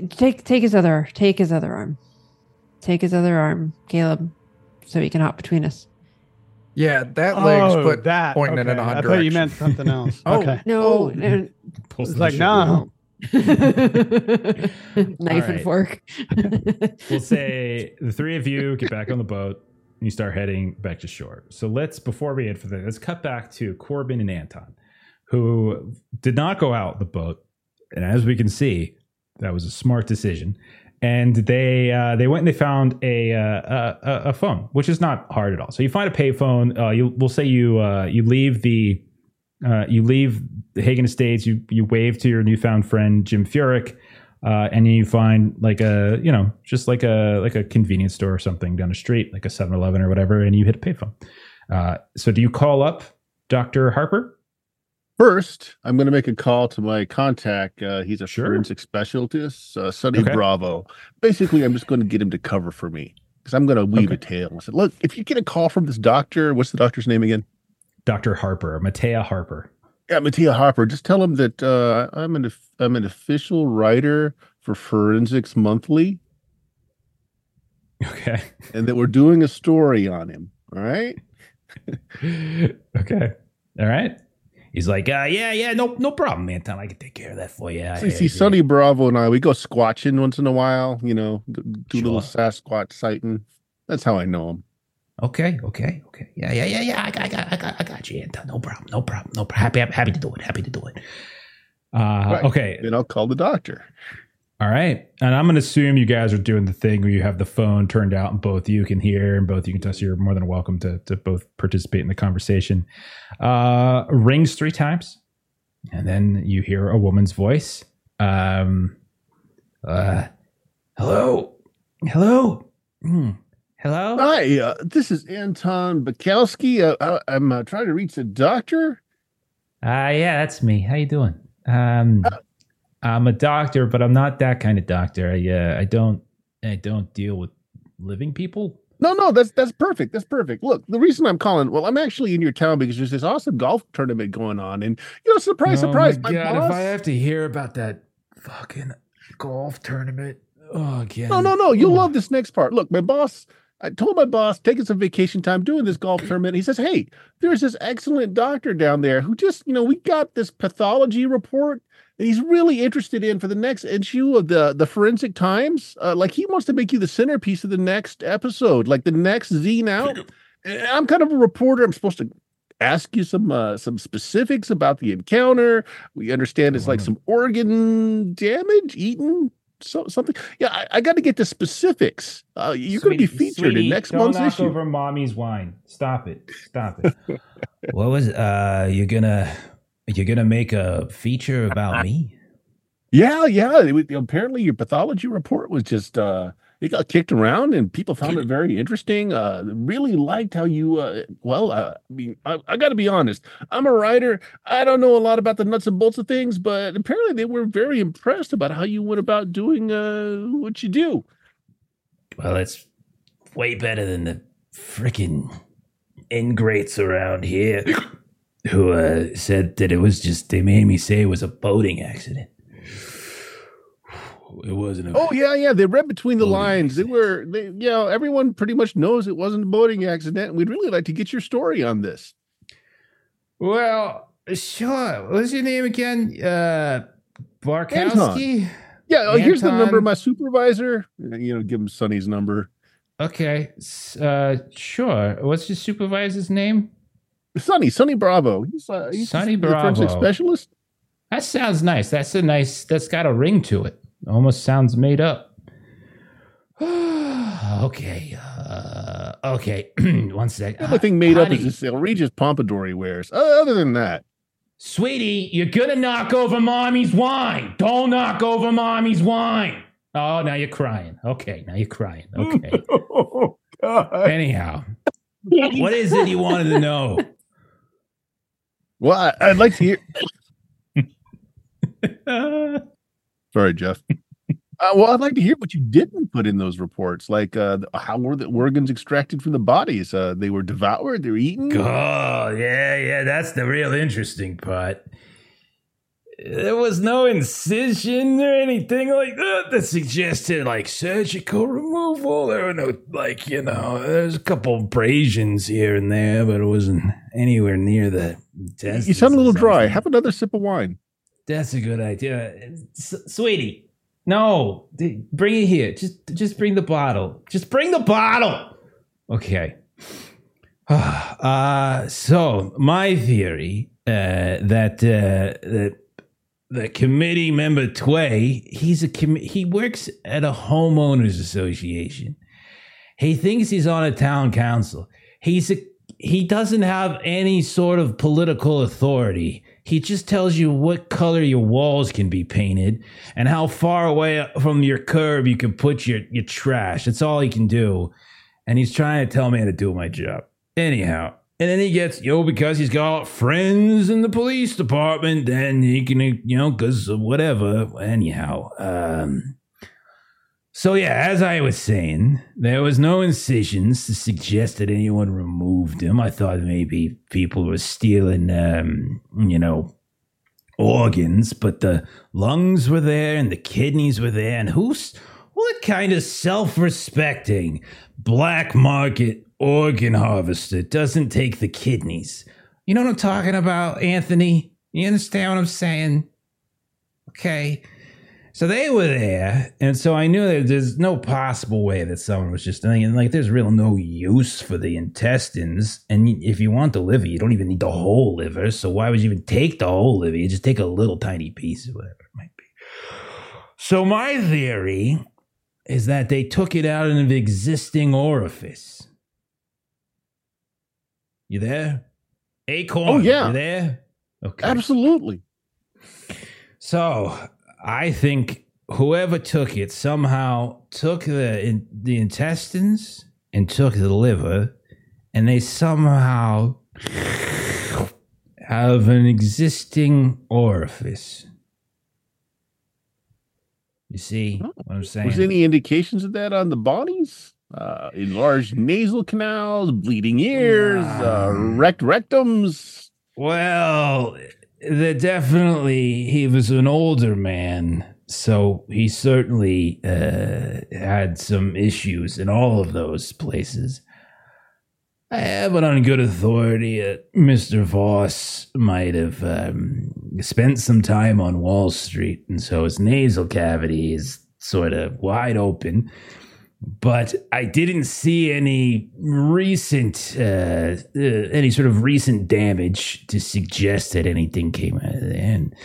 take take his other take his other arm, take his other arm, Caleb, so he can hop between us. Yeah, that leg's oh, put that pointing in okay. an odd I thought you meant something else. Oh. okay. No, Oh. no. It's like no. knife and fork. we'll say the three of you get back on the boat and you start heading back to shore. So let's, before we head for that, let's cut back to Corbin and Anton, who did not go out the boat. And as we can see, that was a smart decision. And they uh, they went and they found a, uh, a a phone, which is not hard at all. So you find a payphone. Uh, you we'll say you uh, you leave the uh, you leave the Hagen Estates. You you wave to your newfound friend Jim Furyk, uh, and you find like a you know just like a like a convenience store or something down the street, like a 7-Eleven or whatever, and you hit a payphone. So do you call up Doctor Harper? First, I'm going to make a call to my contact. Uh, he's a Sure. forensic specialist, uh, Sonny Okay. Bravo. Basically, I'm just going to get him to cover for me because I'm going to weave Okay. a tale. I said, look, if you get a call from this doctor, what's the doctor's name again? Doctor Harper, Matea Harper. Yeah, Mattia Harper. Just tell him that uh, I'm an I'm an official writer for Forensics Monthly, Okay. and that we're doing a story on him. All right. okay. All right. He's like, uh, yeah, yeah, no, no problem, Anton. I can take care of that for you. I- see, agree." Sonny Bravo and I, we go squatching once in a while. You know, do a little Sure. Sasquatch sighting. That's how I know him. Okay, okay, okay. Yeah, yeah, yeah, yeah. I got, I got, I got, I got you, Anton. No problem, no problem, no problem. Happy, happy, happy to do it. Happy to do it. Uh, Right. Okay, Then I'll call the doctor. All right. And I'm going to assume you guys are doing the thing where you have the phone turned out and both you can hear and both you can tell. So you're more than welcome to to both participate in the conversation. Uh, rings three times, and then you hear a woman's voice. Um, uh, hello, hello, Hmm. hello. Hi, uh, this is Anton Bankowski. Uh, I, I'm uh, trying to reach the doctor. Uh, yeah, that's me. How you doing? Um, I'm a doctor, but I'm not that kind of doctor. I uh, I don't I don't deal with living people. No, no, that's that's perfect. That's perfect. Look, the reason I'm calling, well, I'm actually in your town because there's this awesome golf tournament going on, and you know, surprise, surprise, my boss. If I have to hear about that fucking golf tournament, oh again. No, no, no. You'll love this next part. Look, my boss, I told my boss, taking some vacation time doing this golf tournament. He says, Hey, there's this excellent doctor down there who just, you know, we got this pathology report that he's really interested in for the next issue of the, the Forensic Times. Uh, like he wants to make you the centerpiece of the next episode, like the next zine out. And I'm kind of a reporter. I'm supposed to ask you some uh, some specifics about the encounter. We understand it's like some organ damage, eaten so, something. Yeah, I, I got to get the specifics. Uh, you're going to be featured in next month's knock issue. over mommy's wine. Stop it. Stop it. what was uh you're gonna you're gonna make a feature about me? Yeah, yeah. it was- apparently, your pathology report was just uh, it got kicked around, and people found it very interesting. Uh, really liked how you. Uh, well, uh, I mean, I, I got to be honest. I'm a writer. I don't know a lot about the nuts and bolts of things, but apparently, they were very impressed about how you went about doing uh, what you do. Well, it's way better than the freaking ingrates around here who uh, said that it was just, they made me say it was a boating accident. It wasn't a. Oh yeah, yeah. They read between the Boating lines. They were, they, you know, everyone pretty much knows it wasn't a boating accident. And we'd really like to get your story on this. Well, sure. What's your name again? Uh Barkowski? Yeah. Oh, here's the number. Anton. My supervisor. You know, give him Sonny's number. Okay. Uh sure. What's your supervisor's name? Sonny, Sonny Bravo. He's uh, he's Sonny the forensic Bravo. specialist. That sounds nice. That's a nice. That's got a ring to it. Almost sounds made up. okay. Uh, okay. One sec. The only thing made up is this outrageous pompadour he wears. Uh, other than that, Sweetie, you're gonna knock over mommy's wine. Don't knock over mommy's wine. Oh, now you're crying. Okay, now you're crying. Okay. oh God. Anyhow, what is it you wanted to know? well, I, I'd like to hear. Sorry, Jeff. Uh, well, I'd like to hear what you didn't put in those reports, like uh, how were the organs extracted from the bodies? Uh, they were devoured, they were eaten. Oh, yeah, yeah, that's the real interesting part. There was no incision or anything like that that suggested like surgical removal. There were no, like, you know, there's a couple abrasions here and there, but it wasn't anywhere near the intestines. You sound a little dry. Have another sip of wine. That's a good idea. S- sweetie, no, d- bring it here. Just, just bring the bottle. Just bring the bottle. Okay. Uh, so my theory uh, that uh, that the committee member Tway, he's a com- he works at a homeowners association. He thinks he's on a town council. He's a he doesn't have any sort of political authority. He just tells you what color your walls can be painted and how far away from your curb you can put your, your trash. That's all he can do. And he's trying to tell me how to do my job. Anyhow, and then he gets, yo, because he's got friends in the police department, then he can, you know, because whatever. Anyhow, um, so yeah, as I was saying, there was no incisions to suggest that anyone removed them. I thought maybe people were stealing, um, you know, organs, but the lungs were there and the kidneys were there. And who's what kind of self-respecting black market organ harvester doesn't take the kidneys? You know what I'm talking about, Anthony? You understand what I'm saying? Okay. So they were there, and so I knew that there's no possible way that someone was just thinking like there's real no use for the intestines, and if you want the liver, you don't even need the whole liver. So why would you even take the whole liver? You just take a little tiny piece or whatever it might be. So my theory is that they took it out of an existing orifice. You there, Acorn? Oh, yeah. you there? Okay. Absolutely. So I think whoever took it somehow took the in, the intestines and took the liver, and they somehow have an existing orifice. You see what I'm saying? Was any indications of that on the bodies? Uh, enlarged nasal canals, bleeding ears, uh, wrecked rectums. Well, the definitely he was an older man, so he certainly uh, had some issues in all of those places. I have it on good authority that Mr. Voss might have um, spent some time on Wall Street, and so his nasal cavity is sort of wide open. But I didn't see any recent, uh, uh, any sort of recent damage to suggest that anything came out of the end.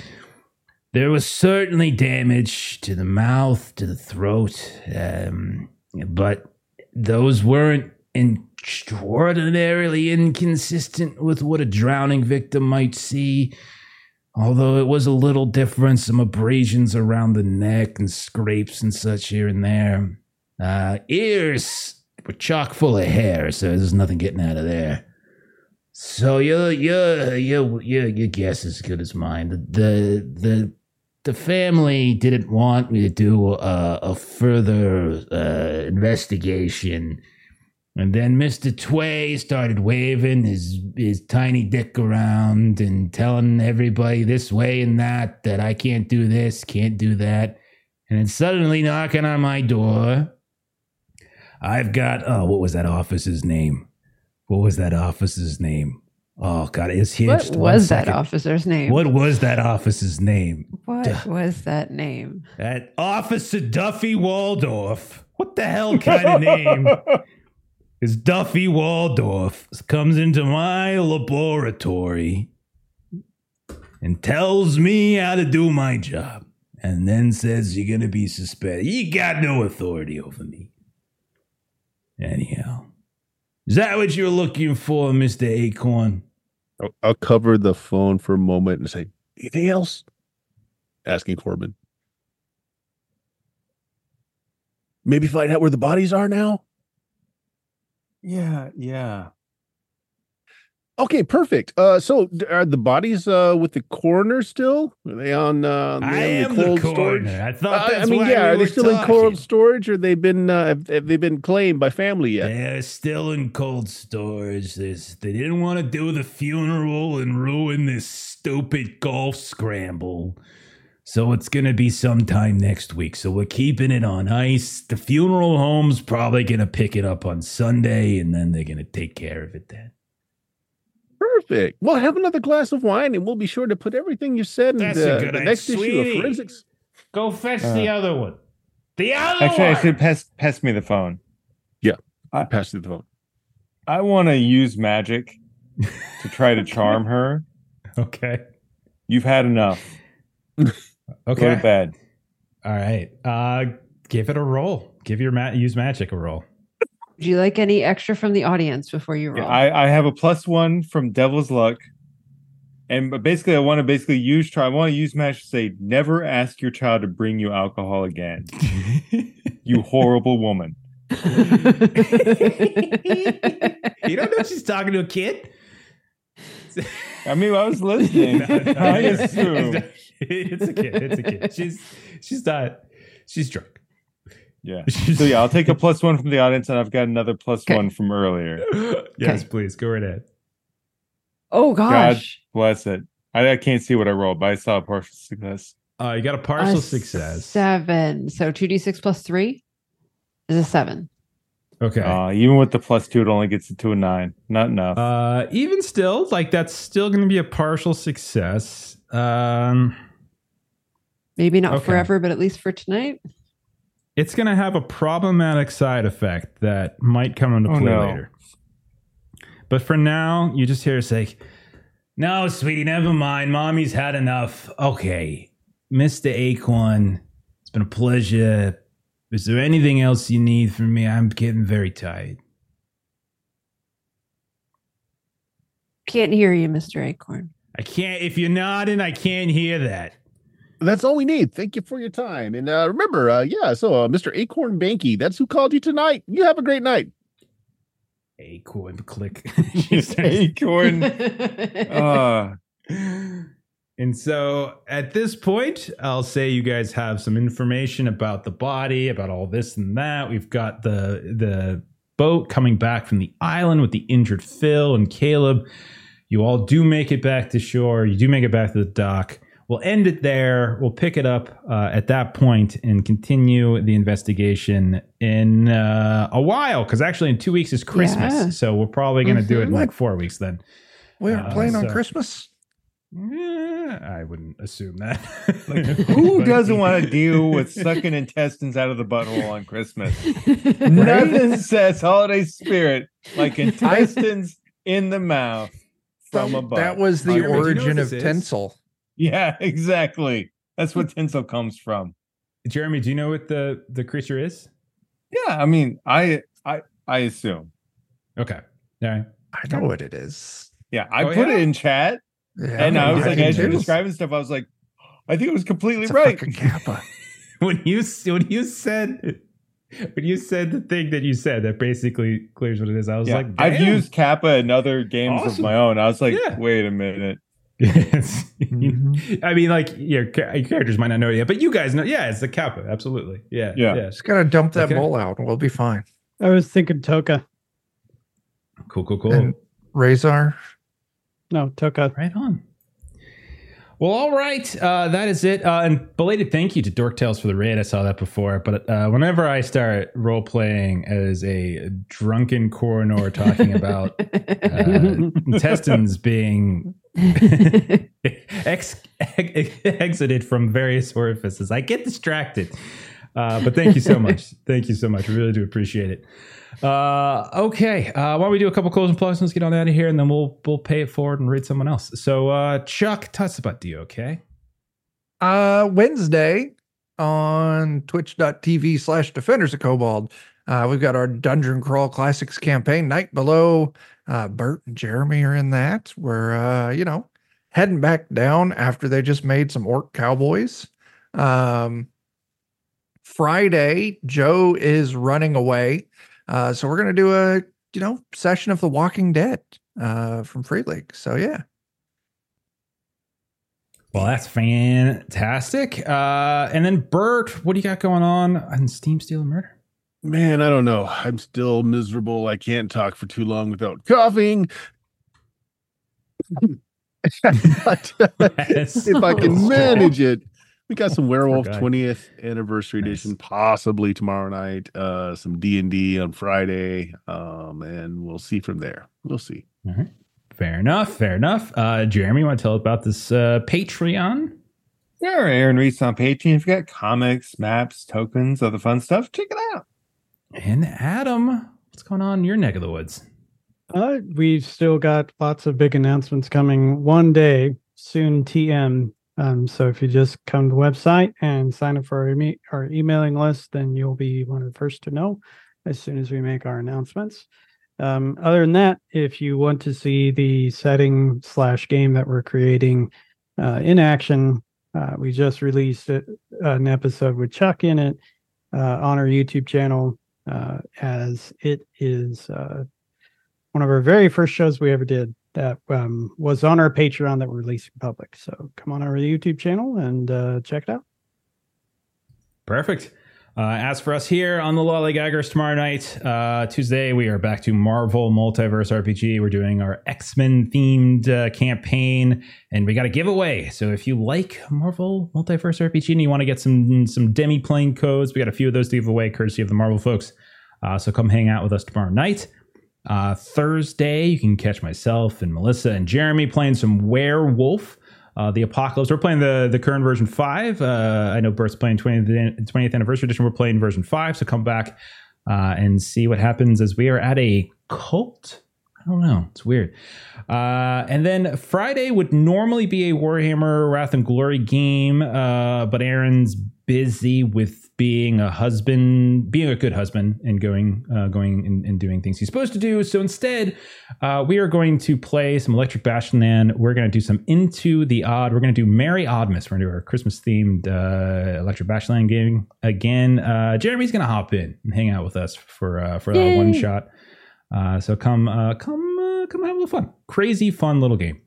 there was certainly damage to the mouth, to the throat, um, but those weren't extraordinarily inconsistent with what a drowning victim might see. Although it was a little different, some abrasions around the neck and scrapes and such here and there. Uh, ears were chock full of hair, so there's nothing getting out of there. So your your your your your guess is as good as mine. The the the, the family didn't want me to do a, a further uh, investigation, and then Mister Tway started waving his his tiny dick around and telling everybody this way and that that I can't do this, can't do that, and then suddenly knocking on my door. I've got oh, what was that office's name? What was that office's name? Oh God, it's hitched. What was that officer's name? What was that office's name? What Duh. was that name? That Officer Duffy Waldorf. What the hell kind of name? is Duffy Waldorf comes into my laboratory and tells me how to do my job and then says you're going to be suspended. You got no authority over me. Anyhow, is that what you're looking for, Mr. Acorn? I'll, I'll cover the phone for a moment and say, anything else? Asking Corbin. Maybe find out where the bodies are now? Yeah, yeah. Okay, perfect. Uh, so are the bodies uh with the coroner still? Are they on? Uh, I they am on the cold coroner. storage? I thought I mean, yeah. we are they still in cold storage, or they've been uh, have, have they been claimed by family yet? They're still in cold storage. There's, they didn't want to do the funeral and ruin this stupid golf scramble. So it's going to be sometime next week. So we're keeping it on ice. The funeral home's probably going to pick it up on Sunday and then they're going to take care of it then. Perfect. Well, have another glass of wine, and we'll be sure to put everything you said in That's the, a good the idea. next issue of Forensics. Go fetch Uh, the other one. The other Actually, I should pass pass me the phone. Yeah. I, pass you the phone. I want to use magic to try to charm her. Okay. You've had enough. Okay. Go to bed. All right. Uh, give it a roll. Give your mat. Use magic a roll. Would you like any extra from the audience before you Yeah, roll? I, I have a plus one from Devil's Luck. And basically, I want to basically use try. I want to use match to say, never ask your child to bring you alcohol again. You horrible woman. you don't know she's talking to a kid. I mean, I was listening. No, no, I it's- assume. it's a kid. It's a kid. She's she's not. She's drunk. Yeah. So yeah, I'll take a plus one from the audience, and I've got another plus Okay. one from earlier. yes, Okay. please go right ahead. oh gosh. Bless it. I, I can't see what I rolled, but I saw a partial success. Uh, you got a A partial success. Seven. So two d six plus three is a seven. Okay. Uh, even with the plus two, it only gets it to a nine. Not enough. Uh, even still, like that's still going to be a partial success. Um, Maybe not Okay. forever, but at least for tonight. It's going to have a problematic side effect that might come into Oh, play no. later. But for now, you just hear her say, No, sweetie, never mind. Mommy's had enough. Okay, Mr. Acorn, it's been a pleasure. Is there anything else you need from me? I'm getting very tired. Can't hear you, Mr. Acorn. I can't, if you're nodding, I can't hear that. That's all we need. Thank you for your time. And uh, remember, uh, yeah, so uh, Mr. Acorn Banky, that's who called you tonight. You have a great night. Acorn, click. Acorn. Uh, and so at this point, I'll say you guys have some information about the body, about all this and that. We've got the the boat coming back from the island with the injured Phil and Caleb. You all do make it back to shore. You do make it back to the dock. We'll end it there. We'll pick it up uh, at that point and continue the investigation in uh, a while. Because actually, in two weeks is Christmas, Yeah. so we're probably going to do it in like four weeks then. We aren't Uh, playing on Christmas. Eh, I wouldn't assume that. like, who doesn't want to deal with sucking intestines out of the butthole on Christmas? Nothing says holiday spirit like intestines in the mouth from a butt. That was the Jeremy, do you know origin of this is? tinsel. Yeah, exactly. That's hmm. what tinsel comes from. Jeremy, do you know what the the creature is? Yeah, I mean, I I I assume. Okay. All right. I know what it is. Yeah, I Oh, put yeah? it in chat, Yeah, and I was I like, as you're describing stuff, I was like, I think it was completely It's right. kappa. When you when you said when you said the thing that you said that basically clears what it is, I was Yeah, like, I've used Kappa in other games Awesome. of my own. I was like, Yeah. wait a minute. Yes. Mhm. I mean, like your, your characters might not know it yet, but you guys know. Yeah, it's the kappa. Absolutely. Yeah. Yeah. Yeah. Just gotta dump that Okay. bowl out and we'll be fine. I was thinking Toka. Cool. Cool. Cool. And Razor. No, Toka. Right on. Well, all right. Uh, that is it. Uh, and belated thank you to Dork Tales for the raid. I saw that before. But uh, whenever I start role playing as a drunken coroner talking about uh, intestines being ex- ex- exited from various orifices, I get distracted. Uh, but thank you so much. thank you so much. We really do appreciate it. Uh, okay. Uh, why don't we do a couple closing plugs? Let's get on out of here, and then we'll we'll pay it forward and read someone else. So, uh, Chuck, tell us about. Okay. Uh, Wednesday on twitch.tv slash defenders of kobold Uh, we've got our Dungeon Crawl Classics campaign, Night Below. Uh, Bert and Jeremy are in that. We're, uh, you know, heading back down after they just made some orc cowboys. Um, Friday, Joe is running away. Uh, so we're going to do a, you know, session of The Walking Dead uh, from Free League. So, yeah. Well, that's fantastic. Uh, and then Bert, what do you got going on on Steam Steel and Murder? Man, I don't know. I'm still miserable. I can't talk for too long without coughing. If I can manage it, we got some Werewolf 20th anniversary Nice. edition, possibly tomorrow night. Uh, some D and D on Friday, um, and we'll see from there. We'll see. all right Fair enough. Fair enough. Uh, Jeremy, you want to tell about this uh, Patreon? Yeah, Aaron Reese on Patreon. If you got comics, maps, tokens, other fun stuff, check it out. And Adam, what's going on in your neck of the woods? Uh, we've still got lots of big announcements coming one day soon. TM. Um, so if you just come to the website and sign up for our, eme- our emailing list, then you'll be one of the first to know as soon as we make our announcements. Um, other than that, if you want to see the setting slash game that we're creating uh, in action, uh, we just released a, an episode with Chuck in it uh, on our YouTube channel, uh, as it is uh, one of our very first shows we ever did that um, was on our Patreon that we're releasing public. So come on over our YouTube channel and uh, check it out. Perfect. Uh, as for us here on the Lollygaggers tomorrow night, uh, Tuesday, we are back to Marvel Multiverse RPG. We're doing our X Men themed uh, campaign, and we got a giveaway. So if you like Marvel Multiverse RPG and you want to get some some Demiplane codes, we got a few of those to give away, courtesy of the Marvel folks. Uh, so come hang out with us tomorrow night. Uh, Thursday, you can catch myself and Melissa and Jeremy playing some Werewolf. Uh, the Apocalypse. We're playing the the current version five. Uh, I know Bert's playing 20th, 20th anniversary edition. We're playing version five. So come back uh, and see what happens as we are at a cult. I don't know. It's weird. Uh, and then Friday would normally be a Warhammer Wrath and Glory game, uh, but Aaron's busy with being a husband, being a good husband, and going, uh, going and, and doing things he's supposed to do. So instead, uh, we are going to play some Electric Bastion. We're going to do some Into the Odd. We're going to do Merry Oddmas. We're going to do our Christmas themed uh, Electric Bastion game again. Uh, Jeremy's going to hop in and hang out with us for uh, for a one shot. Uh, so come, uh, come, uh, come have a little fun. Crazy fun little game.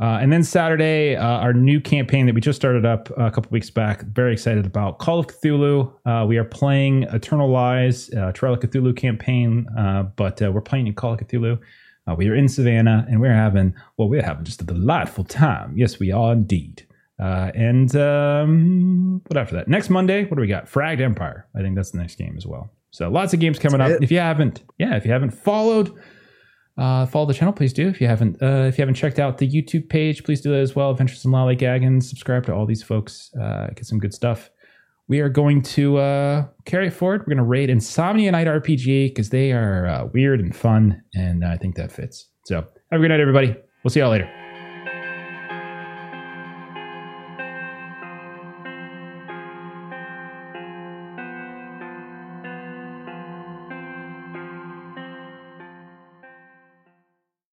Uh, and then Saturday, uh, our new campaign that we just started up a couple weeks back. Very excited about Call of Cthulhu. Uh, we are playing Eternal Lies, uh, Trail of Cthulhu campaign, uh, but uh, we're playing in Call of Cthulhu. Uh, we are in Savannah, and we're having well, we're having just a delightful time. Yes, we are indeed. Uh, and um, what after that? Next Monday, what do we got? Fragged Empire. I think that's the next game as well. So lots of games coming That's up. it. If you haven't, yeah, if you haven't followed uh, follow the channel, please do. If you haven't, uh, if you haven't checked out the YouTube page, please do that as well. Adventures in Lollygagging. Subscribe to all these folks. Uh, get some good stuff. We are going to uh, carry it forward. We're going to raid Insomnia Night RPG because they are uh, weird and fun, and I think that fits. So have a good night, everybody. We'll see y'all later.